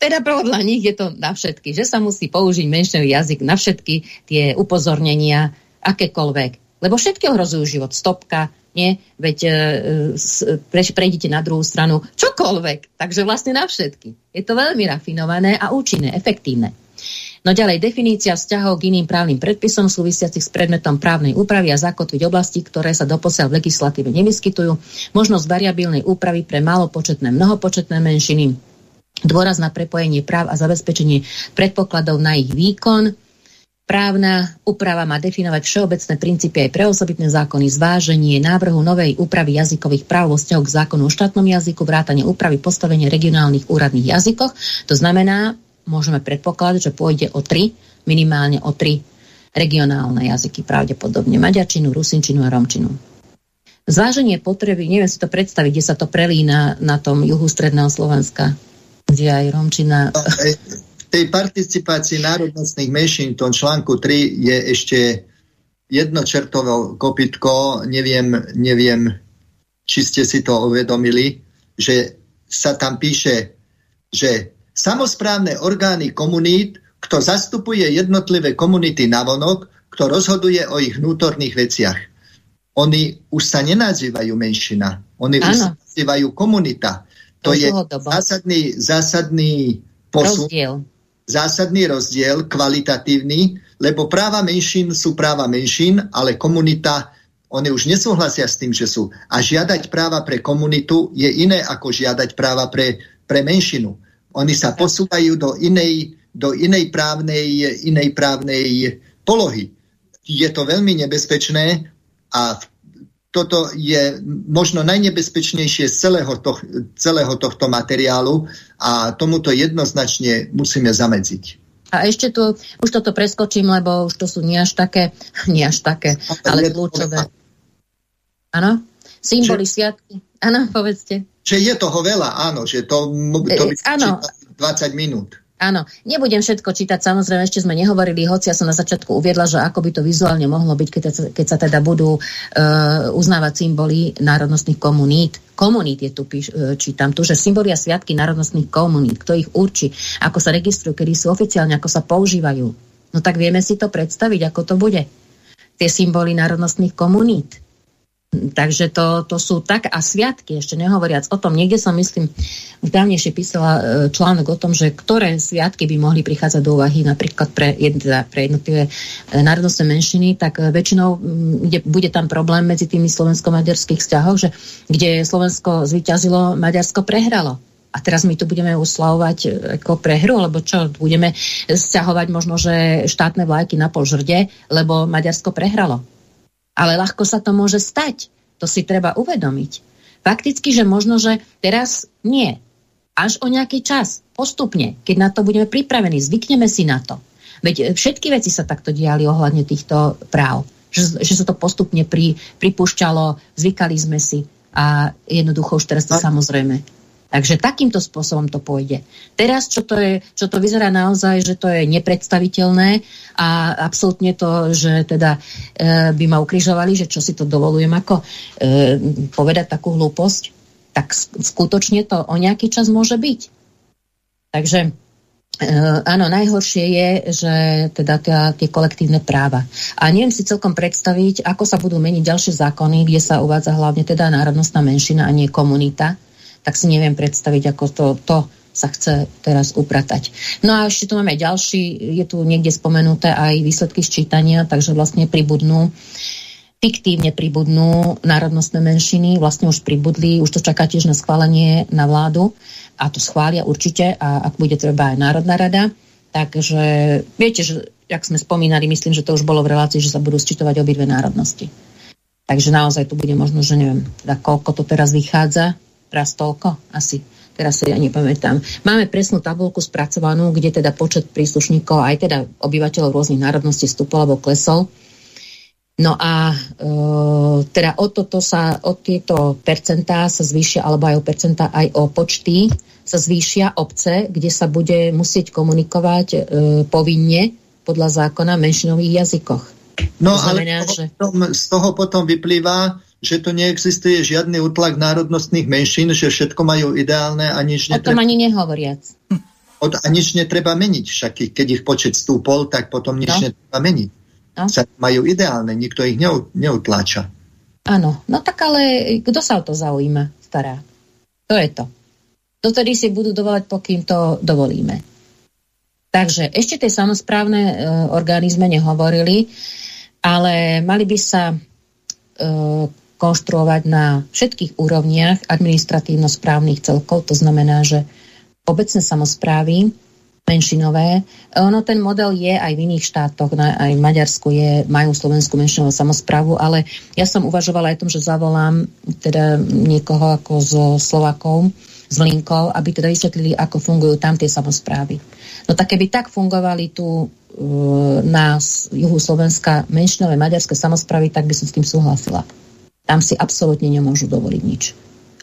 Teda podľa nich je to na všetky, že sa musí použiť menšinový jazyk na všetky tie upozornenia, akékoľvek lebo všetky ohrozujú život. Stopka, nie? Veď e, pre, prejdite na druhú stranu, čokoľvek. Takže vlastne na všetky. Je to veľmi rafinované a účinné, efektívne. No ďalej, definícia vzťahov k iným právnym predpisom súvisiacich s predmetom právnej úpravy a zakotviť oblasti, ktoré sa doposiaľ v legislatíve nevyskytujú, možnosť variabilnej úpravy pre malopočetné, mnohopočetné menšiny, dôraz na prepojenie práv a zabezpečenie predpokladov na ich výkon, Právna úprava má definovať všeobecné princípy aj pre osobitné zákony, zváženie návrhu novej úpravy jazykových práv vo vzťahu k zákonu o štátnom jazyku, vrátanie úpravy postavenia regionálnych úradných jazykoch. To znamená, môžeme predpokladať, že pôjde o tri, minimálne o tri regionálne jazyky, pravdepodobne maďarčinu, rusinčinu a romčinu. Zváženie potreby, neviem si to predstaviť, kde sa to prelína na tom juhu stredného Slovenska, kde aj romčina... Tej participácii národnostných menšín v tom článku 3 je ešte jedno čertovo kopitko, neviem, neviem, či ste si to uvedomili, že sa tam píše, že samozprávne orgány komunít, kto zastupuje jednotlivé komunity navonok, kto rozhoduje o ich vnútorných veciach. Oni už sa nenazývajú menšina, oni ano. už sa nazývajú komunita. To, to je zásadný, zásadný posun. Rozdiel zásadný rozdiel, kvalitatívny, lebo práva menšín sú práva menšín, ale komunita, oni už nesúhlasia s tým, že sú. A žiadať práva pre komunitu je iné ako žiadať práva pre, pre menšinu. Oni sa posúvajú do inej, do inej, právnej, inej právnej polohy. Je to veľmi nebezpečné a v toto je možno najnebezpečnejšie z celého, to, celého tohto materiálu a tomuto jednoznačne musíme zamedziť. A ešte tu, už toto preskočím, lebo už to sú nie až také, nie až také, ale kľúčové. Áno? Symboly že, sviatky. Áno, povedzte. Že je toho veľa, áno, že to, to by e, 20 minút. Áno, nebudem všetko čítať, samozrejme ešte sme nehovorili, hoci ja som na začiatku uviedla, že ako by to vizuálne mohlo byť, keď, keď sa teda budú uh, uznávať symboly národnostných komunít. Komunít je tu, píš, uh, čítam tu, že symboly a sviatky národnostných komunít, kto ich určí, ako sa registrujú, kedy sú oficiálne, ako sa používajú. No tak vieme si to predstaviť, ako to bude. Tie symboly národnostných komunít. Takže to, to sú tak a sviatky, ešte nehovoriac o tom, niekde som myslím, už dávnejšie písala e, článok o tom, že ktoré sviatky by mohli prichádzať do úvahy napríklad pre, teda pre jednotlivé e, národnostné menšiny, tak e, väčšinou bude, bude tam problém medzi tými slovensko-maďarských vzťahoch, že kde Slovensko zvyťazilo, Maďarsko prehralo. A teraz my tu budeme uslavovať ako prehru, alebo čo, budeme sťahovať možno, že štátne vlajky na pol žrde, lebo Maďarsko prehralo ale ľahko sa to môže stať. To si treba uvedomiť. Fakticky, že možno, že teraz nie. Až o nejaký čas, postupne, keď na to budeme pripravení, zvykneme si na to. Veď všetky veci sa takto diali ohľadne týchto práv. Že, že sa to postupne pri, pripúšťalo, zvykali sme si a jednoducho už teraz to samozrejme Takže takýmto spôsobom to pôjde. Teraz, čo to, je, čo to vyzerá naozaj, že to je nepredstaviteľné a absolútne to, že teda e, by ma ukrižovali, že čo si to dovolujem ako e, povedať takú hlúposť, tak skutočne to o nejaký čas môže byť. Takže e, áno, najhoršie je, že teda tie kolektívne práva. A neviem si celkom predstaviť, ako sa budú meniť ďalšie zákony, kde sa uvádza hlavne teda národnostná menšina a nie komunita tak si neviem predstaviť, ako to, to sa chce teraz upratať. No a ešte tu máme ďalší, je tu niekde spomenuté aj výsledky sčítania, takže vlastne pribudnú fiktívne pribudnú národnostné menšiny, vlastne už pribudli, už to čaká tiež na schválenie na vládu a to schvália určite a ak bude treba aj Národná rada. Takže viete, že jak sme spomínali, myslím, že to už bolo v relácii, že sa budú sčítovať obidve národnosti. Takže naozaj tu bude možno, že neviem, teda koľko to teraz vychádza, raz toľko, asi teraz si ja nepamätám. Máme presnú tabulku spracovanú, kde teda počet príslušníkov, aj teda obyvateľov rôznych národností stúpol alebo klesol. No a e, teda o toto sa, o tieto percentá sa zvýšia, alebo aj o percentá, aj o počty sa zvýšia obce, kde sa bude musieť komunikovať e, povinne podľa zákona v menšinových jazykoch. No znamená, ale toho, že... z toho potom vyplýva, že to neexistuje žiadny útlak národnostných menšín, že všetko majú ideálne a nič netreba... O tom ani nehovoriac. A nič netreba meniť, však keď ich počet stúpol, tak potom nič no. netreba meniť. No. Sa majú ideálne, nikto ich neutláča. Áno, no tak ale kto sa o to zaujíma, stará? To je to. Dotedy si budú dovolať, pokým to dovolíme. Takže ešte tie samozprávne e, organizme nehovorili, ale mali by sa e, konštruovať na všetkých úrovniach administratívno-správnych celkov, to znamená, že obecné samozprávy, menšinové. Ono ten model je aj v iných štátoch, aj v Maďarsku je, majú slovenskú menšinovú samozprávu, ale ja som uvažovala aj tom, že zavolám teda niekoho ako zo Slovakov, z Linkov, aby teda vysvetlili, ako fungujú tam tie samozprávy. No tak keby tak fungovali tu uh, na juhu Slovenska menšinové maďarské samozprávy, tak by som s tým súhlasila. Tam si absolútne nemôžu dovoliť nič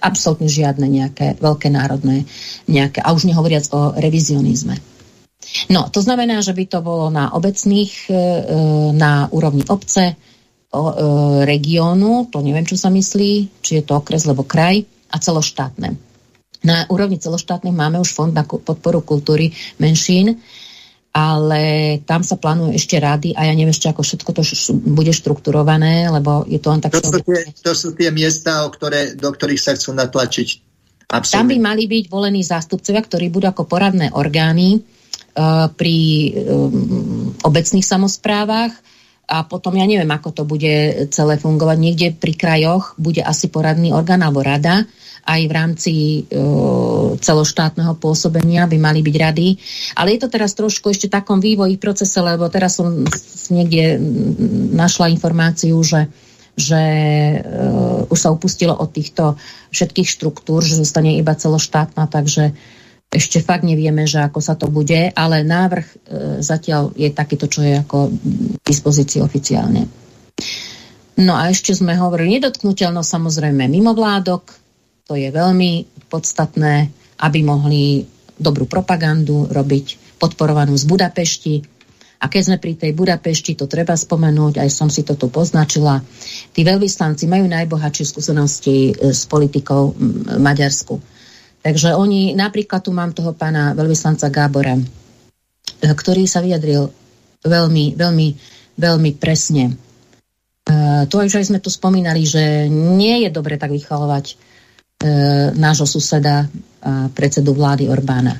absolútne žiadne nejaké veľké národné nejaké, a už nehovoriac o revizionizme. No, to znamená, že by to bolo na obecných, e, e, na úrovni obce, e, regiónu, to neviem, čo sa myslí, či je to okres, alebo kraj, a celoštátne. Na úrovni celoštátnych máme už fond na podporu kultúry menšín, ale tam sa plánujú ešte rady a ja neviem ešte, ako všetko to bude štrukturované, lebo je to len tak... To sú tie, to sú tie miesta, o ktoré, do ktorých sa chcú natlačiť. Absolutne. Tam by mali byť volení zástupcovia, ktorí budú ako poradné orgány uh, pri um, obecných samozprávach a potom ja neviem, ako to bude celé fungovať. Niekde pri krajoch bude asi poradný orgán alebo rada, aj v rámci e, celoštátneho pôsobenia by mali byť rady. Ale je to teraz trošku ešte takom vývoji procese, lebo teraz som niekde našla informáciu, že že uh, už sa upustilo od týchto všetkých štruktúr, že zostane iba celoštátna, takže ešte fakt nevieme, že ako sa to bude, ale návrh uh, zatiaľ je takýto, čo je ako v dispozícii oficiálne. No a ešte sme hovorili nedotknutelnosť samozrejme mimovládok, to je veľmi podstatné, aby mohli dobrú propagandu robiť, podporovanú z Budapešti. A keď sme pri tej Budapešti, to treba spomenúť, aj som si to tu poznačila, tí veľvyslanci majú najbohatšie skúsenosti e, s politikou Maďarsku. Takže oni, napríklad tu mám toho pána veľvyslanca Gábora, e, ktorý sa vyjadril veľmi, veľmi, veľmi presne. E, to už aj sme tu spomínali, že nie je dobre tak vychalovať nášho suseda a predsedu vlády Orbána.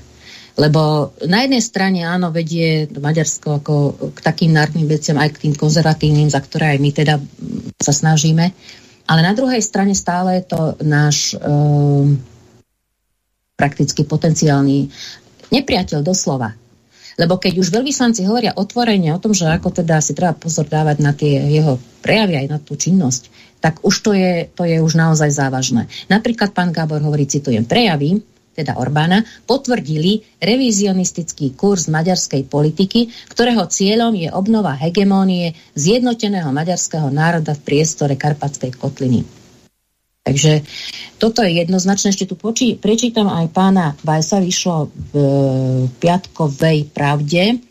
Lebo na jednej strane áno, vedie Maďarsko ako k takým národným veciam, aj k tým konzervatívnym, za ktoré aj my teda sa snažíme. Ale na druhej strane stále je to náš e, prakticky potenciálny nepriateľ doslova. Lebo keď už veľvyslanci hovoria otvorene o tom, že ako teda si treba pozor dávať na tie jeho prejavy aj na tú činnosť, tak už to je, to je už naozaj závažné. Napríklad pán Gábor hovorí, citujem, prejavy, teda Orbána, potvrdili revizionistický kurz maďarskej politiky, ktorého cieľom je obnova hegemónie zjednoteného maďarského národa v priestore Karpatskej kotliny. Takže toto je jednoznačné. Ešte tu poči, prečítam aj pána Vajsa, vyšlo v e, piatkovej pravde,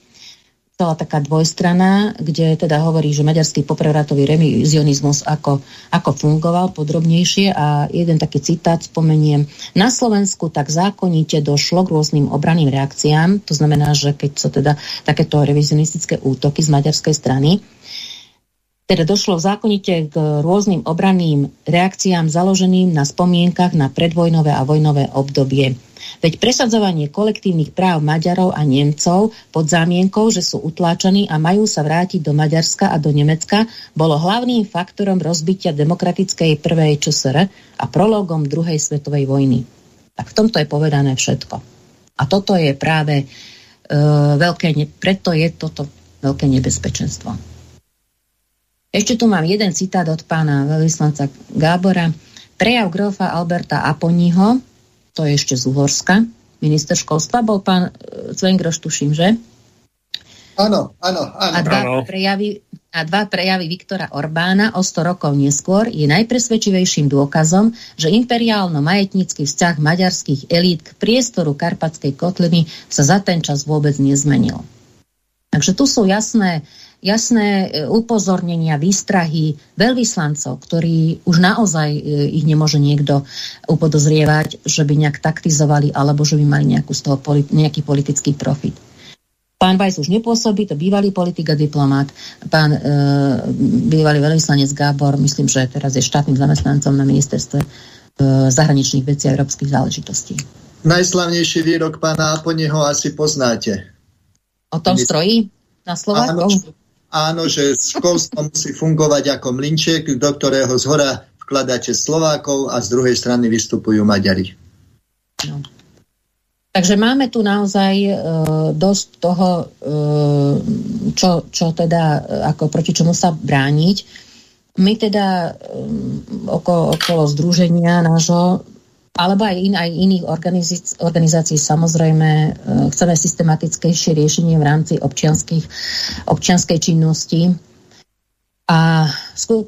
celá taká dvojstrana, kde teda hovorí, že maďarský poprevratový revizionizmus ako, ako fungoval podrobnejšie a jeden taký citát spomeniem. Na Slovensku tak zákonite došlo k rôznym obraným reakciám, to znamená, že keď sa teda takéto revizionistické útoky z maďarskej strany Teda došlo zákonite k rôznym obranným reakciám založeným na spomienkach na predvojnové a vojnové obdobie. Veď presadzovanie kolektívnych práv Maďarov a Nemcov pod zámienkou, že sú utláčaní a majú sa vrátiť do Maďarska a do Nemecka, bolo hlavným faktorom rozbitia demokratickej prvej ČSR a prologom druhej svetovej vojny. Tak v tomto je povedané všetko. A toto je práve e, veľké, preto je toto veľké nebezpečenstvo. Ešte tu mám jeden citát od pána veľvyslanca Gábora. Prejav grofa Alberta Aponiho, to je ešte z Uhorska, minister školstva, bol pán Cvengroš, tuším, že? Áno, áno, áno. A dva, áno. Prejavy, a dva prejavy Viktora Orbána o 100 rokov neskôr je najpresvedčivejším dôkazom, že imperiálno-majetnícky vzťah maďarských elít k priestoru Karpatskej kotliny sa za ten čas vôbec nezmenil. Takže tu sú jasné jasné e, upozornenia, výstrahy veľvyslancov, ktorí už naozaj e, ich nemôže niekto upodozrievať, že by nejak taktizovali alebo že by mali nejakú z toho politi- nejaký politický profit. Pán Bajs už nepôsobí, to bývalý politik a diplomát. Pán e, bývalý veľvyslanec Gábor, myslím, že teraz je štátnym zamestnancom na ministerstve e, zahraničných vecí a európskych záležitostí. Najslavnejší výrok pána Aponiho asi poznáte. O tom stroji na Slovákov? áno, že školstvo musí fungovať ako mlinček, do ktorého zhora vkladáte Slovákov a z druhej strany vystupujú Maďari. No. Takže máme tu naozaj e, dosť toho, e, čo, čo teda, e, ako proti čomu sa brániť. My teda e, okolo, okolo združenia nášho alebo aj, in, aj iných organizácií, organizácií. Samozrejme e, chceme systematickejšie riešenie v rámci občianskej činnosti. A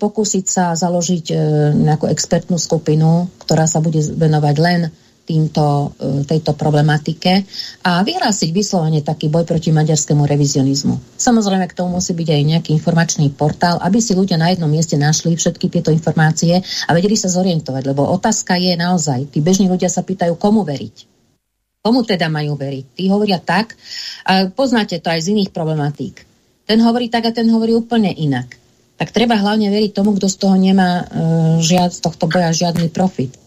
pokúsiť sa založiť e, nejakú expertnú skupinu, ktorá sa bude venovať len týmto, e, tejto problematike a vyhlásiť vyslovene taký boj proti maďarskému revizionizmu. Samozrejme, k tomu musí byť aj nejaký informačný portál, aby si ľudia na jednom mieste našli všetky tieto informácie a vedeli sa zorientovať, lebo otázka je naozaj, tí bežní ľudia sa pýtajú, komu veriť. Komu teda majú veriť? Tí hovoria tak, a poznáte to aj z iných problematík. Ten hovorí tak a ten hovorí úplne inak. Tak treba hlavne veriť tomu, kto z toho nemá e, žiad, z tohto boja žiadny profit.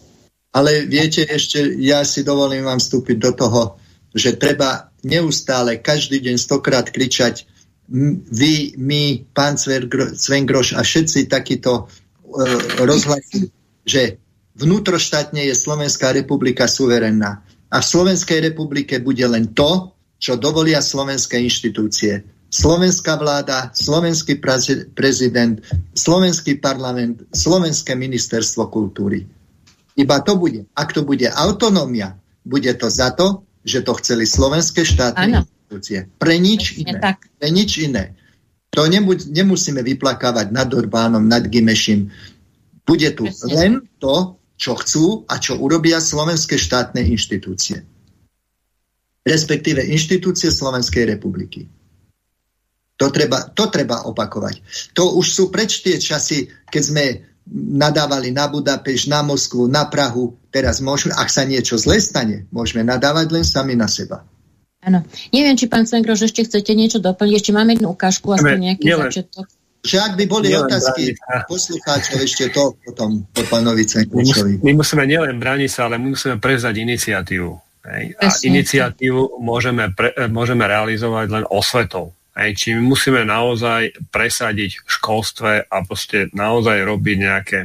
Ale viete, ešte ja si dovolím vám vstúpiť do toho, že treba neustále, každý deň stokrát kričať vy, my, pán Cvengroš a všetci takíto uh, rozhlasy, že vnútroštátne je Slovenská republika suverenná. A v Slovenskej republike bude len to, čo dovolia slovenské inštitúcie. Slovenská vláda, slovenský prezident, slovenský parlament, slovenské ministerstvo kultúry. Iba to bude. Ak to bude autonómia, bude to za to, že to chceli slovenské štátne inštitúcie. Pre nič iné. Tak. Pre nič iné. To nebuď, nemusíme vyplakávať nad Orbánom, nad Gimešim. Bude tu Presne. len to, čo chcú a čo urobia slovenské štátne inštitúcie. Respektíve inštitúcie Slovenskej republiky. To treba, to treba opakovať. To už sú preč tie časy, keď sme nadávali na Budapešť, na Moskvu, na Prahu. Teraz môžeme, ak sa niečo zle stane, môžeme nadávať len sami na seba. Áno. Neviem, či pán Cvengrož ešte chcete niečo doplniť. Ešte máme jednu ukážku, aspoň nejaký Nielen. začiatok. Že ak by boli nielen otázky poslucháčov, ešte to potom po pánovi Cvengrošovi. My musíme nielen brániť sa, ale my musíme prezať iniciatívu. Hej? A iniciatívu môžeme, pre, môžeme realizovať len osvetou. Hej, či my musíme naozaj presadiť v školstve a proste naozaj robiť nejaké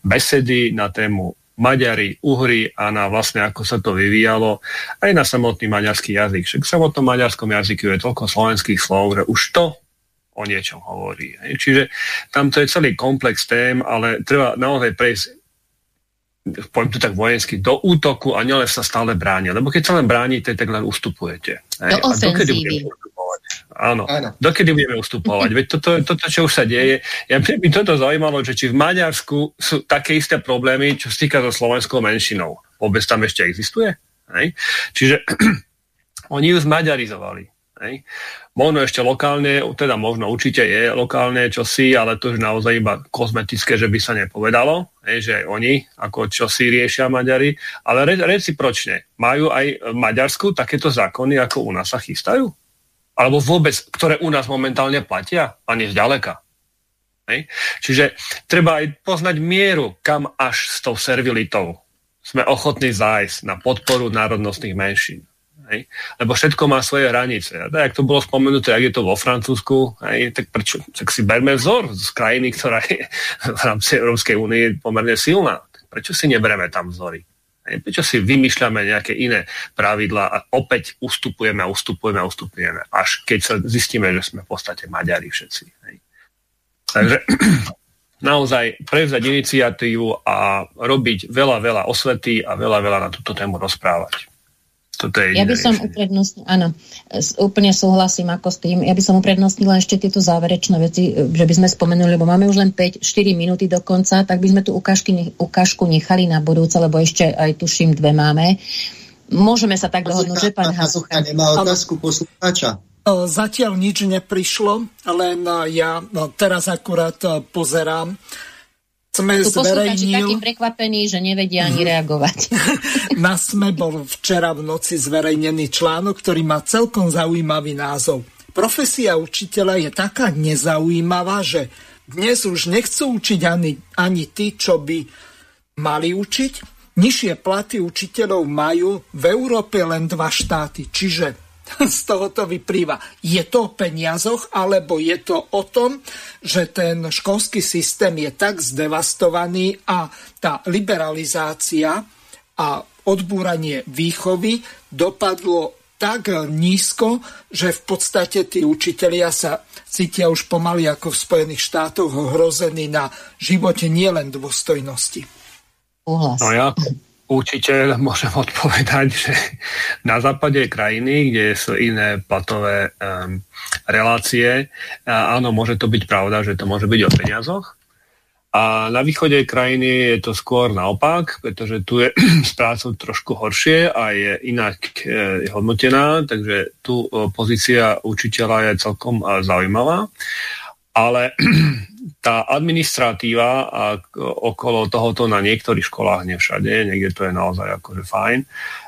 besedy na tému Maďari, Uhry a na vlastne ako sa to vyvíjalo aj na samotný maďarský jazyk. Však v samotnom maďarskom jazyku je toľko slovenských slov, že už to o niečom hovorí. Čiže tam to je celý komplex tém, ale treba naozaj prejsť poviem to tak vojensky, do útoku a nielen sa stále bránia. Lebo keď sa len bránite, tak len ustupujete. Do ofenzívy. Áno. Áno. Dokedy budeme ustupovať? Veď toto, toto, čo už sa deje, ja by mi toto zaujímalo, že či v Maďarsku sú také isté problémy, čo sa týka so slovenskou menšinou. Vôbec tam ešte existuje? Hej? Čiže oni ju zmaďarizovali. Hej? Možno ešte lokálne, teda možno určite je lokálne čosi, ale to už naozaj iba kozmetické, že by sa nepovedalo, hej, že oni ako čosi riešia Maďari, ale re, recipročne. Majú aj v Maďarsku takéto zákony, ako u nás sa chystajú? Alebo vôbec, ktoré u nás momentálne platia, ani zďaleka. Hej? Čiže treba aj poznať mieru, kam až s tou servilitou sme ochotní zájsť na podporu národnostných menšín. Hej? Lebo všetko má svoje hranice. A tak, to bolo spomenuté, ak je to vo Francúzsku, hej, tak prečo? Tak si berme vzor z krajiny, ktorá je v rámci Európskej únie pomerne silná. Prečo si nebereme tam vzory? Prečo si vymýšľame nejaké iné pravidlá a opäť ustupujeme a ustupujeme a ustupujeme, až keď sa zistíme, že sme v podstate Maďari všetci. Hej? Takže naozaj prevzať iniciatívu a robiť veľa, veľa osvety a veľa, veľa na túto tému rozprávať. Toto je ja by som uprednostnil, áno, úplne súhlasím ako s tým. Ja by som uprednostnila ešte tieto záverečné veci, že by sme spomenuli, lebo máme už len 5-4 minúty do konca, tak by sme tu ukážky, ukážku nechali na budúce, lebo ešte aj tuším dve máme. Môžeme sa tak dohodnúť, že pán Hazucha... Nemá otázku poslucháča. Zatiaľ nič neprišlo, len ja no, teraz akurát pozerám. Sme tu zverejnil... takí prekvapení, že nevedia ani mhm. reagovať. Na SME bol včera v noci zverejnený článok, ktorý má celkom zaujímavý názov. Profesia učiteľa je taká nezaujímavá, že dnes už nechcú učiť ani, ani tí, čo by mali učiť. Nižšie platy učiteľov majú v Európe len dva štáty, čiže z toho to vyplýva. Je to o peniazoch, alebo je to o tom, že ten školský systém je tak zdevastovaný a tá liberalizácia a odbúranie výchovy dopadlo tak nízko, že v podstate tí učitelia sa cítia už pomaly ako v Spojených štátoch ohrození na živote nielen dôstojnosti. Uhlas. No ja učiteľ môžem odpovedať, že na západe krajiny, kde sú iné platové um, relácie, áno, môže to byť pravda, že to môže byť o peniazoch. A na východe krajiny je to skôr naopak, pretože tu je s prácou trošku horšie a je inak e, hodnotená, takže tu e, pozícia učiteľa je celkom e, zaujímavá. Ale tá administratíva a okolo tohoto na niektorých školách, nie všade, niekde to je naozaj akože fajn,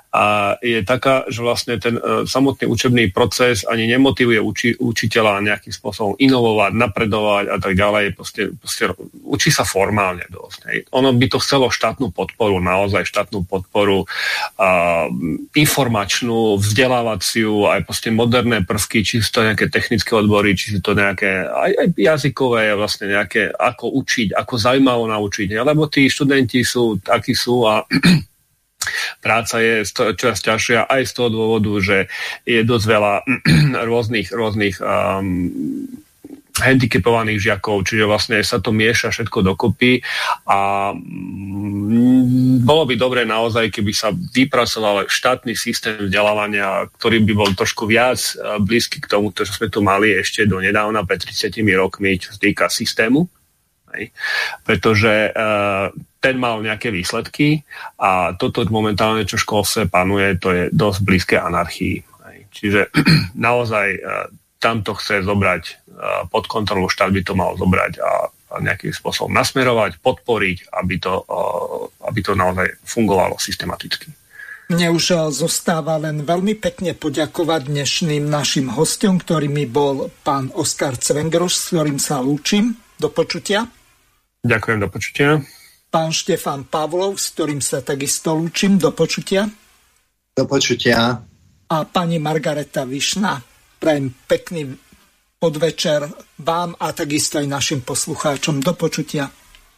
a je taká, že vlastne ten uh, samotný učebný proces ani nemotivuje uči, učiteľa nejakým spôsobom inovovať, napredovať a tak ďalej. Proste, proste učí sa formálne dosť. Hej. Ono by to chcelo štátnu podporu, naozaj štátnu podporu, uh, informačnú, vzdelávaciu, aj proste moderné prvky, či sú to nejaké technické odbory, či sú to nejaké aj, aj jazykové, vlastne nejaké, ako učiť, ako zaujímavo naučiť. Lebo tí študenti sú takí sú a práca je čoraz ťažšia aj z toho dôvodu, že je dosť veľa rôznych, rôznych um, handicapovaných žiakov, čiže vlastne sa to mieša všetko dokopy a mm, bolo by dobre naozaj, keby sa vypracoval štátny systém vzdelávania, ktorý by bol trošku viac uh, blízky k tomu, čo sme tu mali ešte do nedávna, pred 30 rokmi, čo sa týka systému. Hej. Pretože uh, ten mal nejaké výsledky a toto momentálne, čo v školstve panuje, to je dosť blízke anarchii. Čiže naozaj e, tam chce zobrať e, pod kontrolu, štát by to mal zobrať a nejakým spôsobom nasmerovať, podporiť, aby to, e, aby to naozaj fungovalo systematicky. Mne už zostáva len veľmi pekne poďakovať dnešným našim hostom, ktorými bol pán Oskar Cvengroš, s ktorým sa lúčim. Do počutia. Ďakujem, do počutia pán Štefan Pavlov, s ktorým sa takisto lúčim. Do počutia. Do počutia. A pani Margareta Višna. Prajem pekný podvečer vám a takisto aj našim poslucháčom. Do počutia.